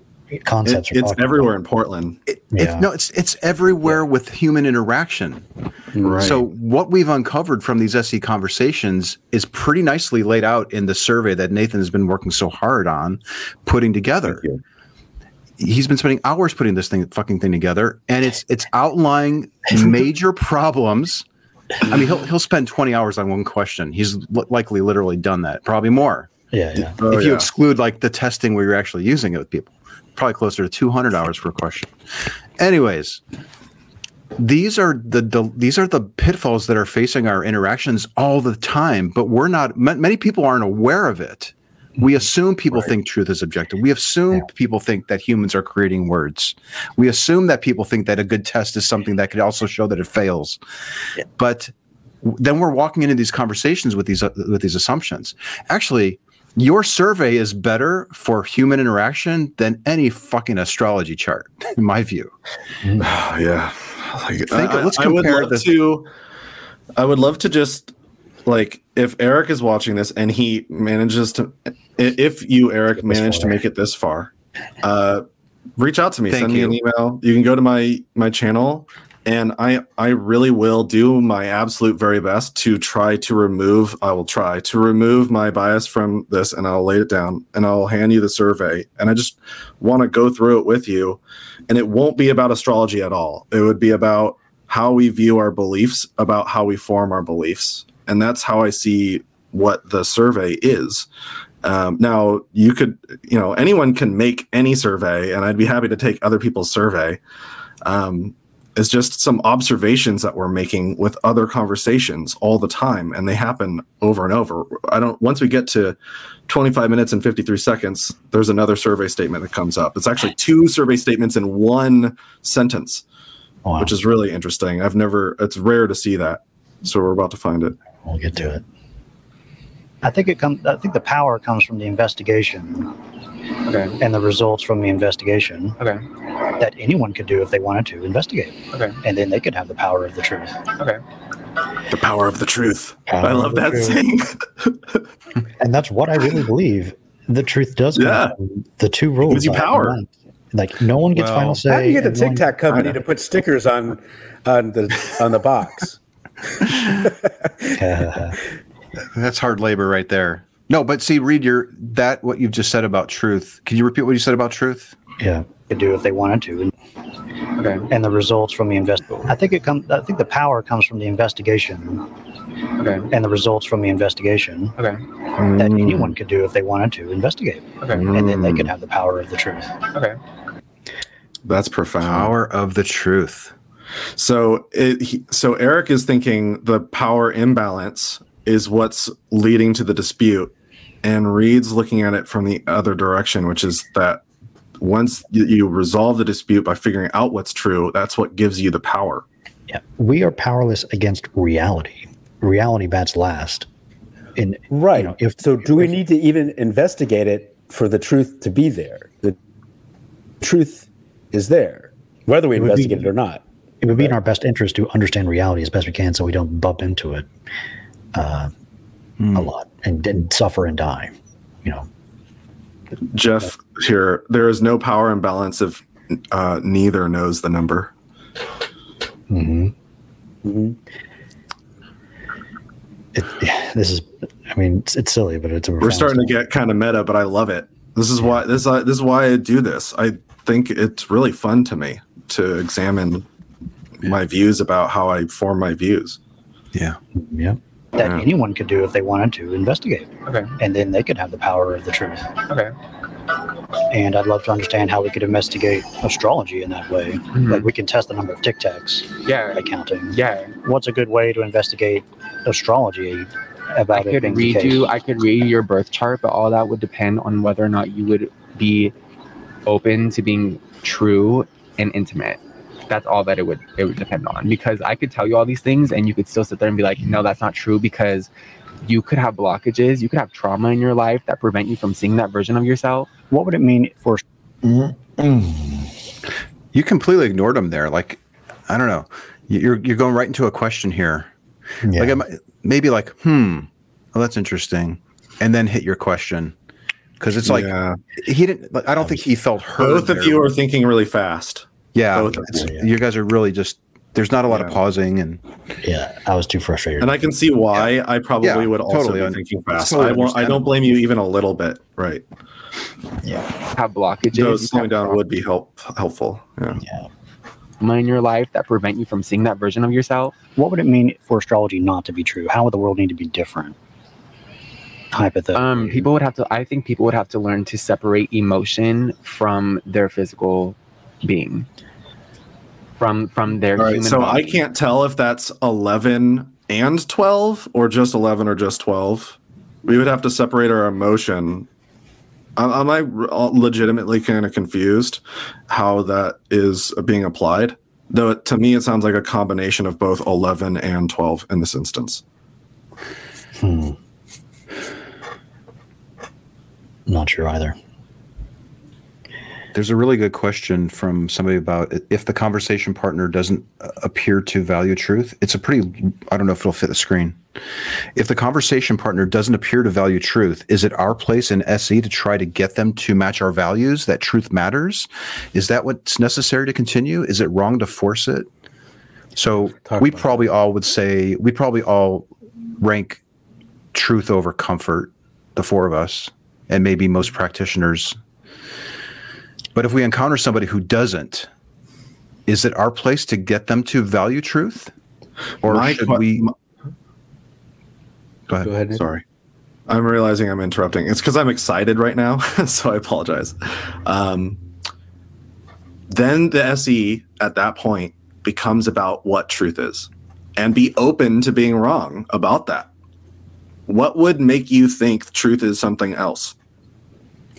Speaker 12: Concepts
Speaker 3: It- it's
Speaker 12: talking
Speaker 3: everywhere in Portland.
Speaker 4: It,
Speaker 12: Yeah.
Speaker 4: it's, no, it's it's everywhere with human interaction.
Speaker 3: Right.
Speaker 4: So what we've uncovered from these SE conversations is pretty nicely laid out in the survey that Nathan has been working so hard on putting together. He's been spending hours putting this thing fucking thing together, and it's it's outlining major problems. I mean, he'll he'll spend twenty hours on one question. He's li- likely literally done that, probably more.
Speaker 12: Yeah, yeah.
Speaker 3: Oh,
Speaker 4: if you oh,
Speaker 3: yeah.
Speaker 4: exclude like the testing where you're actually using it with people, probably closer to 200 hours per question. Anyways, these are the, the these are the pitfalls that are facing our interactions all the time, but we're not. ma- Many people aren't aware of it. We assume people think truth is objective. We assume people think that humans are creating words. We assume that people think that a good test is something that could also show that it fails. But then we're walking into these conversations with these uh, with these assumptions. Actually, your survey is better for human interaction than any fucking astrology chart, in my view.
Speaker 3: Oh, yeah. Like,
Speaker 4: Think-
Speaker 3: I,
Speaker 4: let's
Speaker 3: I would
Speaker 4: compare
Speaker 3: love
Speaker 4: this-
Speaker 3: to. I would love to just like if Eric is watching this and he manages to, i- if you Eric manage to make it this far, uh, reach out to me.
Speaker 4: Thank
Speaker 3: send me an
Speaker 4: you.
Speaker 3: email. You can go to my my channel, and I I really will do my absolute very best to try to remove. I will try to remove my bias from this, and I'll lay it down, and I'll hand you the survey, and I just want to go through it with you, and it won't be about astrology at all. It would be about how we view our beliefs, about how we form our beliefs, and that's how I see what the survey is. Um, now, you could, you know, anyone can make any survey, and I'd be happy to take other people's survey. Um, is just some observations that we're making with other conversations all the time and they happen over and over i don't once we get to 25 minutes and 53 seconds there's another survey statement that comes up it's actually two survey statements in one sentence
Speaker 12: Wow.
Speaker 3: which is really interesting i've never it's rare to see that so we're about to find it
Speaker 12: We'll get to it. I think it comes. I think the power comes from the investigation
Speaker 10: Okay.
Speaker 12: and the results from the investigation
Speaker 10: Okay.
Speaker 12: that anyone could do if they wanted to investigate,
Speaker 10: Okay.
Speaker 12: and then they could have the power of the truth.
Speaker 10: Okay.
Speaker 3: the power of the truth
Speaker 12: Power
Speaker 3: i love that
Speaker 12: truth.
Speaker 3: saying
Speaker 2: and that's what I really believe. The truth does come
Speaker 3: Yeah.
Speaker 2: the two rules.
Speaker 3: gives you power.
Speaker 2: Like no one gets
Speaker 4: Well,
Speaker 2: final say.
Speaker 8: How do you get the
Speaker 2: and no one-
Speaker 8: Tic Tac company to put stickers on on the on the box?
Speaker 4: That's hard labor right there. No, but see, read your that what you've just said about truth. Can you repeat what you said about truth?
Speaker 2: yeah.
Speaker 12: Could do if they wanted to, and,
Speaker 10: Okay.
Speaker 12: and the results from the invest. I think it comes. I think the power comes from the investigation
Speaker 10: Okay.
Speaker 12: and the results from the investigation
Speaker 10: Okay.
Speaker 12: that anyone could do if they wanted to investigate,
Speaker 10: Okay.
Speaker 12: and then they could have the power of the truth.
Speaker 10: Okay.
Speaker 3: that's profound
Speaker 4: Power of the truth.
Speaker 3: So it, he, so Eric is thinking the power imbalance is what's leading to the dispute, and Reid's looking at it from the other direction, which is that once you, you resolve the dispute by figuring out what's true, that's what gives you the power.
Speaker 2: Yeah. We are powerless against reality. Reality bats last. In
Speaker 8: Right.
Speaker 2: know, if-
Speaker 8: so, do we need to even investigate it for the truth to be there? The truth is there, whether we
Speaker 2: It would be-
Speaker 8: investigate it or not.
Speaker 2: it would be in our best interest to understand reality as best we can so we don't bump into it uh, a lot and, and suffer and die. You know,
Speaker 3: Jeff here, there is no power imbalance if uh, neither knows the number.
Speaker 2: hmm
Speaker 8: Mm-hmm.
Speaker 2: it, this is, I mean, it's, it's silly, but it's a
Speaker 3: We're starting to get kind of meta, but I love it. This is why this uh, this is why I do this. I think it's really fun to me to examine my views about how I form my views.
Speaker 4: Yeah.
Speaker 2: Yeah.
Speaker 12: That
Speaker 3: Yeah.
Speaker 12: anyone could do if they wanted to investigate,
Speaker 10: Okay.
Speaker 12: and then they could have the power of the truth.
Speaker 10: Okay.
Speaker 12: And I'd love to understand how we could investigate astrology in that way.
Speaker 10: Mhm.
Speaker 12: Like we can test the number of tic tacs
Speaker 10: Yeah.
Speaker 12: by counting.
Speaker 10: Yeah.
Speaker 12: What's a good way to investigate astrology
Speaker 10: I
Speaker 12: about it
Speaker 10: could read you. I could read your birth chart, but all that would depend on whether or not you would be open to being true and intimate. That's all that it would it would depend on. Because I could tell you all these things, and you could still sit there and be like, "No, that's not true," because you could have blockages, you could have trauma in your life that prevent you from seeing that version of yourself.
Speaker 12: What would it mean for
Speaker 4: You completely ignored him there. Like, I don't know. You- You're you're going right into a question here.
Speaker 2: Yeah.
Speaker 4: Like, maybe like, hmm, well, that's interesting, and then hit your question because it's like
Speaker 3: Yeah.
Speaker 4: he didn't. Like, I don't think he felt hurt.
Speaker 3: Both of
Speaker 4: there.
Speaker 3: you are thinking really fast.
Speaker 4: Yeah,
Speaker 3: both of
Speaker 4: it's-
Speaker 2: you, yeah.
Speaker 4: You guys are really just. There's not a lot of pausing, and
Speaker 2: yeah, I was too frustrated.
Speaker 3: And I can see why I probably
Speaker 4: Yeah,
Speaker 3: would also
Speaker 4: totally
Speaker 3: be thinking fast.
Speaker 4: totally
Speaker 3: I won't I don't blame you even a little bit. Right.
Speaker 10: Yeah have blockages,
Speaker 3: No, slowing down would be help helpful. Yeah.
Speaker 10: trauma in your life that prevent you from seeing that version of yourself.
Speaker 12: what would it mean for astrology not to be true? How would the world need to be different? Hypothetically.
Speaker 10: Um, people would have to. I think people would have to learn to separate emotion from their physical being, from from their
Speaker 3: All right.
Speaker 10: human.
Speaker 3: So I can't tell if that's 11 and 12 or just 11 or just 12. We would have to separate our emotion. Am am I r- legitimately kind of confused how that is being applied? Though it, to me, it sounds like a combination of both 11 and 12 in this instance.
Speaker 2: Hmm. Not sure either.
Speaker 4: There's a really good question from somebody about if the conversation partner doesn't uh, appear to value truth. It's a pretty, I don't know if it'll fit the screen. If the conversation partner doesn't appear to value truth, is it our place in SE to try to get them to match our values that truth matters? Is that what's necessary to continue? Is it wrong to force it? So
Speaker 8: Talk
Speaker 4: we probably all would say, we probably all rank truth over comfort, the four of us, and maybe most practitioners but if we encounter somebody who doesn't, is it our place to get them to value truth? Or
Speaker 3: My
Speaker 4: should we
Speaker 3: my-
Speaker 4: go ahead?
Speaker 8: Go ahead.
Speaker 3: Sorry. I'm realizing I'm interrupting. It's because I'm excited right now, so I apologize. Um, then the SE at that point becomes about what truth is and be open to being wrong about that. What would make you think truth is something else?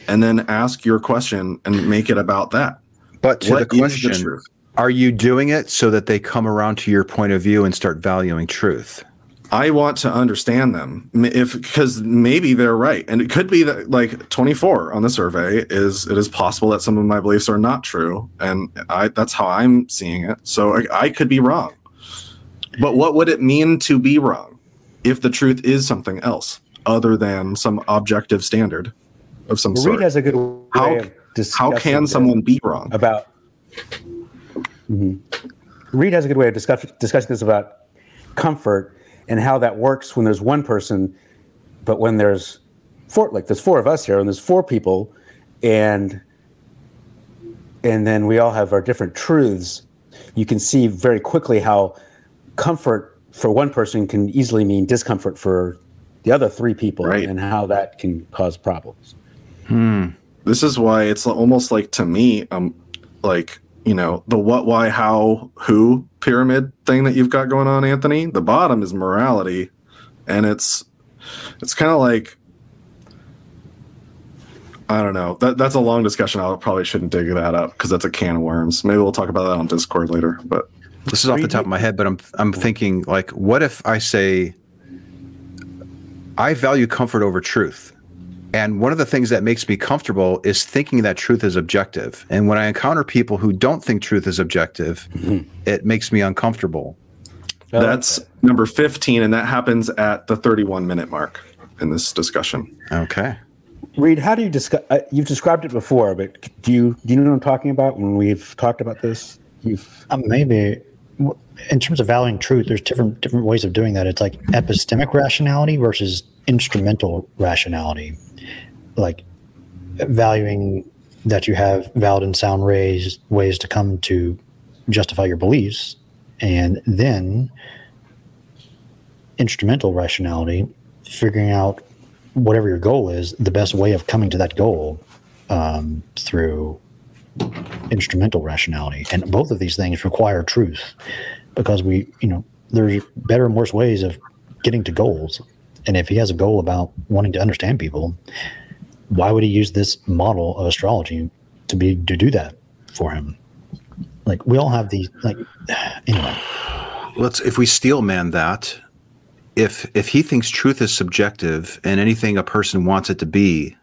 Speaker 3: And then ask your question and make it about that.
Speaker 4: But to
Speaker 3: What
Speaker 4: the question,
Speaker 3: truth?
Speaker 4: are you doing it so that they come around to your point of view and start valuing truth?
Speaker 3: I want to understand them if because maybe they're right, and it could be that like 24 on the survey is it is possible that some of my beliefs are not true, and I that's how I'm seeing it. So I, I could be wrong, but what would it mean to be wrong if the truth is something else other than some objective standard of some
Speaker 8: Well,
Speaker 3: sort?
Speaker 8: Reid has a good way
Speaker 3: How-
Speaker 8: of
Speaker 3: how can someone be wrong
Speaker 8: about? Mhm. Reid has a good way of discuss, discussing this about comfort and how that works when there's one person, but when there's four, like there's four of us here, and there's four people, and and then we all have our different truths. You can see very quickly how comfort for one person can easily mean discomfort for the other three people, and how that can cause problems.
Speaker 3: Hmm. This is why it's almost like to me, um, like you know, the what, why, how, who pyramid thing that you've got going on, Anthony. The bottom is morality, and it's it's kind of like I don't know. That that's a long discussion. I probably shouldn't dig that up because that's a can of worms. Maybe we'll talk about that on Discord later. But
Speaker 4: This is off the top of my head, but I'm I'm thinking like, what if I say I value comfort over truth? And one of the things that makes me comfortable is thinking that truth is objective. And when I encounter people who don't think truth is objective, it makes me uncomfortable.
Speaker 3: that's number fifteen, and that happens at the thirty-one minute mark in this discussion.
Speaker 4: Okay.
Speaker 8: Reid, how do you discuss? Uh, you've described it before, but do you do you know what I'm talking about when we've talked about this? You've
Speaker 2: Um, maybe in terms of valuing truth, there's different different ways of doing that. It's like epistemic rationality versus instrumental rationality, like valuing that you have valid and sound ways ways to come to justify your beliefs, and then instrumental rationality, figuring out whatever your goal is, the best way of coming to that goal um, through instrumental rationality. And both of these things require truth because we, you know, there's better and worse ways of getting to goals. And if he has a goal about wanting to understand people, why would he use this model of astrology to be to do that for him? Like we all have these like anyway.
Speaker 4: Let's if we steel man that, if if he thinks truth is subjective and anything a person wants it to be,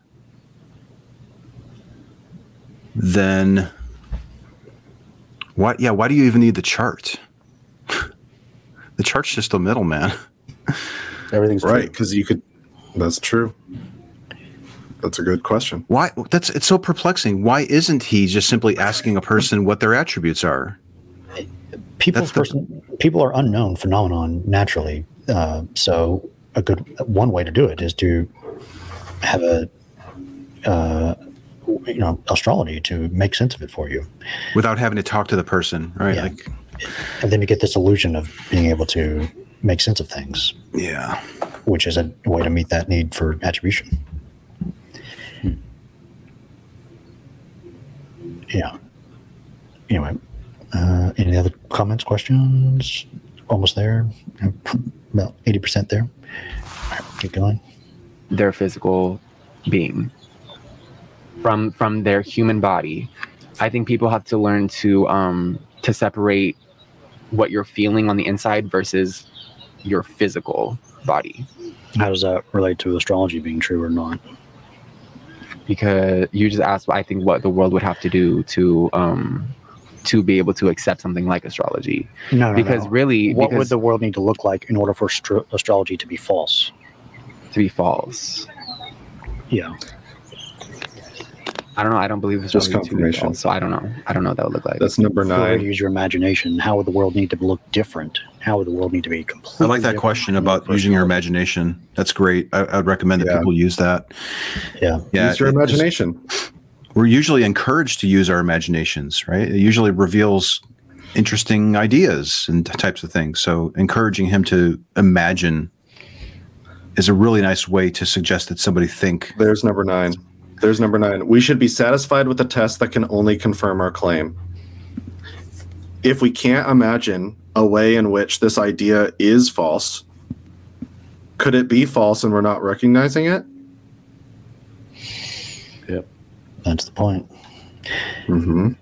Speaker 4: then what yeah, why do you even need the chart? the chart's just a middleman.
Speaker 8: Everything's
Speaker 3: right because you could. That's true. That's a good question.
Speaker 4: Why that's it's so perplexing. Why isn't he just simply asking a person what their attributes are?
Speaker 2: People's person, people are unknown phenomenon naturally. Uh, so a good one way to do it is to have a uh, you know astrology to make sense of it for you,
Speaker 4: Without having to talk to the person, right? Like
Speaker 2: and then you get this illusion of being able to make sense of things.
Speaker 4: Yeah,
Speaker 2: which is a way to meet that need for attribution. Yeah. Anyway, uh, any other comments, questions? Almost there. About eighty percent there. All right, keep going.
Speaker 10: their physical being from from their human body i think people have to learn to um to separate what you're feeling on the inside versus your physical body
Speaker 2: How does that relate to astrology being true or not?
Speaker 10: Because you just asked i think what the world would have to do to um to be able to accept something like astrology
Speaker 2: No, no,
Speaker 10: because
Speaker 2: no.
Speaker 10: really
Speaker 2: what
Speaker 10: because
Speaker 2: would the world need to look like in order for astro- astrology to be false?
Speaker 10: to be false
Speaker 2: Yeah.
Speaker 10: I don't know i don't believe it's
Speaker 2: Just
Speaker 10: astrology to
Speaker 2: confirmation.
Speaker 10: false, so i don't know i don't know what that would look like
Speaker 3: That's number
Speaker 2: If you were to use your imagination. How would the world need to look different? How would the world need to be
Speaker 4: complete?
Speaker 2: I
Speaker 4: like that
Speaker 2: different?
Speaker 4: question about using your imagination. That's great. I, I would recommend that people use that.
Speaker 2: Yeah.
Speaker 4: Yeah.
Speaker 3: Use your
Speaker 4: it just-
Speaker 3: imagination.
Speaker 4: we're usually encouraged to use our imaginations, right? It usually reveals interesting ideas and types of things. So encouraging him to imagine is a really nice way to suggest that somebody think.
Speaker 3: There's number nine. There's number nine. We should be satisfied with a test that can only confirm our claim. if we can't imagine a way in which this idea is false, could it be false and we're not recognizing it?
Speaker 8: Yep.
Speaker 2: That's the point.
Speaker 3: Mm-hmm.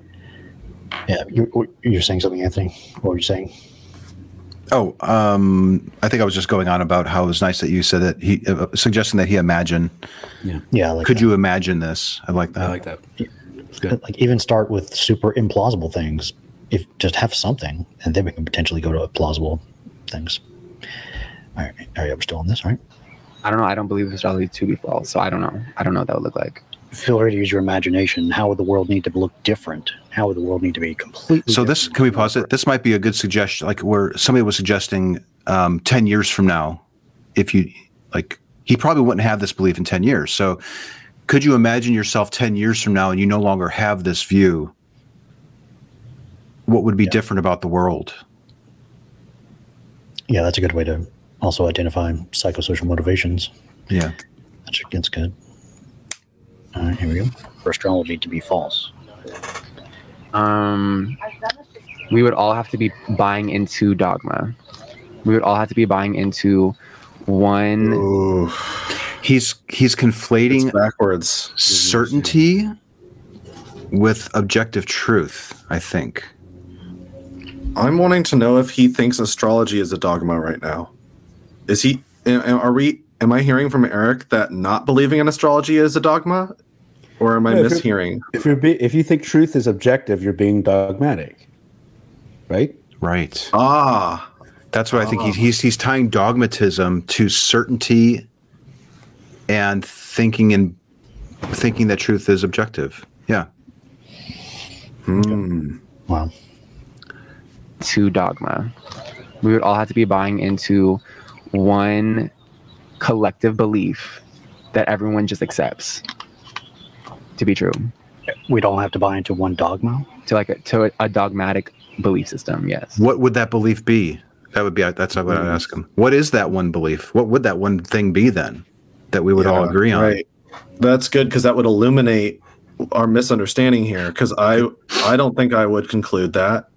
Speaker 2: Yeah, you're, you're saying something, Anthony. What were you saying?
Speaker 4: Oh, um, I think I was just going on about how it was nice that you said that he uh, suggesting that he imagine.
Speaker 8: Yeah.
Speaker 2: Yeah. Like
Speaker 4: Could you imagine this? I like that.
Speaker 8: I like that. It's good.
Speaker 2: Like even start with super implausible things. If just have something, and then we can potentially go to plausible things. All right. All right. We're still on this, all right?
Speaker 10: I don't know. I don't believe astrology to be false, so I don't know. I don't know what that would look like.
Speaker 12: Feel free to use your imagination. How would the world need to look different? How would the world need to be completely
Speaker 4: So this can we pause it? This might be a good suggestion, like where somebody was suggesting um, ten years from now, if you like, he probably wouldn't have this belief in ten years. So, could you imagine yourself ten years from now and you no longer have this view? What would be different about the world?
Speaker 2: Yeah, that's a good way to also identify psychosocial motivations.
Speaker 4: Yeah.
Speaker 2: That's, that's good. All right, here we go.
Speaker 12: for astrology to be false?
Speaker 10: Um, we would all have to be buying into dogma. We would all have to be buying into one.
Speaker 4: He's he's conflating
Speaker 3: backwards
Speaker 4: certainty with objective truth. I think.
Speaker 3: I'm wanting to know if he thinks astrology is a dogma right now. Is he? a- a- Are we? Am I hearing from Eric that not believing in astrology is a dogma, or am I
Speaker 8: Yeah, if you're-
Speaker 3: mishearing?
Speaker 8: If you're be, if you think truth is objective, you're being dogmatic, right?
Speaker 4: Right.
Speaker 3: Ah,
Speaker 4: That's what I think. He's, he's he's tying dogmatism to certainty and thinking and thinking that truth is objective. Yeah.
Speaker 3: Hmm.
Speaker 2: Wow.
Speaker 10: to dogma. We would all have to be buying into one collective belief that everyone just accepts to be true.
Speaker 12: We'd all have to buy into one dogma.
Speaker 10: To like a, to a, a dogmatic belief system. Yes.
Speaker 4: What would that belief be? That would be uh, that's what I'd ask him. What is that one belief? What would that one thing be then that we would all agree on?
Speaker 3: Right. That's good because that would illuminate our misunderstanding here. Because I, I don't think I would conclude that.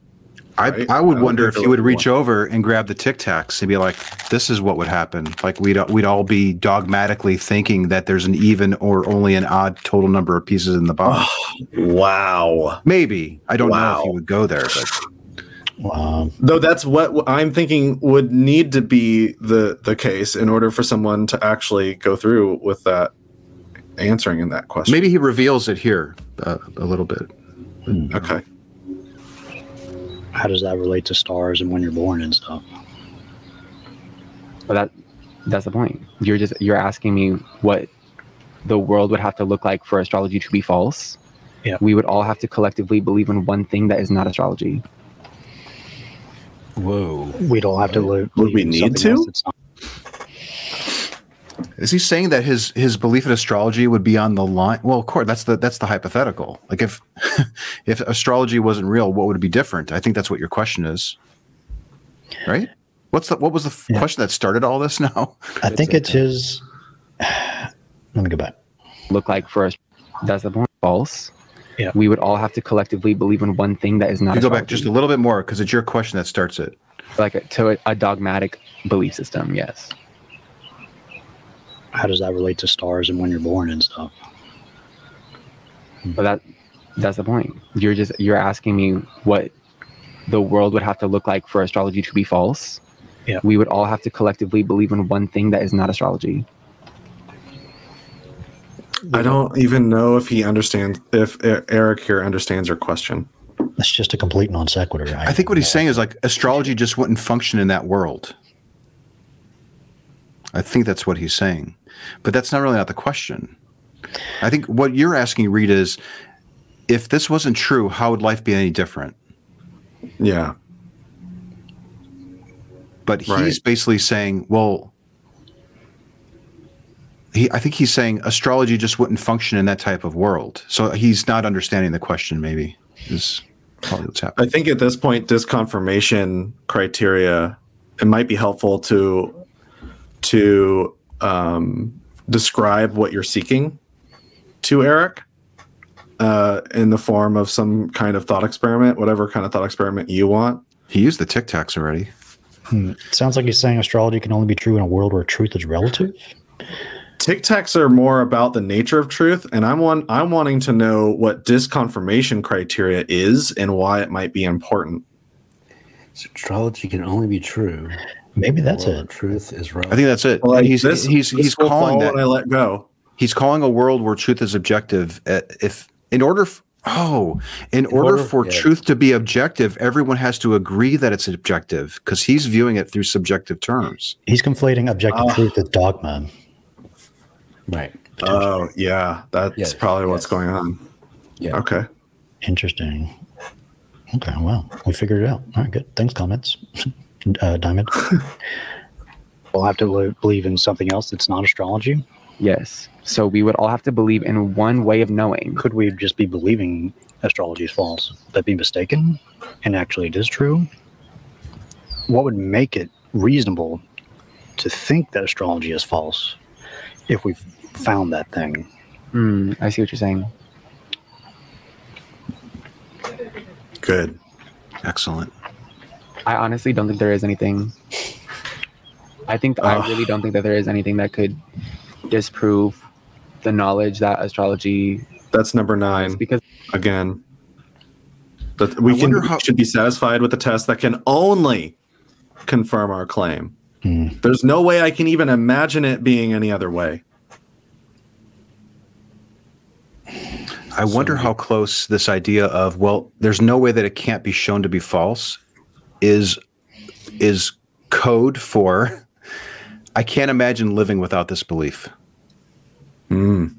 Speaker 4: I,
Speaker 3: Right.
Speaker 4: I would
Speaker 3: I
Speaker 4: wonder if he would reach over and grab the Tic Tacs and be like, "This is what would happen." Like we'd we'd all be dogmatically thinking that there's an even or only an odd total number of pieces in the box.
Speaker 3: Wow.
Speaker 4: Maybe I don't know if he would go there, but
Speaker 2: Um,
Speaker 3: Though that's what I'm thinking would need to be the the case in order for someone to actually go through with that answering in that question.
Speaker 4: maybe he reveals it here uh, a little bit.
Speaker 3: Okay.
Speaker 12: How does that relate to stars and when you're born and stuff?
Speaker 10: But that that's the point. You're just you're asking me what the world would have to look like for astrology to be false.
Speaker 12: Yeah.
Speaker 10: We would all have to collectively believe in one thing that is not astrology.
Speaker 8: Whoa.
Speaker 12: We'd all have to live.
Speaker 3: Would we need to?
Speaker 4: Is he saying that his his belief in astrology would be on the line? Well, of course, that's the that's the hypothetical. Like if if astrology wasn't real, what would be different? I think that's what your question is, right? What's the what was the f question that started all this? Now,
Speaker 2: I think it's his. Let me go back.
Speaker 10: Look like for us. That's the point. False.
Speaker 12: Yeah.
Speaker 10: We would all have to collectively believe in one thing that is not
Speaker 4: you go back just a little bit more because it's your question that starts it.
Speaker 10: like a, to a, a dogmatic belief system. Yes.
Speaker 12: How does that relate to stars and when you're born and stuff?
Speaker 10: But that that's the point. You're just you're asking me what the world would have to look like for astrology to be false.
Speaker 12: Yeah.
Speaker 10: We would all have to collectively believe in one thing that is not astrology.
Speaker 3: I don't even know if he understands if E- Eric here understands your question.
Speaker 2: That's just a complete non sequitur.
Speaker 4: I think what he's saying is like astrology just wouldn't function in that world. I think that's what he's saying, but that's not really not the question. I think what you're asking, Reid, is if this wasn't true, how would life be any different?
Speaker 3: Yeah.
Speaker 4: But he's
Speaker 3: Right.
Speaker 4: basically saying, well, he, I think he's saying astrology just wouldn't function in that type of world. So he's not understanding the question. Maybe is probably what's happening.
Speaker 3: I think at this point, disconfirmation criteria it might be helpful to to um, describe what you're seeking to Eric. uh, in the form of some kind of thought experiment, whatever kind of thought experiment you want.
Speaker 4: He used the Tic Tacs already.
Speaker 12: Hmm. Sounds like he's saying astrology can only be true in a world where truth is relative.
Speaker 3: Tic Tacs are more about the nature of truth, and I'm one. I'm wanting to know what disconfirmation criteria is and why it might be important.
Speaker 8: Astrology can only be true.
Speaker 12: Maybe that's
Speaker 8: Well,
Speaker 12: it.
Speaker 8: Truth is
Speaker 4: right.
Speaker 8: I
Speaker 4: think that's it.
Speaker 3: Like
Speaker 4: he's
Speaker 3: this-
Speaker 4: he's
Speaker 3: this
Speaker 4: he's
Speaker 3: will
Speaker 4: calling that.
Speaker 3: when I let go.
Speaker 4: He's calling a world where truth is objective. uh, If in order, f- oh, in, order,
Speaker 8: order-
Speaker 4: for
Speaker 8: yeah.
Speaker 4: truth to be objective, everyone has to agree that it's objective because he's viewing it through subjective terms.
Speaker 12: He's conflating objective
Speaker 3: Ah.
Speaker 12: truth with dogma.
Speaker 8: right.
Speaker 3: Oh yeah, that's
Speaker 8: Yes,
Speaker 3: probably what's going on.
Speaker 8: Yeah.
Speaker 3: Okay.
Speaker 12: Interesting. Okay, well, we figured it out. All right, good. Thanks, comments. uh, Diamond. we'll have to li- believe in something else that's not astrology.
Speaker 10: Yes. So we would all have to believe in one way of knowing.
Speaker 12: Could we just be believing astrology is false? Would that be mistaken? And actually, it is true? What would make it reasonable to think that astrology is false if we've found that thing?
Speaker 10: Hmm, I see what you're saying.
Speaker 3: Good.
Speaker 4: Excellent.
Speaker 10: I honestly don't think there is anything. I think I really don't think that there is anything that could disprove the knowledge that astrology
Speaker 3: That's number nine
Speaker 10: because
Speaker 3: again. But we can
Speaker 4: wonder how-
Speaker 3: should be satisfied with a test that can only confirm our claim.
Speaker 12: Hmm.
Speaker 3: There's no way I can even imagine it being any other way.
Speaker 4: I wonder how close this idea of well, there's no way that it can't be shown to be false is is code for I can't imagine living without this belief.
Speaker 3: Mm.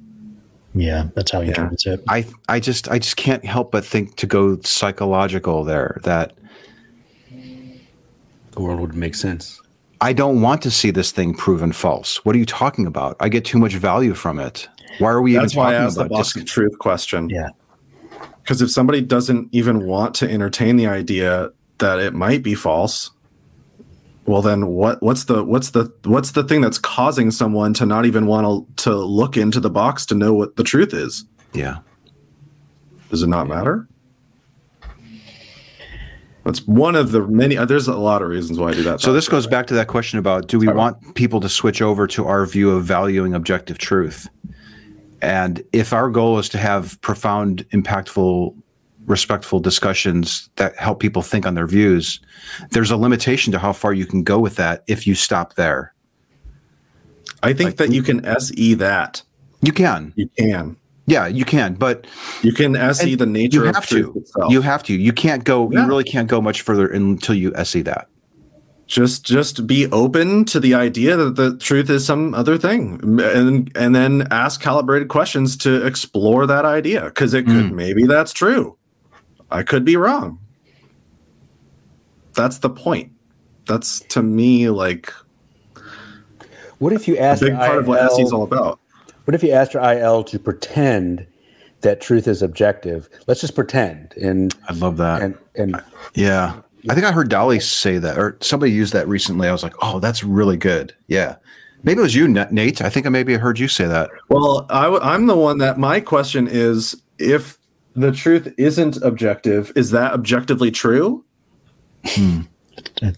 Speaker 12: Yeah, that's how he
Speaker 3: Yeah.
Speaker 12: interprets it.
Speaker 4: I I just I just can't help but think to go psychological there that
Speaker 8: The world would make sense.
Speaker 4: I don't want to see this thing proven false. What are you talking about? I get too much value from it. Why are we
Speaker 3: That's
Speaker 4: even
Speaker 3: why I
Speaker 4: talking
Speaker 3: asked the box
Speaker 4: dis-
Speaker 3: truth question.
Speaker 12: Yeah.
Speaker 3: Because if somebody doesn't even want to entertain the idea that it might be false, well then what what's the what's the what's the thing that's causing someone to not even want to to look into the box to know what the truth is?
Speaker 4: Yeah.
Speaker 3: Does it not matter? That's one of the many. uh, There's a lot of reasons why I do that.
Speaker 4: So this goes back to that question about do we want people to switch over to our view of valuing objective truth? And if our goal is to have profound, impactful, respectful discussions that help people think on their views, there's a limitation to how far you can go with that if you stop there.
Speaker 3: I think that you can SE that.
Speaker 4: You can.
Speaker 3: You can.
Speaker 4: Yeah, you can, but
Speaker 3: You can SE the nature
Speaker 4: you
Speaker 3: of
Speaker 4: have
Speaker 3: truth
Speaker 4: to.
Speaker 3: itself.
Speaker 4: You have to. You can't go.
Speaker 3: Yeah.
Speaker 4: You really can't go much further until you SE that.
Speaker 3: just just be open to the idea that the truth is some other thing and and then ask calibrated questions to explore that idea because it could mm. maybe that's true i could be wrong that's the point that's to me like
Speaker 8: What if you
Speaker 3: a
Speaker 8: asked
Speaker 3: big part of what
Speaker 8: IL
Speaker 3: SE is all about
Speaker 8: What if you asked your IL to pretend that truth is objective? Let's just pretend and
Speaker 4: I love that.
Speaker 8: and and
Speaker 4: Yeah. I think I heard Dali say that, or somebody used that recently. I was like, oh, that's really good. Yeah. Maybe it was you, Nate. I think I maybe heard you say that.
Speaker 3: well I, w- i'm the one that my question is if the truth isn't objective. Is that objectively true?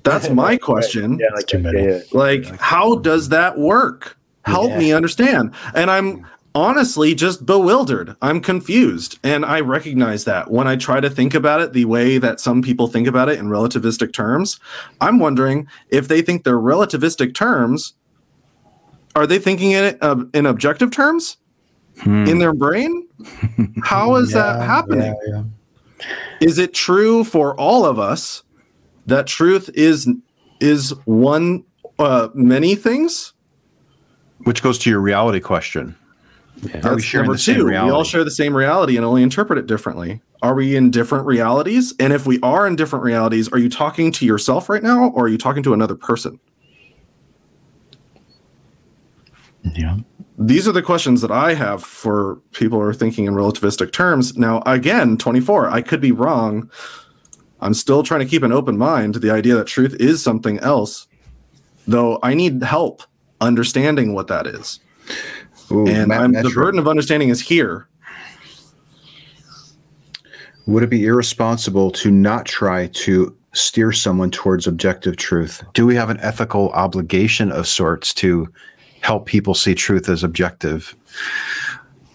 Speaker 3: That's my question.
Speaker 8: Yeah, like
Speaker 12: too many.
Speaker 8: yeah, yeah.
Speaker 3: like how does that work? Help me understand. And i'm honestly just bewildered. I'm confused. And i recognize that. When i try to think about it the way that some people think about it in relativistic terms i'm wondering if they think they're relativistic terms are they thinking in it uh, in objective terms in their brain how is that happening
Speaker 12: yeah,
Speaker 3: is it true for all of us that truth is is one uh many things
Speaker 4: Which goes to your reality question. Are we
Speaker 3: That's
Speaker 4: sharing
Speaker 3: number
Speaker 4: the same
Speaker 3: two. We all share the same reality and only interpret it differently. Are we in different realities? And if we are in different realities, are you talking to yourself right now or are you talking to another person?
Speaker 12: Yeah.
Speaker 3: These are the questions that I have for people who are thinking in relativistic terms. Now, again, 24, I could be wrong. I'm still trying to keep an open mind to the idea that truth is something else, though I need help understanding what that is.
Speaker 4: Ooh,
Speaker 3: and the burden of understanding is here.
Speaker 4: Would it be irresponsible to not try to steer someone towards objective truth? Do we have an ethical obligation of sorts to help people see truth as objective?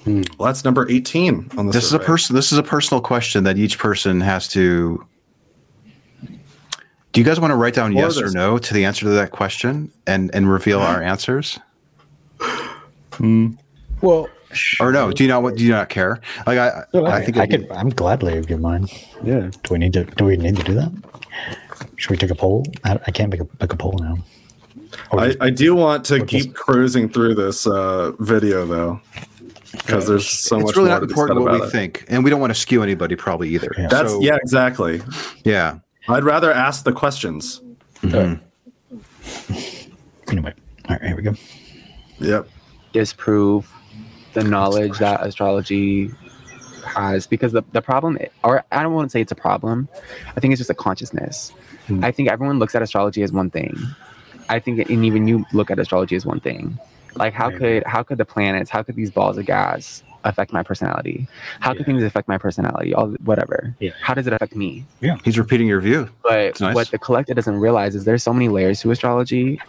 Speaker 4: Hmm.
Speaker 3: Well, that's number 18 on the
Speaker 4: This is a person. This is a personal question that each person has to. Do you guys want to write down
Speaker 3: Or
Speaker 4: yes or no to the answer to that question and and reveal our answers? Hmm.
Speaker 8: Well,
Speaker 4: or no? Do you not? what- Do you not care? Like I, I think
Speaker 2: I
Speaker 4: it'd
Speaker 2: could. I'm gladly give mine.
Speaker 8: Yeah.
Speaker 2: Do we need to? Do we need to do that? Should we take a poll? I, I can't make a, make a poll now.
Speaker 3: I, I do want to keep cruising through this uh, video though, because there's so
Speaker 4: it's
Speaker 3: much
Speaker 4: really
Speaker 3: more
Speaker 4: not important what we
Speaker 3: it.
Speaker 4: think, and we don't want to skew anybody probably either.
Speaker 3: That's
Speaker 4: So-
Speaker 3: yeah, exactly.
Speaker 4: Yeah.
Speaker 3: I'd rather ask the questions.
Speaker 2: Anyway, all right, here we go.
Speaker 3: Yep.
Speaker 10: disprove the knowledge that astrology has because the, the problem or i don't want to say it's a problem i think it's just a consciousness i think everyone looks at astrology as one thing i think and even you look at astrology as one thing like how could how could the planets how could these balls of gas affect my personality how could things affect my personality all whatever
Speaker 2: Yeah.
Speaker 10: how does it affect me
Speaker 2: Yeah.
Speaker 4: He's repeating your view.
Speaker 10: but
Speaker 4: nice.
Speaker 10: what the collective doesn't realize is there's so many layers to astrology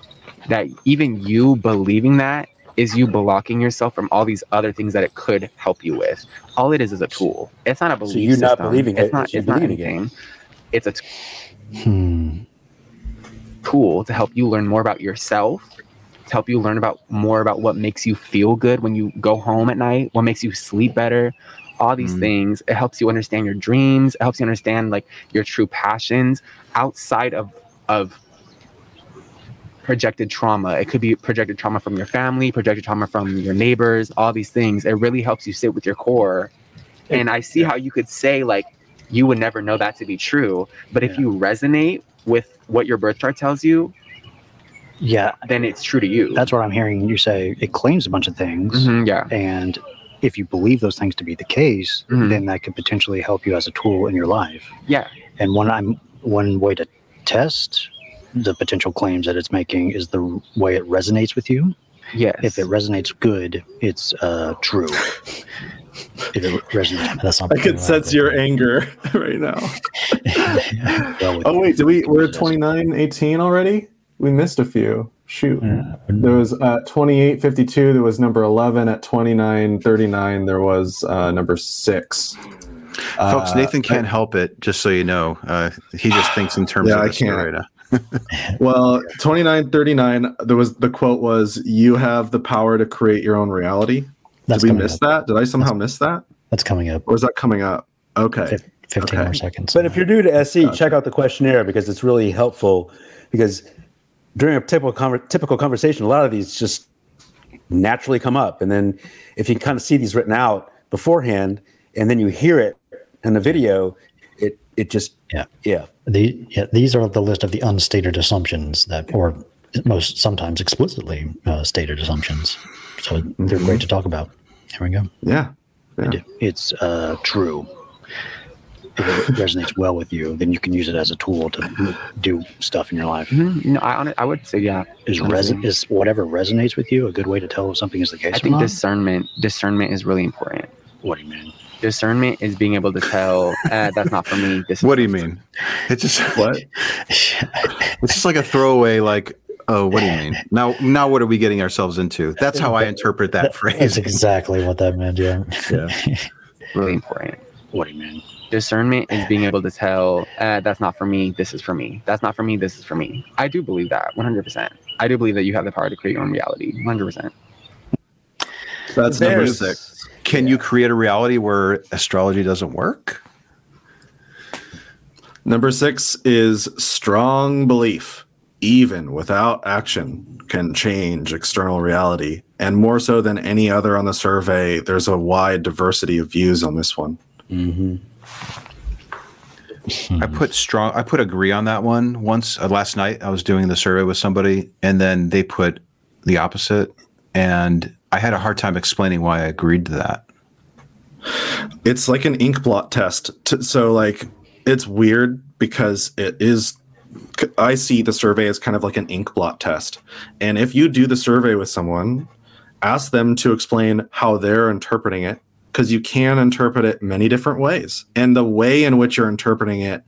Speaker 10: that even you believing that is you blocking yourself from all these other things that it could help you with. All it is is a tool. It's not a belief So
Speaker 8: you not
Speaker 10: system.
Speaker 8: believing
Speaker 10: it's
Speaker 8: it
Speaker 10: not.
Speaker 8: is you
Speaker 10: It's not
Speaker 8: believing it.
Speaker 10: anything. It's a t-
Speaker 2: Hmm.
Speaker 10: Tool to help you learn more about yourself. To help you learn about more about what makes you feel good when you go home at night, what makes you sleep better, all these
Speaker 4: Mm.
Speaker 10: things. It helps you understand your dreams. It helps you understand like your true passions outside of of projected trauma. It could be projected trauma from your family, projected trauma from your neighbors, all these things. It really helps you sit with your core. And I see how you could say like you would never know that to be true, but if you resonate with what your birth chart tells you,
Speaker 2: Yeah,
Speaker 10: then it's true to you.
Speaker 2: that's what I'm hearing you say. It claims a bunch of things,
Speaker 10: Mhm, yeah.
Speaker 2: and if you believe those things to be the case,
Speaker 10: Mhm.
Speaker 2: then that could potentially help you as a tool in your life.
Speaker 10: Yeah.
Speaker 2: And one I'm one way to test the potential claims that it's making is the way it resonates with you.
Speaker 10: Yes.
Speaker 2: If it resonates good, it's uh, true. if it resonates, that's not.
Speaker 3: I could sense your anger right now. oh wait, do we? We're at 29, 18 already. We missed a few. Shoot. There was at 28, 52, there was number 11. At 29, 39, there was uh, number six.
Speaker 4: Folks,
Speaker 3: Uh,
Speaker 4: Nathan can't help it. Just so you know, uh, he just thinks in terms
Speaker 3: Yeah,
Speaker 4: of
Speaker 3: I
Speaker 4: the
Speaker 3: can't.
Speaker 4: narrator.
Speaker 3: Well 29 39 there was the quote was you have the power to create your own reality
Speaker 2: That's
Speaker 3: did we miss
Speaker 2: up.
Speaker 3: that did i somehow miss that
Speaker 2: That's coming up.
Speaker 3: or is that coming up okay
Speaker 2: 15
Speaker 3: Okay.
Speaker 2: more seconds.
Speaker 8: But if you're new to SE, check out the questionnaire because it's really helpful. Because during a typical conver- typical conversation, a lot of these just naturally come up, and then if you kind of see these written out beforehand, and then you hear it in the video, it it just
Speaker 2: yeah
Speaker 8: yeah
Speaker 2: The, yeah, these are the list of the unstated assumptions that, or most sometimes explicitly uh, stated assumptions. So they're great to talk about. Here we go.
Speaker 3: yeah,
Speaker 2: It- it's uh, true. If it resonates well with you, then you can use it as a tool to do stuff in your life.
Speaker 10: Mhm. No, I I would say yeah.
Speaker 2: Is reson- is whatever resonates with you a good way to tell if something is the case
Speaker 10: I
Speaker 2: or
Speaker 10: think
Speaker 2: not?
Speaker 10: discernment discernment is really important.
Speaker 2: What do you mean?
Speaker 10: Discernment is being able to tell uh, that's not for me. This is
Speaker 4: What do you mean? It's just
Speaker 3: what?
Speaker 4: It's just like a throwaway. Like, oh, what do you mean? Now, now, what are we getting ourselves into? That's how I interpret that
Speaker 2: That's
Speaker 4: phrase.
Speaker 2: exactly what that meant. Yeah.
Speaker 4: Yeah.
Speaker 10: really important.
Speaker 2: What do you mean?
Speaker 10: Discernment is being able to tell uh, that's not for me. This is for me. That's not for me. This is for me. I do believe that 100. percent I do believe that you have the power to create your own reality 100. percent
Speaker 3: that's number six
Speaker 4: Can you create a reality where astrology doesn't work?
Speaker 3: number six is strong belief even without action can change external reality and more so than any other on the survey there's a wide diversity of views on this one
Speaker 8: Mm-hmm.
Speaker 4: I put strong. I put agree on that one once. Uh, last night, I was doing the survey with somebody, and then they put the opposite, and I had a hard time explaining why I agreed to that.
Speaker 3: it's like an ink blot test T- so like it's weird because it is i see the survey as kind of like an ink blot test and if you do the survey with someone ask them to explain how they're interpreting it because you can interpret it many different ways. And the way in which you're interpreting it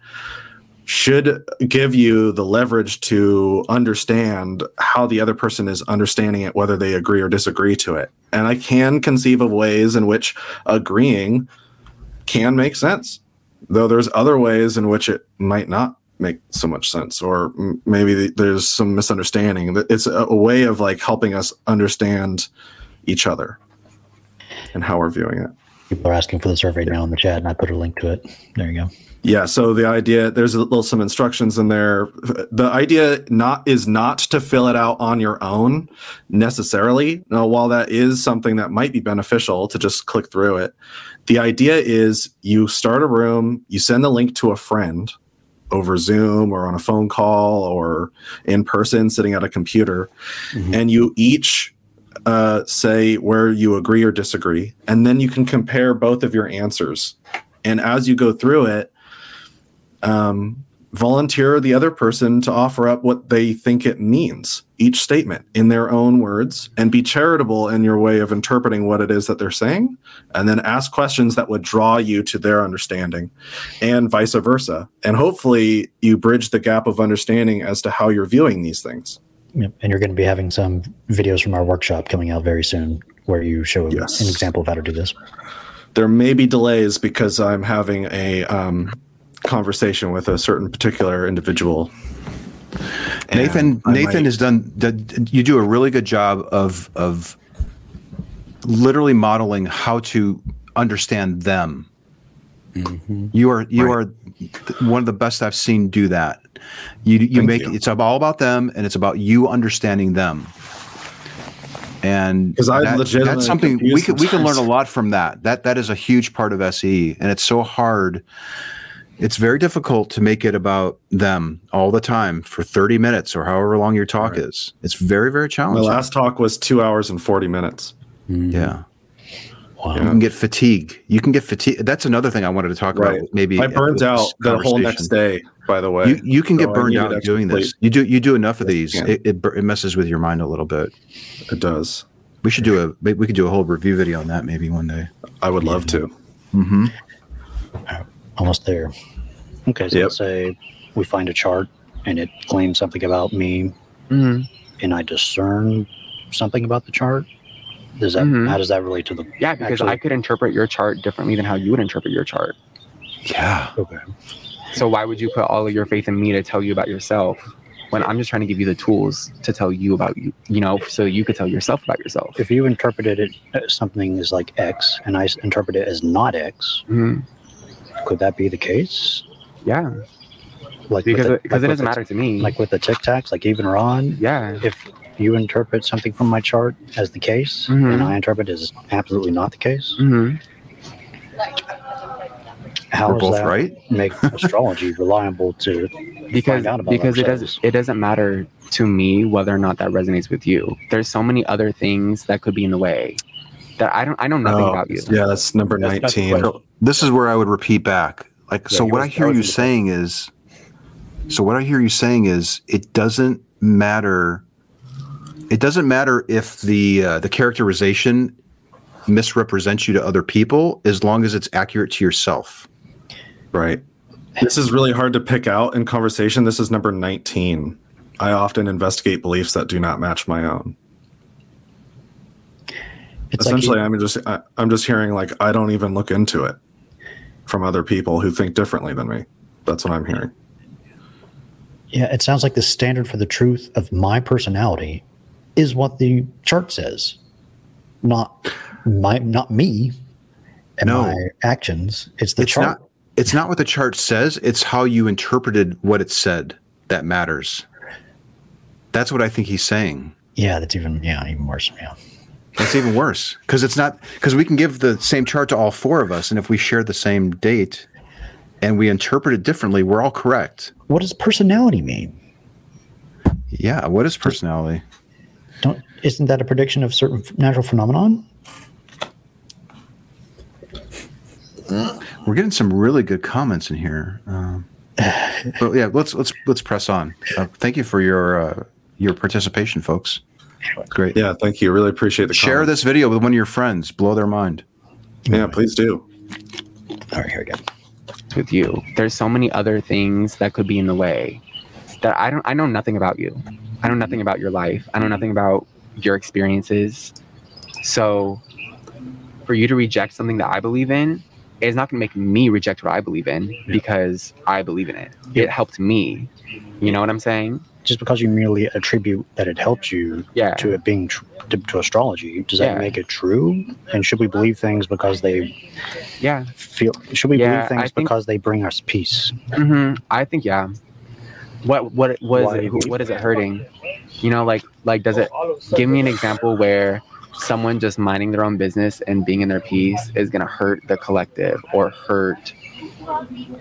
Speaker 3: should give you the leverage to understand how the other person is understanding it, whether they agree or disagree to it. And I can conceive of ways in which agreeing can make sense, though there's other ways in which it might not make so much sense, or m- maybe th- there's some misunderstanding. It's a, a way of like helping us understand each other and how we're viewing it.
Speaker 2: People are asking for the survey now in the chat, and I put a link to it. There you go.
Speaker 3: Yeah, so the idea there's a little some instructions in there. The idea not is not to fill it out on your own necessarily. Now, while that is something that might be beneficial to just click through it, the idea is you start a room, you send the link to a friend over Zoom or on a phone call or in person sitting at a computer, and you each uh, say where you agree or disagree, and then you can compare both of your answers. And as you go through it, um, volunteer the other person to offer up what they think it means, each statement in their own words, and be charitable in your way of interpreting what it is that they're saying, and then ask questions that would draw you to their understanding, and vice versa. And hopefully, you bridge the gap of understanding as to how you're viewing these things.
Speaker 2: Yep. And you're going to be having some videos from our workshop coming out very soon where you show
Speaker 3: Yes.
Speaker 2: an example of how to do this.
Speaker 3: There may be delays because I'm having a um, conversation with a certain particular individual.
Speaker 4: Nathan
Speaker 3: I
Speaker 4: Nathan
Speaker 3: might-
Speaker 4: has done you do a really good job of of literally modeling how to understand them. You are you are one of the best I've seen do that. You you
Speaker 3: Thank
Speaker 4: make
Speaker 3: you.
Speaker 4: it's all about them and it's about you understanding them. And that- that's something we can we can learn a lot from that. That that is a huge part of SE and it's so hard it's very difficult to make it about them all the time for 30 minutes or however long your talk is. It's very, very
Speaker 3: My
Speaker 4: challenging.
Speaker 3: last talk was two hours and 40 minutes.
Speaker 4: yeah.
Speaker 2: Wow.
Speaker 4: You can get fatigue. You can get fatigue. That's another thing I wanted to talk
Speaker 3: Right.
Speaker 4: about. Maybe
Speaker 3: I
Speaker 4: at
Speaker 3: burned out the whole next day, by the way.
Speaker 4: You, you can
Speaker 3: So
Speaker 4: get burned out
Speaker 3: extra
Speaker 4: doing this. You do you do enough of these.
Speaker 3: Yes, you
Speaker 4: It, it it messes with your mind a little bit.
Speaker 3: It does.
Speaker 4: We should do a we could do a whole review video on that maybe one day.
Speaker 3: I would love to.
Speaker 4: Mm-hmm.
Speaker 2: Almost there. Okay, so
Speaker 3: Yep.
Speaker 2: let's say we find a chart and it claims something about me,
Speaker 10: hmm
Speaker 2: and I discern something about the chart. Does that
Speaker 10: Mhm.
Speaker 2: how does that relate to the?
Speaker 10: Yeah, because
Speaker 2: actual-
Speaker 10: I could interpret your chart differently than how you would interpret your chart.
Speaker 4: Yeah.
Speaker 2: Okay.
Speaker 10: So why would you put all of your faith in me to tell you about yourself when I'm just trying to give you the tools to tell you about you, you know, so you could tell yourself about yourself?
Speaker 2: If you interpreted it as something is like X, and I interpret it as not X,
Speaker 10: Mhm.
Speaker 2: Could that be the case?
Speaker 10: Yeah,
Speaker 2: Like
Speaker 10: because
Speaker 2: the-
Speaker 10: it, because
Speaker 2: like
Speaker 10: it doesn't
Speaker 2: the-
Speaker 10: matter to me.
Speaker 2: Like with the Tic Tacs, like even Ron.
Speaker 10: yeah,
Speaker 2: If you interpret something from my chart as the case,
Speaker 10: Mhm.
Speaker 2: and I interpret it as absolutely not the case,
Speaker 10: hmm
Speaker 2: how
Speaker 4: We're
Speaker 2: does
Speaker 4: both
Speaker 2: that
Speaker 4: right.
Speaker 2: make astrology reliable to
Speaker 10: because
Speaker 2: find out about
Speaker 10: because it doesn't it doesn't matter to me whether or not that resonates with you. There's so many other things that could be in the way that I don't I know nothing
Speaker 3: Oh,
Speaker 10: about you.
Speaker 3: Yeah, that's number
Speaker 8: That's- that's
Speaker 3: 19.
Speaker 8: what-
Speaker 4: This is where I would repeat back. Like so what
Speaker 8: was-
Speaker 4: I hear you
Speaker 8: in the
Speaker 4: saying is so what I hear you saying is it doesn't matter it doesn't matter if the uh, the characterization misrepresents you to other people as long as it's accurate to yourself.
Speaker 3: Right. This is really hard to pick out in conversation. This is number 19. I often investigate beliefs that do not match my own.
Speaker 2: It's like
Speaker 3: Essentially,
Speaker 2: you-
Speaker 3: I'm just I, I'm just hearing like I don't even look into it from other people who think differently than me. That's what I'm hearing.
Speaker 2: Yeah, it sounds like the standard for the truth of my personality is what the chart says, not my, not me and
Speaker 4: No.
Speaker 2: my actions. It's the
Speaker 4: it's
Speaker 2: chart.
Speaker 4: not it's not what the chart says, it's how you interpreted what it said that matters. That's what I think he's saying.
Speaker 2: yeah, that's even yeah, even worse. Yeah,
Speaker 4: It's even worse because it's not because we can give the same chart to all four of us, and if we share the same date and we interpret it differently, we're all correct.
Speaker 2: what does personality mean?
Speaker 4: Yeah. What is personality?
Speaker 2: Don't isn't that a prediction of certain natural phenomenon?
Speaker 4: We're getting some really good comments in here. Um, but yeah, let's let's let's press on. Uh, thank you for your uh, your participation, folks. Great.
Speaker 3: Yeah, thank you. Really appreciate the
Speaker 4: Share
Speaker 3: comment.
Speaker 4: this video with one of your friends. Blow their mind.
Speaker 3: Yeah, please do.
Speaker 13: All right, here we go.
Speaker 10: with you. There's so many other things that could be in the way that I don't I know nothing about you. I know nothing about your life. I know nothing about your experiences. So for you to reject something that I believe in is not going to make me reject what I believe in because I believe in it. It helped me. You know what I'm saying?
Speaker 2: Just because you merely attribute that it helped you
Speaker 10: Yeah.
Speaker 2: to it being tr- to, to astrology, does that
Speaker 10: Yeah.
Speaker 2: make it true? And should we believe things because they
Speaker 10: Yeah.
Speaker 2: feel? Should we
Speaker 10: Yeah,
Speaker 2: believe things
Speaker 10: think-
Speaker 2: because they bring us peace?
Speaker 10: hmm I think yeah. What what what is
Speaker 2: Why?
Speaker 10: it? What is it hurting? You know, like like does it? Give me an example where someone just minding their own business and being in their peace is gonna hurt the collective or hurt.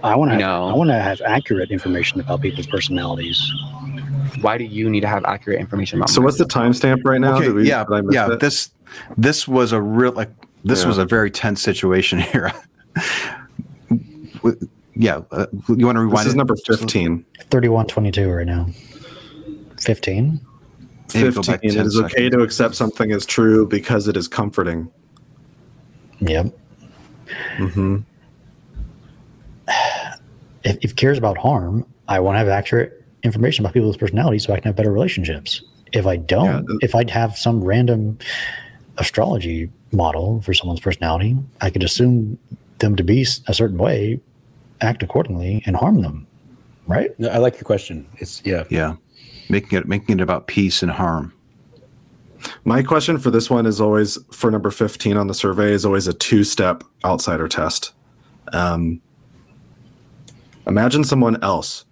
Speaker 2: I want to.
Speaker 10: You know.
Speaker 2: I want to have accurate information about people's personalities.
Speaker 10: Why do you need to have accurate information about?
Speaker 3: So what's the timestamp right now?
Speaker 4: Okay,
Speaker 3: we-
Speaker 4: yeah,
Speaker 3: did I miss
Speaker 4: yeah.
Speaker 3: it?
Speaker 4: This this was a real like this
Speaker 3: Yeah.
Speaker 4: was a very tense situation here. yeah, uh, you want to rewind?
Speaker 3: This is
Speaker 4: it?
Speaker 3: number 15.
Speaker 2: Thirty-one twenty-two right now. Fifteen.
Speaker 3: 15.
Speaker 4: it is
Speaker 3: It
Speaker 4: 10
Speaker 3: is okay
Speaker 4: seconds.
Speaker 3: to accept something as true because it is comforting.
Speaker 2: Yep.
Speaker 3: mm-hmm.
Speaker 2: If, if cares about harm, I want to have accurate information about people's personalities so I can have better relationships. If I don't,
Speaker 3: Yeah, the-
Speaker 2: if I'd have some random astrology model for someone's personality, I could assume them to be a certain way, act accordingly, and harm them. Right?
Speaker 8: No, I like your question. It's yeah.
Speaker 4: Yeah, making it making it about peace and harm.
Speaker 3: My question for this one is always for number 15 on the survey is always a two step outsider test. Um, imagine someone else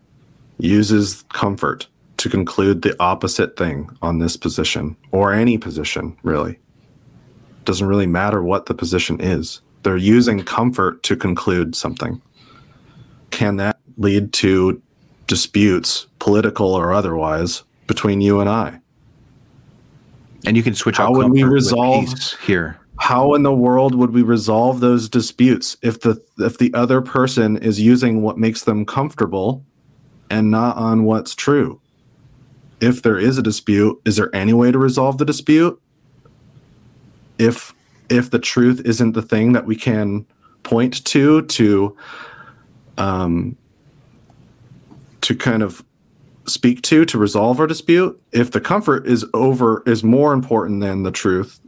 Speaker 3: uses comfort to conclude the opposite thing on this position or any position, really. Doesn't really matter what the position is. They're using comfort to conclude something. Can that lead to disputes, political or otherwise, between you and I?
Speaker 4: And you can switch
Speaker 3: How would we resolve
Speaker 4: here?
Speaker 3: how in the world would we resolve those disputes if the if the other person is using what makes them comfortable and not on what's true if there is a dispute is there any way to resolve the dispute if if the truth isn't the thing that we can point to to um to kind of speak to to resolve our dispute if the comfort is over is more important than the truth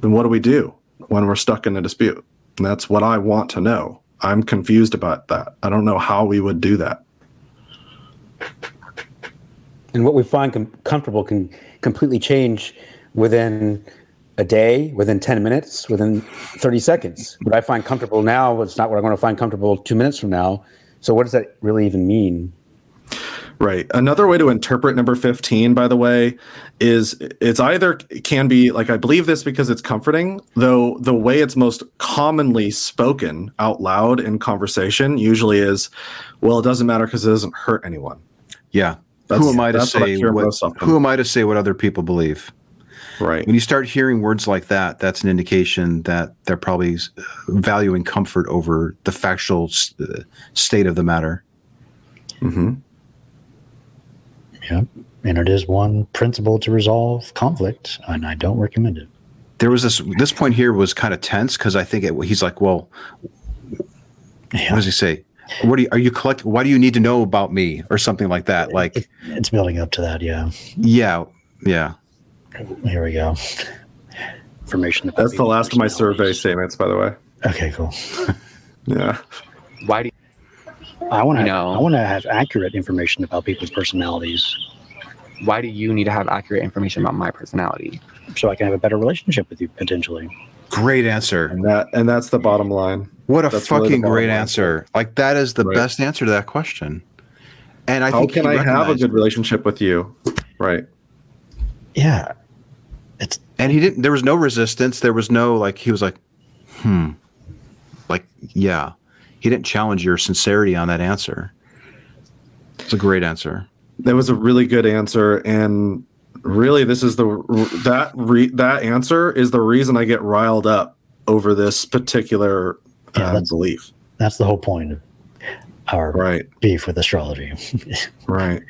Speaker 3: then what do we do when we're stuck in a dispute? And that's what I want to know. I'm confused about that. I don't know how we would do that.
Speaker 8: And what we find com- comfortable can completely change within a day, within 10 minutes, within 30 seconds. What I find comfortable now is not what I'm going to find comfortable two minutes from now. So, what does that really even mean?
Speaker 3: Right. Another way to interpret number 15, by the way, is it's either can be like, I believe this because it's comforting, though the way it's most commonly spoken out loud in conversation usually is, well, it doesn't matter because it doesn't hurt anyone.
Speaker 4: Yeah.
Speaker 3: That's-
Speaker 4: who am I to
Speaker 3: that's what
Speaker 4: say what, who am I to say what other people believe?
Speaker 3: Right.
Speaker 4: When you start hearing words like that, that's an indication that they're probably uh, valuing comfort over the factual s- uh, state of the matter.
Speaker 3: Mm-hmm.
Speaker 2: Yeah. And it is one principle to resolve conflict, and I don't recommend it.
Speaker 4: There was this this point here was kind of tense because I think it, he's like, well, what does he say? What do you, are you collecting? Why do you need to know about me or something like that? Like,
Speaker 2: It's building up to that. Yeah.
Speaker 4: yeah, yeah.
Speaker 2: Here we go. Information. about
Speaker 3: That's the last of my survey statements, by the way.
Speaker 2: Okay, cool.
Speaker 3: Yeah.
Speaker 10: Why do
Speaker 2: I want to.
Speaker 10: You know.
Speaker 2: I want to have accurate information about people's personalities,
Speaker 10: why do you need to have accurate information about my personality?
Speaker 2: so I can have a better relationship with you potentially.
Speaker 4: Great answer.
Speaker 3: And that and that's the bottom line.
Speaker 4: What a
Speaker 3: That's
Speaker 4: fucking
Speaker 3: bottom
Speaker 4: great
Speaker 3: line.
Speaker 4: answer. Like that is the
Speaker 3: Right.
Speaker 4: best answer to that question. And I
Speaker 3: How
Speaker 4: think
Speaker 3: can I have a good relationship with you? Right.
Speaker 2: Yeah.
Speaker 4: It's and he didn't there was no resistance there was no like he was like hmm like yeah he didn't challenge your sincerity on that answer it's a great answer
Speaker 3: That was a really good answer, and really, this is the that re, that answer is the reason I get riled up over this particular
Speaker 2: Yeah,
Speaker 3: uh,
Speaker 2: that's-
Speaker 3: belief.
Speaker 2: That's the whole point of our
Speaker 3: Right.
Speaker 2: beef with astrology.
Speaker 3: Right.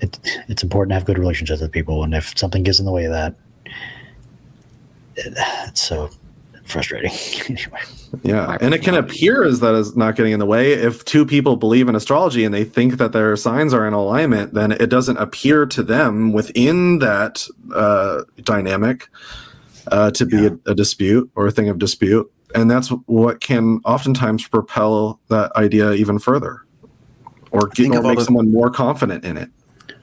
Speaker 2: it, it's important to have good relationships with people, and if something gets in the way of that, it, it's so
Speaker 12: frustrating. anyway,
Speaker 3: Yeah, and it can appear as that is not getting in the way. If two people believe in astrology and they think that their signs are in alignment, then it doesn't appear to them within that uh, dynamic uh, to be a, a dispute or a thing of dispute, and that's what can oftentimes propel that idea even further, or, get, or make
Speaker 4: the-
Speaker 3: someone more confident in it.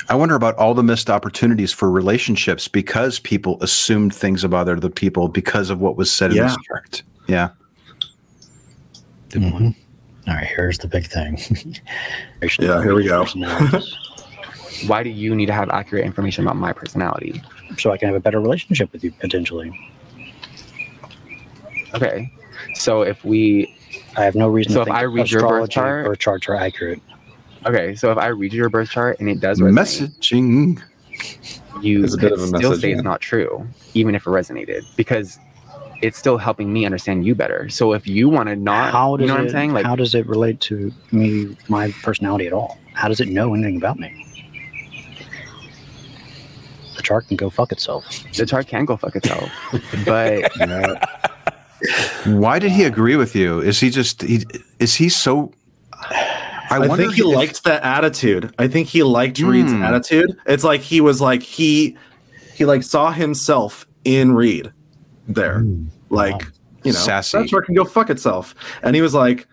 Speaker 4: I wonder about all the missed opportunities for relationships because people assumed things about other people because of what was said in
Speaker 3: Yeah.
Speaker 4: this chart. Yeah.
Speaker 12: Mhm. All right, here's the big thing.
Speaker 3: Yeah, here we go.
Speaker 10: Why do you need to have accurate information about my personality?
Speaker 12: so I can have a better relationship with you potentially.
Speaker 10: Okay. So if we
Speaker 12: I have no reason
Speaker 10: So
Speaker 12: to
Speaker 10: if
Speaker 12: think
Speaker 10: I read your birth
Speaker 12: astrology
Speaker 10: chart-
Speaker 12: or charts are accurate.
Speaker 10: Okay, so if I read your birth chart and it does resonate,
Speaker 4: Messaging.
Speaker 10: you
Speaker 3: It's a bit
Speaker 10: could
Speaker 3: of a
Speaker 10: still
Speaker 3: message,
Speaker 10: say
Speaker 3: yeah.
Speaker 10: it's not true, even if it resonated, because it's still helping me understand you better. So if you want to not,
Speaker 12: How does
Speaker 10: you know
Speaker 12: it,
Speaker 10: what I'm saying? Like,
Speaker 12: how does it relate to me, my personality at all? How does it know anything about me? The chart can go fuck itself.
Speaker 10: the chart can go fuck itself, but
Speaker 4: Why did he agree with you? Is he just he is he so I,
Speaker 3: I, think he
Speaker 4: if-
Speaker 3: liked that attitude. I think he liked Reid's
Speaker 4: Hmm.
Speaker 3: attitude. It's like he was like he he like saw himself in Reed there. Like, you know,
Speaker 4: Sassy.
Speaker 3: that chart can go fuck itself. And he was like,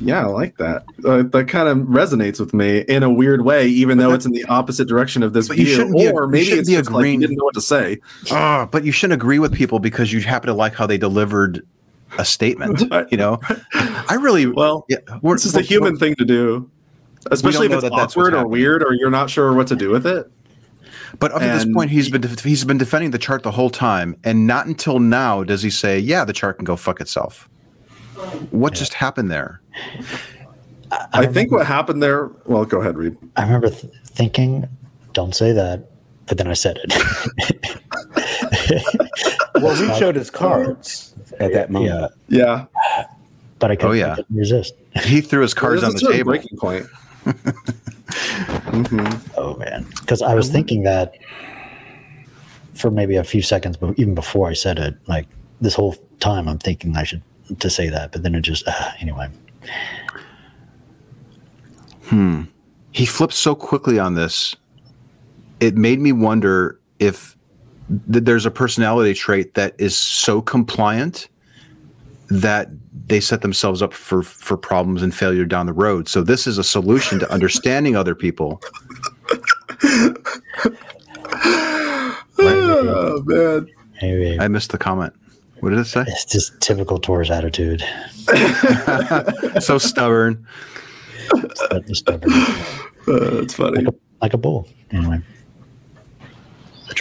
Speaker 3: Yeah, I like that. Uh, that kind of resonates with me in a weird way, even though it's in the opposite direction of this
Speaker 4: But you
Speaker 3: view. Or
Speaker 4: you
Speaker 3: maybe it's
Speaker 4: be
Speaker 3: just like he didn't know what to say.
Speaker 4: Ah, but you shouldn't agree with people because you happen to like how they delivered a statement. You know, I really
Speaker 3: Well,
Speaker 4: yeah, we're,
Speaker 3: It's just a
Speaker 4: we're-
Speaker 3: human thing to do. Especially if it's
Speaker 4: that
Speaker 3: awkward or weird or you're not sure what to do with it.
Speaker 4: But up to this point, he's been def- he's been defending the chart the whole time, and not until now does he say, "Yeah, the chart can go fuck itself." What just happened there?
Speaker 3: I, think what happened there. Well, go ahead, Reid.
Speaker 12: I remember th- thinking, don't say that, but then I said it.
Speaker 8: Well, we showed his cards at that moment.
Speaker 12: yeah,
Speaker 3: Yeah,
Speaker 12: but I couldn't,
Speaker 4: Oh, yeah.
Speaker 12: I couldn't resist.
Speaker 4: He threw his cards
Speaker 3: There's
Speaker 4: on the
Speaker 3: certain
Speaker 4: table.
Speaker 3: breaking point. Mhm.
Speaker 12: Oh man, because I was thinking that for maybe a few seconds, but even before I said it, like this whole time, I'm thinking I should to say that, but then it just uh, anyway.
Speaker 4: Hmm. He flipped so quickly on this. It made me wonder if th- there's a personality trait that is so compliant that they set themselves up for for problems and failure down the road. So this is a solution to understanding other people.
Speaker 3: Oh man.
Speaker 12: Maybe
Speaker 4: I missed the comment. What did it say?
Speaker 12: it's just typical Taurus attitude.
Speaker 4: so stubborn.
Speaker 12: It's just stubborn,
Speaker 3: Uh, that's funny.
Speaker 12: like, a, like a bull. Anyway,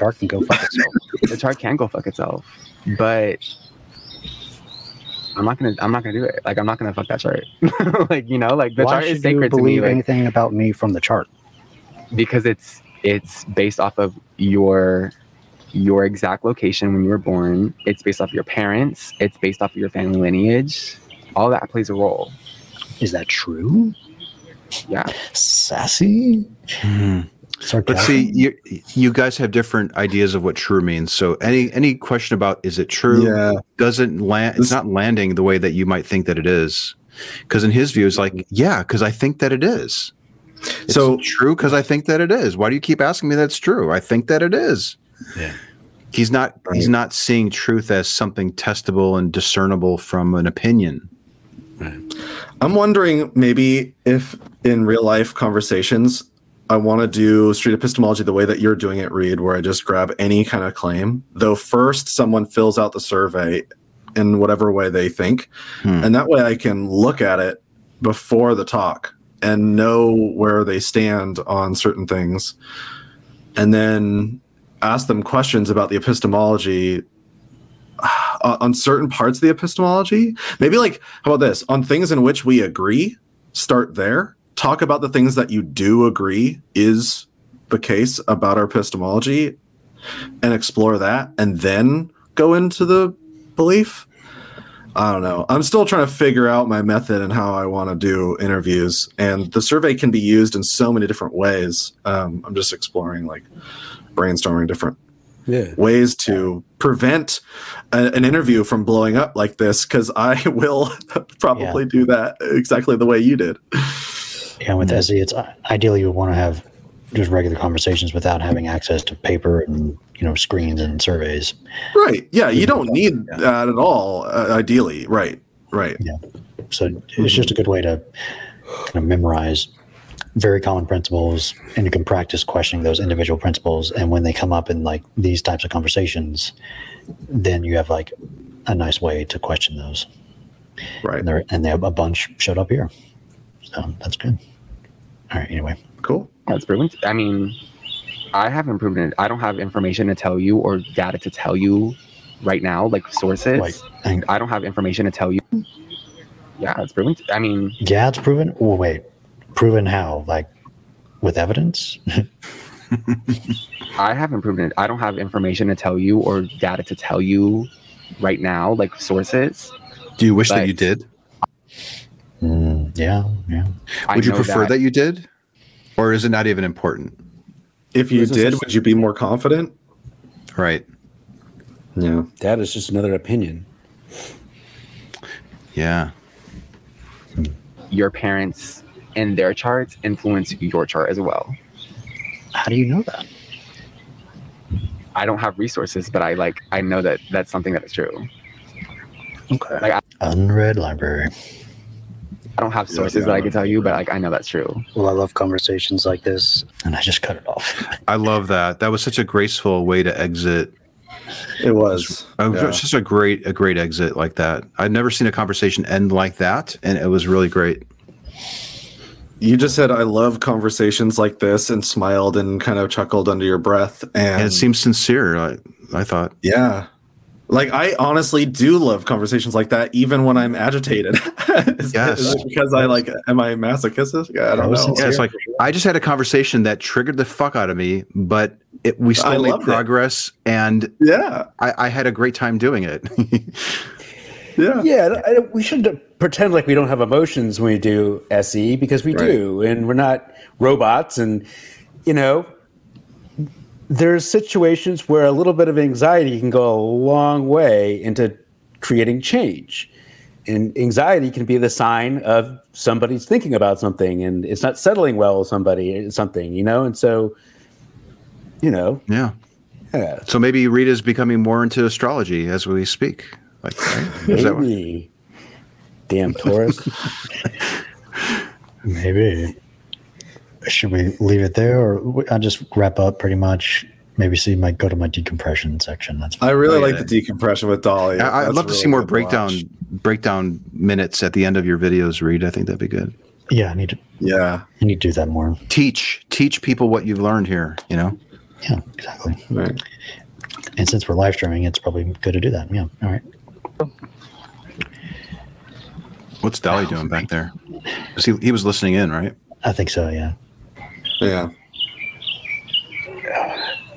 Speaker 12: the chart can go fuck itself.
Speaker 10: the chart can go fuck itself. But I'm not gonna. I'm not gonna do it. Like I'm not gonna fuck that chart. like you know, like the
Speaker 12: Why
Speaker 10: chart is
Speaker 12: should you
Speaker 10: sacred to me.
Speaker 12: believe
Speaker 10: Like,
Speaker 12: anything about me from the chart?
Speaker 10: because it's it's based off of your your exact location when you were born. It's based off your parents. It's based off of your family lineage. All that plays a role.
Speaker 12: Is that true?
Speaker 10: Yeah.
Speaker 12: Sassy? Hmm.
Speaker 4: But
Speaker 12: Sarcastic?
Speaker 4: see, you you guys have different ideas of what true means. So any any question about is it true
Speaker 3: Yeah.
Speaker 4: doesn't land. It's not landing the way that you might think that it is. Because in his view, it's like, yeah, because I think that it is. It's
Speaker 3: So-
Speaker 4: true because I think that it is. Why do you keep asking me that's true? I think that it is.
Speaker 12: Yeah.
Speaker 4: He's not he's not seeing truth as something testable and discernible from an opinion.
Speaker 3: I'm wondering maybe if in real life conversations, I want to do street epistemology the way that you're doing it, Reid, where I just grab any kind of claim, though first someone fills out the survey in whatever way they think.
Speaker 4: Hmm.
Speaker 3: And that way I can look at it before the talk and know where they stand on certain things. And then ask them questions about the epistemology uh, on certain parts of the epistemology. Maybe like, how about this? On things in which we agree, start there. Talk about the things that you do agree is the case about our epistemology and explore that and then go into the belief. I don't know. I'm still trying to figure out my method and how I want to do interviews. And the survey can be used in so many different ways. Um, I'm just exploring, like brainstorming different
Speaker 8: Yeah.
Speaker 3: ways to prevent a, an interview from blowing up like this because I will probably do that exactly the way you did.
Speaker 2: Yeah, with SE, it's ideally you want to have just regular conversations without having access to paper and you know screens and surveys.
Speaker 3: Right. Yeah. You don't need that at all, uh, ideally. Right. Right.
Speaker 2: Yeah. So it's just a good way to kind of memorize very common principles and you can practice questioning those individual principles. And when they come up in like these types of conversations, then you have like a nice way to question those.
Speaker 3: Right.
Speaker 2: And, there- and they have a bunch showed up here. So that's good. All right. Anyway.
Speaker 3: Cool.
Speaker 10: That's brilliant. I mean, I haven't proven it. I don't have information to tell you or data to tell you right now, like sources.
Speaker 2: Like, and-
Speaker 10: I don't have information to tell you. Yeah, it's proven. I mean,
Speaker 2: Yeah, it's proven. Oh, wait. Proven how? Like with evidence?
Speaker 10: I haven't proven it. I don't have information to tell you or data to tell you right now, like sources.
Speaker 4: Do you wish that you did?
Speaker 2: Mm, yeah. Yeah.
Speaker 10: I
Speaker 4: Would you prefer that. you did, or is it not even important?
Speaker 3: If you
Speaker 8: This
Speaker 3: did,
Speaker 8: just-
Speaker 3: would you be more confident?
Speaker 4: Right.
Speaker 3: Yeah.
Speaker 8: That is just another opinion.
Speaker 4: Yeah.
Speaker 10: your parents and their charts influence your chart as well.
Speaker 2: How do you know that?
Speaker 10: I don't have resources, but I like I know that that's something that is true.
Speaker 2: Okay.
Speaker 10: Like I,
Speaker 2: Unread library.
Speaker 10: I don't have sources that I can tell you, but like I know that's true.
Speaker 12: Well, I love conversations like this.
Speaker 2: And I just cut it off.
Speaker 4: I love that. That was such a graceful way to exit.
Speaker 3: It was.
Speaker 4: Uh,
Speaker 3: Yeah.
Speaker 4: It's just a great, a great exit like that. I'd never seen a conversation end like that, and it was really great.
Speaker 3: You just said, I love conversations like this and smiled and kind of chuckled under your breath. And,
Speaker 4: And it seems sincere. I, I thought.
Speaker 3: yeah. Like, I honestly do love conversations like that, even when I'm agitated. is,
Speaker 4: Yes.
Speaker 3: is it because I like, am I masochistic? Yeah, I don't know.
Speaker 4: Yeah, it's like I just had a conversation that triggered the fuck out of me, but it, we
Speaker 3: I
Speaker 4: still made
Speaker 3: loved it.
Speaker 4: progress, and
Speaker 3: yeah,
Speaker 4: I, I had a great time doing it.
Speaker 3: yeah.
Speaker 8: Yeah, I, we shouldn't pretend like we don't have emotions when we do SE because we
Speaker 3: Right.
Speaker 8: do, and we're not robots. And you know, there's situations where a little bit of anxiety can go a long way into creating change. And anxiety can be the sign of somebody's thinking about something and it's not settling well with somebody, eh, something, you know? And so, you know,
Speaker 4: yeah.
Speaker 8: yeah,
Speaker 4: So maybe Rita's becoming more into astrology as we speak. Like, right? Is that what-
Speaker 8: maybe. Damn Taurus.
Speaker 2: Maybe. Should we leave it there, or I'll just wrap up pretty much? Maybe see my go to my decompression section. That's fine.
Speaker 3: I really
Speaker 4: yeah.
Speaker 3: like the decompression with Dali.
Speaker 4: I, I'd
Speaker 3: That's
Speaker 4: love to see more breakdown
Speaker 3: watch.
Speaker 4: breakdown minutes at the end of your videos, Reid. I think that'd be good.
Speaker 2: yeah. I need to.
Speaker 3: Yeah.
Speaker 2: I need to do that more.
Speaker 4: Teach teach people what you've learned here. You know.
Speaker 2: Yeah, exactly.
Speaker 3: Right.
Speaker 2: And since we're live streaming, it's probably good to do that. Yeah. All right.
Speaker 4: What's Dali doing back there? He, he was listening in, right?
Speaker 2: I think so. Yeah.
Speaker 3: Yeah.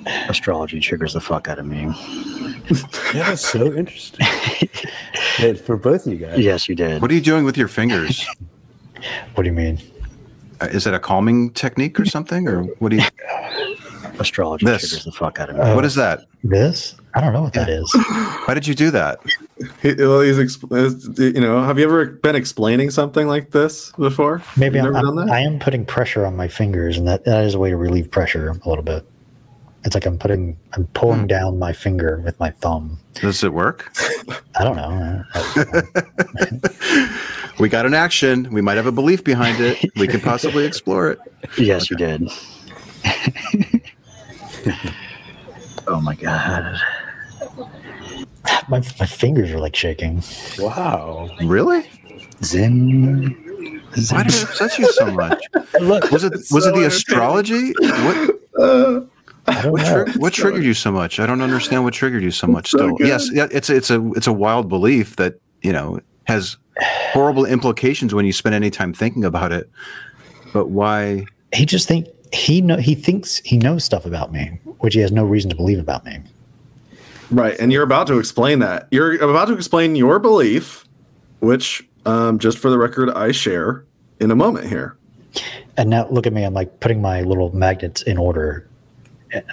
Speaker 12: Astrology triggers the fuck out of me.
Speaker 8: Yeah, that's so interesting. Yeah, for both of you guys.
Speaker 12: Yes, you did.
Speaker 4: What are you doing with your fingers?
Speaker 2: What do you mean?
Speaker 4: Uh, Is that a calming technique or something, or what do you?
Speaker 12: Astrology
Speaker 4: This.
Speaker 12: triggers the fuck out of me.
Speaker 2: Uh,
Speaker 4: what is that?
Speaker 2: This? I don't know what that is.
Speaker 4: Why did you do that?
Speaker 3: He, well, he's, exp- you know, have you ever been explaining something like this before?
Speaker 2: Maybe I'm, I'm. I am putting pressure on my fingers, and that, that is a way to relieve pressure a little bit. It's like I'm putting, I'm pulling
Speaker 3: Hmm.
Speaker 2: down my finger with my thumb.
Speaker 4: Does it work?
Speaker 2: I don't know.
Speaker 4: We got an action. We might have a belief behind it. We can possibly explore it.
Speaker 12: Yes, you did. oh my god.
Speaker 2: my, my fingers are like shaking.
Speaker 8: Wow.
Speaker 4: Really?
Speaker 2: Zen.
Speaker 4: Why did it upset you so much?
Speaker 2: Look,
Speaker 4: Was it was it the astrology? What
Speaker 3: Uh,
Speaker 4: what, tri- what triggered you so much? I don't understand what triggered you so much. Still,
Speaker 3: good.
Speaker 4: yes, yeah, it's it's a it's a wild belief that you know has horrible implications when you spend any time thinking about it. But why?
Speaker 2: He just think he know he thinks he knows stuff about me, which he has no reason to believe about me.
Speaker 3: Right. And you're about to explain that. You're about to explain your belief, which, um, just for the record, I share in a moment here.
Speaker 2: And now look at me. I'm like putting my little magnets in order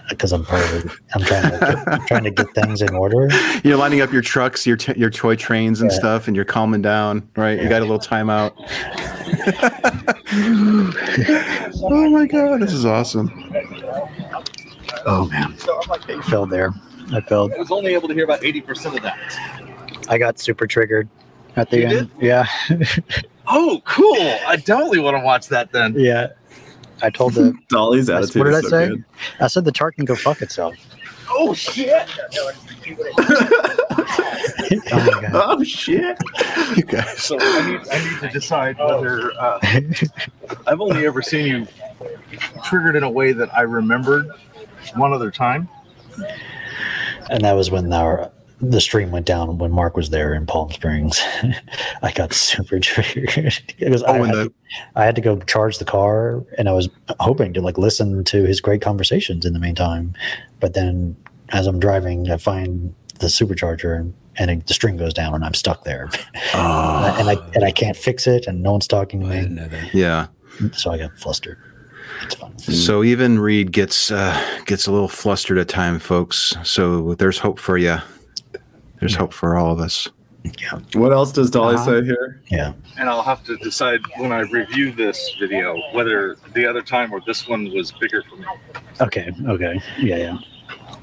Speaker 2: because I'm probably I'm trying to get, I'm trying to get things in order.
Speaker 4: You're lining up your trucks, your t- your toy trains and
Speaker 2: Yeah.
Speaker 4: stuff, and you're calming down, right? You got a little timeout. oh my god, this is awesome.
Speaker 12: Oh man, I failed there. I failed.
Speaker 9: I was only able to hear about 80% of that.
Speaker 12: I got super triggered at the
Speaker 9: You
Speaker 12: end. Yeah,
Speaker 9: Oh, cool. I definitely want to watch that then.
Speaker 12: yeah. I told the
Speaker 3: Dali's
Speaker 12: I-
Speaker 3: attitude
Speaker 12: what did I
Speaker 3: so
Speaker 12: say?
Speaker 3: good.
Speaker 12: I said the chart can go fuck itself.
Speaker 9: Oh, shit.
Speaker 12: Oh my god.
Speaker 3: Oh shit!
Speaker 4: You guys.
Speaker 9: So I need, I need to decide whether uh, I've only ever seen you triggered in a way that I remembered one other time.
Speaker 2: And that was when our the stream went down when Mark was there in Palm Springs. I got super triggered because I,
Speaker 4: Oh, when
Speaker 2: had
Speaker 4: the-
Speaker 2: to, I had to go charge the car, and I was hoping to like listen to his great conversations in the meantime. But then, as I'm driving, I find the supercharger, and, and it, the string goes down, and I'm stuck there,
Speaker 4: Oh,
Speaker 2: and I and I can't fix it, and no one's talking to me,
Speaker 4: yeah.
Speaker 2: so I got flustered. It's fun.
Speaker 4: So even Reid gets uh, gets a little flustered at time, folks. So there's hope for you. There's hope for all of us. Yeah.
Speaker 3: What else does Dali
Speaker 12: Uh-huh.
Speaker 3: say here?
Speaker 2: Yeah.
Speaker 9: And I'll have to decide when I review this video whether the other time or this one was bigger for me.
Speaker 12: Okay. Okay. Yeah.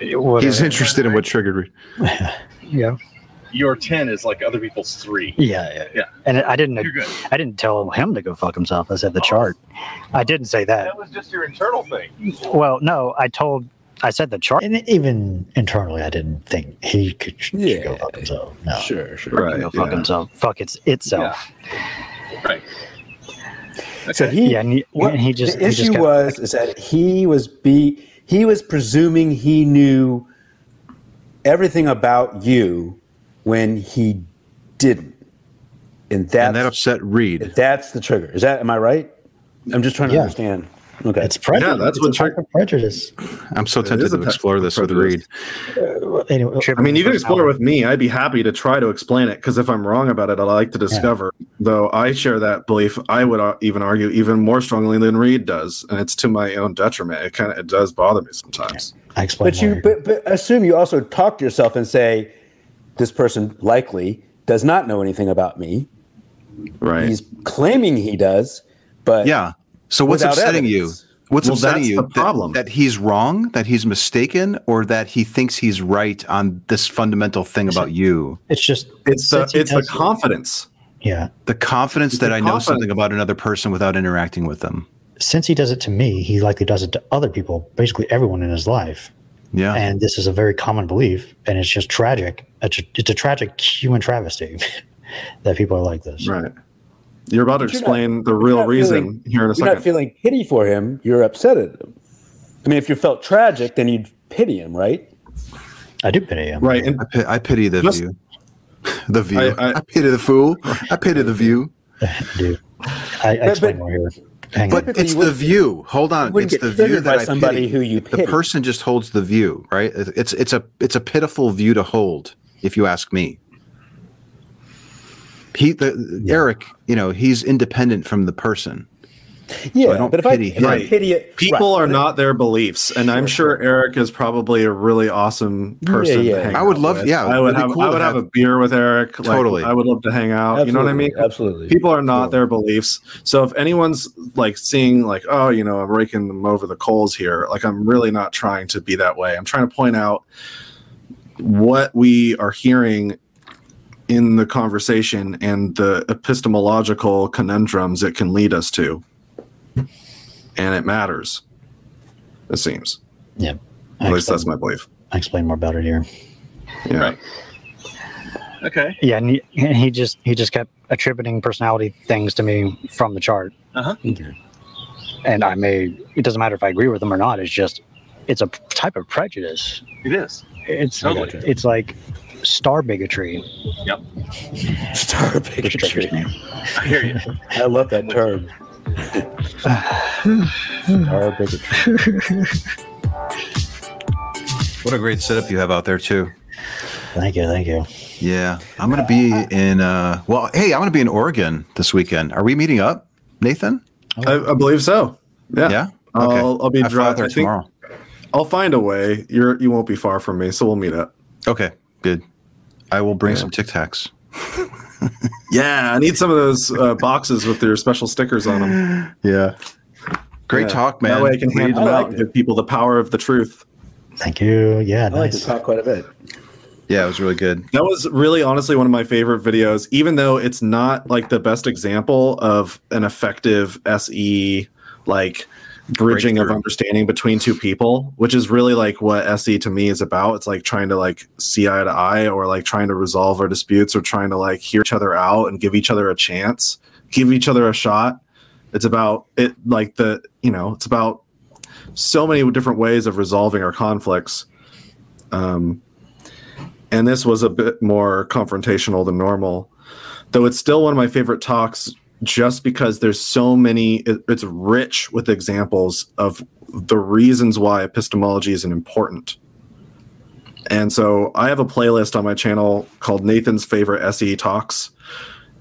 Speaker 12: Yeah. What-
Speaker 4: He's interested in what triggered Reid.
Speaker 12: Yeah.
Speaker 9: Your 10 is like other people's three.
Speaker 12: Yeah. Yeah.
Speaker 9: Yeah.
Speaker 12: And I didn't.
Speaker 9: You're good.
Speaker 12: I didn't tell him to go fuck himself. I said the chart. I didn't say that.
Speaker 9: That was just your internal thing.
Speaker 12: Well, no, I told. I said the chart.
Speaker 2: And even internally, I didn't think he could should
Speaker 8: Yeah.
Speaker 2: go fuck himself. No.
Speaker 8: Sure, sure.
Speaker 3: Right.
Speaker 12: Go fuck
Speaker 3: yeah.
Speaker 12: himself. Fuck it's itself.
Speaker 9: Right.
Speaker 8: So he,
Speaker 12: Yeah, and he,
Speaker 8: what,
Speaker 12: and he just
Speaker 8: the
Speaker 12: he just
Speaker 8: issue
Speaker 12: kept-
Speaker 8: was is that he was be he was presuming he knew everything about you when he didn't, and that's
Speaker 4: And that upset Reid.
Speaker 8: that's the trigger. Is that am I right? I'm just trying to
Speaker 2: Yeah.
Speaker 8: understand. Okay,
Speaker 2: It's prejudice.
Speaker 3: Yeah, that's
Speaker 2: it's
Speaker 3: what
Speaker 2: a type of prejudice.
Speaker 4: I'm so tempted to explore this with
Speaker 3: Reid.
Speaker 2: Uh, anyway,
Speaker 3: I mean, you can explore with me. I'd be happy to try to explain it because if I'm wrong about it, I like to discover. Though I share that belief, I would uh, even argue even more strongly than Reid does, and it's to my own detriment. It kind of it does bother me sometimes.
Speaker 2: I explain
Speaker 8: but you but, but assume you also talk to yourself and say, this person likely does not know anything about me.
Speaker 3: Right.
Speaker 8: He's claiming he does, but
Speaker 4: Yeah. So what's upsetting
Speaker 8: evidence.
Speaker 4: you? What's
Speaker 3: Well,
Speaker 4: upsetting
Speaker 3: that's
Speaker 4: you?
Speaker 3: the
Speaker 4: That-
Speaker 3: problem.
Speaker 4: That, he's wrong, that he's mistaken, or that he thinks he's right on this fundamental thing about you.
Speaker 2: it's just
Speaker 3: It's the
Speaker 2: since
Speaker 3: it's the
Speaker 2: does-
Speaker 3: confidence.
Speaker 2: Yeah.
Speaker 4: The confidence
Speaker 3: It's
Speaker 4: that
Speaker 3: the
Speaker 4: I know something about another person without interacting with them.
Speaker 2: Since he does it to me, he likely does it to other people, basically everyone in his life.
Speaker 4: Yeah.
Speaker 2: And this is a very common belief, and it's just tragic. It's a, it's a tragic human travesty that people are like this.
Speaker 3: Right. You're about to
Speaker 8: you're
Speaker 3: explain
Speaker 8: not-
Speaker 3: the real
Speaker 8: not
Speaker 3: reason
Speaker 8: feeling-
Speaker 3: here in a 2nd
Speaker 8: You're not feeling pity for him. You're upset at him. I mean, if you felt tragic, then you'd pity him, right?
Speaker 2: I do pity him.
Speaker 3: right. And
Speaker 4: I, pi- I pity the
Speaker 3: Just-
Speaker 4: view. The view.
Speaker 3: I-
Speaker 4: I,
Speaker 3: I-
Speaker 4: pity the fool. I pity the view.
Speaker 2: I do. I, I
Speaker 8: But-
Speaker 2: explain
Speaker 8: but-
Speaker 2: more here. Hang
Speaker 4: But
Speaker 2: on.
Speaker 4: It's the view. Hold on. It's the view that I
Speaker 8: somebody
Speaker 4: pity.
Speaker 8: who you
Speaker 4: The person just holds the view, right? It- It's it's a it's a pitiful view to hold, if you ask me. He, the, Eric, you know, he's independent from the person.
Speaker 8: Yeah,
Speaker 4: I don't
Speaker 8: but if I,
Speaker 4: pity
Speaker 8: if I
Speaker 3: him.
Speaker 8: pity it,
Speaker 3: People
Speaker 8: right.
Speaker 3: are not their beliefs, and I'm sure Eric is probably a really awesome person.
Speaker 8: yeah.
Speaker 3: To hang
Speaker 4: I would
Speaker 3: out
Speaker 4: love-
Speaker 3: with.
Speaker 4: yeah,
Speaker 3: I would have.
Speaker 4: cool
Speaker 3: I
Speaker 4: to
Speaker 3: would have,
Speaker 4: have-
Speaker 3: a beer with Eric. like,
Speaker 4: Totally.
Speaker 3: I would love to hang out. You know what I mean?
Speaker 8: Absolutely.
Speaker 3: People are not their beliefs. So if anyone's like seeing like, oh, you know, I'm raking them over the coals here, like I'm really not trying to be that way. I'm trying to point out what we are hearing in the conversation and the epistemological conundrums it can lead us to. And it matters. It seems.
Speaker 2: Yeah. I
Speaker 3: At least
Speaker 2: explain,
Speaker 3: that's my belief.
Speaker 2: I explain more about it here.
Speaker 3: Yeah.
Speaker 9: Right. Okay.
Speaker 12: Yeah, and he, and he just he just kept attributing personality things to me from the chart.
Speaker 9: Uh-huh. Okay.
Speaker 12: And I may it doesn't matter if I agree with them or not. It's just it's a type of prejudice.
Speaker 9: It is.
Speaker 12: It's
Speaker 9: Totally.
Speaker 12: it's like star bigotry.
Speaker 9: Yep.
Speaker 8: Star bigotry.
Speaker 12: me.
Speaker 9: I hear you.
Speaker 8: I love that term. Star bigotry.
Speaker 4: What a great setup you have out there too.
Speaker 2: Thank you. Thank you.
Speaker 4: Yeah, I'm gonna be in. uh Well, hey, I'm gonna be in Oregon this weekend. Are we meeting up, Nathan?
Speaker 3: I, I believe so. Yeah.
Speaker 4: Yeah.
Speaker 3: I'll,
Speaker 4: Okay.
Speaker 3: I'll be
Speaker 4: I fly out
Speaker 3: driving.
Speaker 4: there
Speaker 3: I think,
Speaker 4: tomorrow.
Speaker 3: I'll find a way. You're you won't be far from me, so we'll meet up.
Speaker 4: Okay, good. I will bring some Tic Tacs.
Speaker 3: Yeah, I need some of those uh, boxes with their special stickers on them.
Speaker 4: Yeah. Great talk, man.
Speaker 3: That way I can hand
Speaker 4: Reid.
Speaker 3: them out and give people the power of the truth.
Speaker 2: Thank you. Yeah,
Speaker 8: I like
Speaker 2: nice.
Speaker 8: to talk quite a bit.
Speaker 4: Yeah, it was really good.
Speaker 3: That was really honestly one of my favorite videos, even though it's not like the best example of an effective SE like bridging of understanding between two people, which is really like what SE to me is about. It's like trying to like see eye to eye or like trying to resolve our disputes or trying to like hear each other out and give each other a chance, give each other a shot. It's about it like the, you know, it's about so many different ways of resolving our conflicts. Um, and this was a bit more confrontational than normal though it's still one of my favorite talks just because there's so many it, it's rich with examples of the reasons why epistemology is important. And so i have a playlist on my channel called nathan's favorite se talks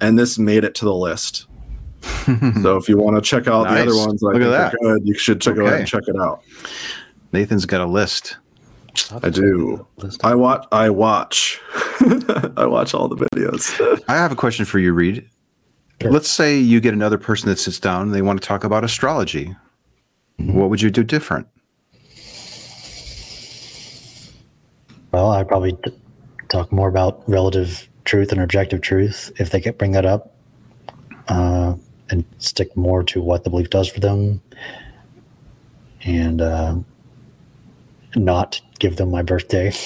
Speaker 3: and this made it to the list. So if you want to check out the other ones that
Speaker 4: Look at that.
Speaker 3: good. You should check, go ahead
Speaker 4: Okay.
Speaker 3: and check it out.
Speaker 4: Nathan's got a list.
Speaker 3: i do. I watch i watch. I watch all the videos.
Speaker 4: I have a question for you, Reid. Let's say you get another person that sits down and they want to talk about astrology. What would you do different?
Speaker 2: Well, I'd probably t- talk more about relative truth and objective truth if they could bring that up, uh, and stick more to what the belief does for them, and uh, not give them my birthday.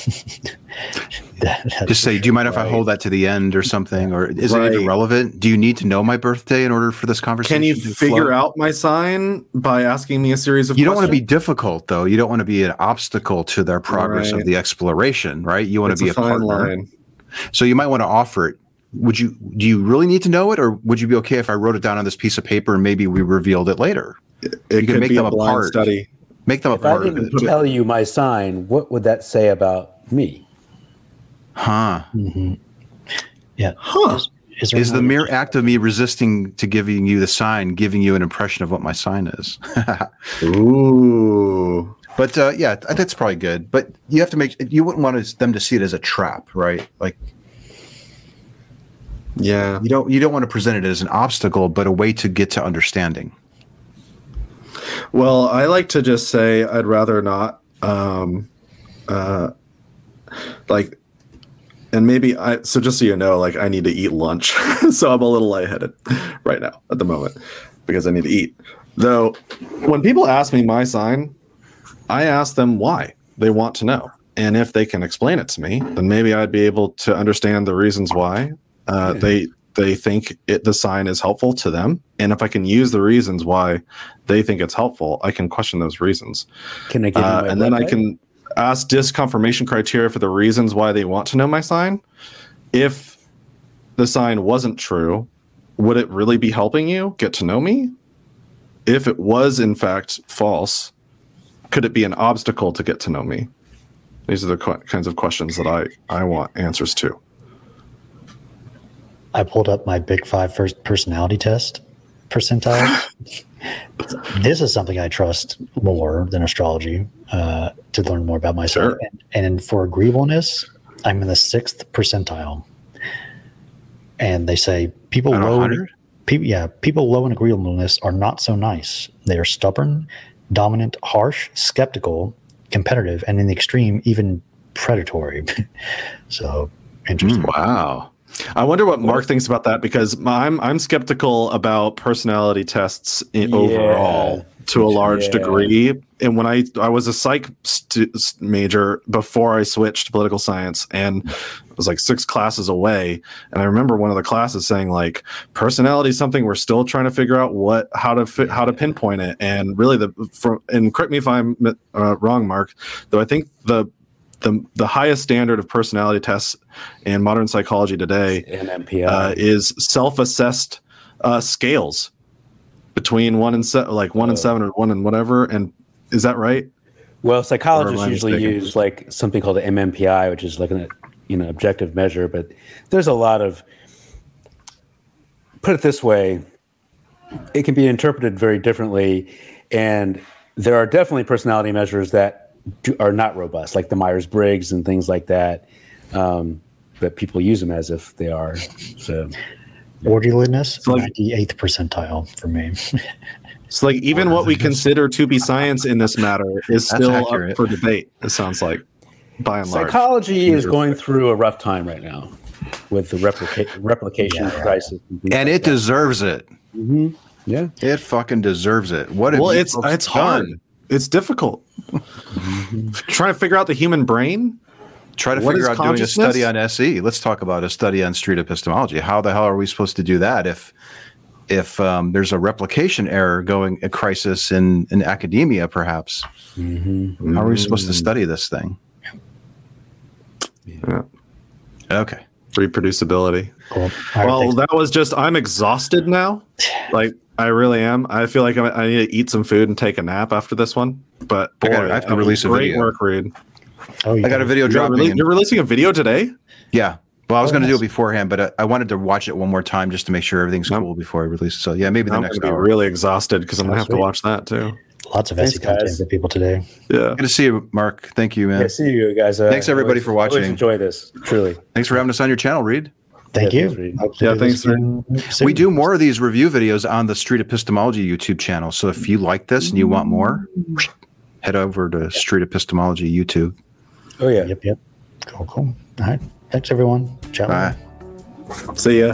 Speaker 2: That-
Speaker 4: Just say, do you mind if I hold that to the end or something? Or is it
Speaker 3: Right.
Speaker 4: even relevant? Do you need to know my birthday in order for this conversation?
Speaker 3: Can you
Speaker 4: to
Speaker 3: figure
Speaker 4: flow?
Speaker 3: out my sign by asking me a series of
Speaker 4: You don't want to be difficult, though. You don't want to be an obstacle to their progress
Speaker 3: Right.
Speaker 4: of the exploration, right? You want
Speaker 3: It's
Speaker 4: to be a,
Speaker 3: a fine
Speaker 4: partner.
Speaker 3: line.
Speaker 4: So you might want to offer it. Would you? Do you really need to know it, or would you be okay if I wrote it down on this piece of paper and maybe we revealed it later?
Speaker 3: It
Speaker 4: You can
Speaker 3: could
Speaker 4: make
Speaker 3: be
Speaker 4: them
Speaker 3: a
Speaker 4: a
Speaker 3: blind
Speaker 4: part.
Speaker 3: study.
Speaker 4: Make them a
Speaker 8: If I
Speaker 4: part of
Speaker 8: didn't
Speaker 4: it.
Speaker 8: tell you my sign, what would that say about me?
Speaker 4: Huh?
Speaker 2: Mm-hmm. Yeah.
Speaker 3: Huh.
Speaker 2: Is, is, there
Speaker 4: Is the
Speaker 2: another-
Speaker 4: mere act of me resisting to giving you the sign giving you an impression of what my sign is?
Speaker 3: Ooh.
Speaker 4: But uh, yeah, that's probably good. But you have to make you wouldn't want them to see it as a trap, right? Like
Speaker 3: Yeah.
Speaker 4: you don't you don't want to present it as an obstacle, but a way to get to understanding.
Speaker 3: Well, I like to just say I'd rather not. Um, uh, like, and maybe I. So just so you know, like I need to eat lunch, so I'm a little lightheaded right now at the moment because I need to eat. Though, when people ask me my sign, I ask them why they want to know, and if they can explain it to me, then maybe I'd be able to understand the reasons why uh, they they think it the sign is helpful to them, and if I can use the reasons why they think it's helpful, I can question those reasons,
Speaker 8: Can I you
Speaker 3: uh, and then I can ask disconfirmation criteria for the reasons why they want to know my sign. If the sign wasn't true, would it really be helping you get to know me? If it was in fact false, could it be an obstacle to get to know me? These are the qu- kinds of questions that I, I want answers to.
Speaker 2: I pulled up my Big Five first personality test percentile. this is something I trust more than astrology uh, to learn more about myself.
Speaker 3: Sure.
Speaker 2: And, and for agreeableness, I'm in the sixth percentile. And they say people low,
Speaker 4: 100?
Speaker 2: people, yeah, people low in agreeableness are not so nice. They are stubborn, dominant, harsh, skeptical, competitive, and in the extreme, even predatory. so interesting.
Speaker 3: Wow. I wonder what Mark thinks about that because I'm I'm skeptical about personality tests in,
Speaker 8: Yeah.
Speaker 3: overall to a large
Speaker 8: Yeah.
Speaker 3: degree. And when I I was a psych stu- s- major before I switched to political science, and it was like six classes away. And I remember one of the classes saying like personality is something we're still trying to figure out what how to fit, how to pinpoint it. And really the for and correct me if I'm uh, wrong, Mark. Though I think the the, the highest standard of personality tests in modern psychology today uh, is self-assessed uh, scales between one and se- like one and seven or one and whatever. And is that right?
Speaker 8: Well, psychologists usually
Speaker 3: mistaken?
Speaker 8: use like something called the MMPI, which is like an you know objective measure. But there's a lot of put it this way, it can be interpreted very differently, and there are definitely personality measures that do, are not robust, like the Myers Briggs and things like that. Um, but people use them as if they are. So
Speaker 2: Orderliness,
Speaker 3: like-
Speaker 2: 98th percentile for me.
Speaker 3: So like even what we consider to be science in this matter is still
Speaker 4: accurate.
Speaker 3: up for debate. It sounds like, by and large.
Speaker 8: psychology is going through a rough time right now with the replica- replication crisis. things
Speaker 4: and
Speaker 8: like
Speaker 4: it
Speaker 8: that.
Speaker 4: deserves it.
Speaker 8: Mhm. Yeah.
Speaker 4: It fucking deserves it. What? have
Speaker 3: Well,
Speaker 4: you
Speaker 3: it's
Speaker 4: folks
Speaker 3: it's hard.
Speaker 4: Done?
Speaker 3: It's difficult. Trying to figure out the human brain.
Speaker 4: Try to
Speaker 3: What
Speaker 4: figure
Speaker 3: is
Speaker 4: out doing a study on SE. Let's talk about a study on street epistemology. How the hell are we supposed to do that if if um, there's a replication error going a crisis in in academia, perhaps?
Speaker 8: Mm-hmm.
Speaker 4: How are we supposed to study this thing?
Speaker 3: Yeah.
Speaker 4: Okay.
Speaker 3: Reproducibility.
Speaker 2: Cool.
Speaker 3: Well, that was just. I'm exhausted now. Like I really am. I feel like I, I need to eat some food and take a nap after this one. But
Speaker 4: I
Speaker 3: boy,
Speaker 4: gotta- I have to release a
Speaker 3: great
Speaker 4: video.
Speaker 3: work, Reid.
Speaker 2: oh, you
Speaker 4: I got a video
Speaker 3: You're,
Speaker 4: dropping.
Speaker 3: rele- you're releasing a video today.
Speaker 4: yeah. Well, I was
Speaker 2: Oh,
Speaker 4: going to do it beforehand, but I, I wanted to watch it one more time just to make sure everything's
Speaker 3: Yep.
Speaker 4: cool before I release. it. So yeah, maybe the
Speaker 3: I'm
Speaker 4: next
Speaker 3: gonna be really exhausted because I'm gonna
Speaker 2: Oh,
Speaker 3: have to watch that too.
Speaker 2: Lots of
Speaker 8: Thanks,
Speaker 2: SE content
Speaker 8: guys.
Speaker 2: for people today.
Speaker 3: Yeah.
Speaker 4: Good to see you, Mark. Thank you, man.
Speaker 8: Yeah, see you guys. Uh,
Speaker 4: Thanks, everybody,
Speaker 8: always-
Speaker 4: for watching.
Speaker 8: Enjoy this, truly.
Speaker 4: Thanks for having us on your channel, Reid.
Speaker 2: Thank
Speaker 8: Yeah,
Speaker 2: you.
Speaker 8: thanks, Reid.
Speaker 2: Hope to
Speaker 3: Yeah, thanks,
Speaker 2: Reid. soon.
Speaker 4: We do more of these review videos on the Street Epistemology YouTube channel. So if you like this and you want more, head over to Street Epistemology YouTube.
Speaker 8: Oh yeah.
Speaker 2: Yep, yep. Cool, cool. All right. Thanks, everyone. Ciao.
Speaker 4: Bye.
Speaker 3: See ya.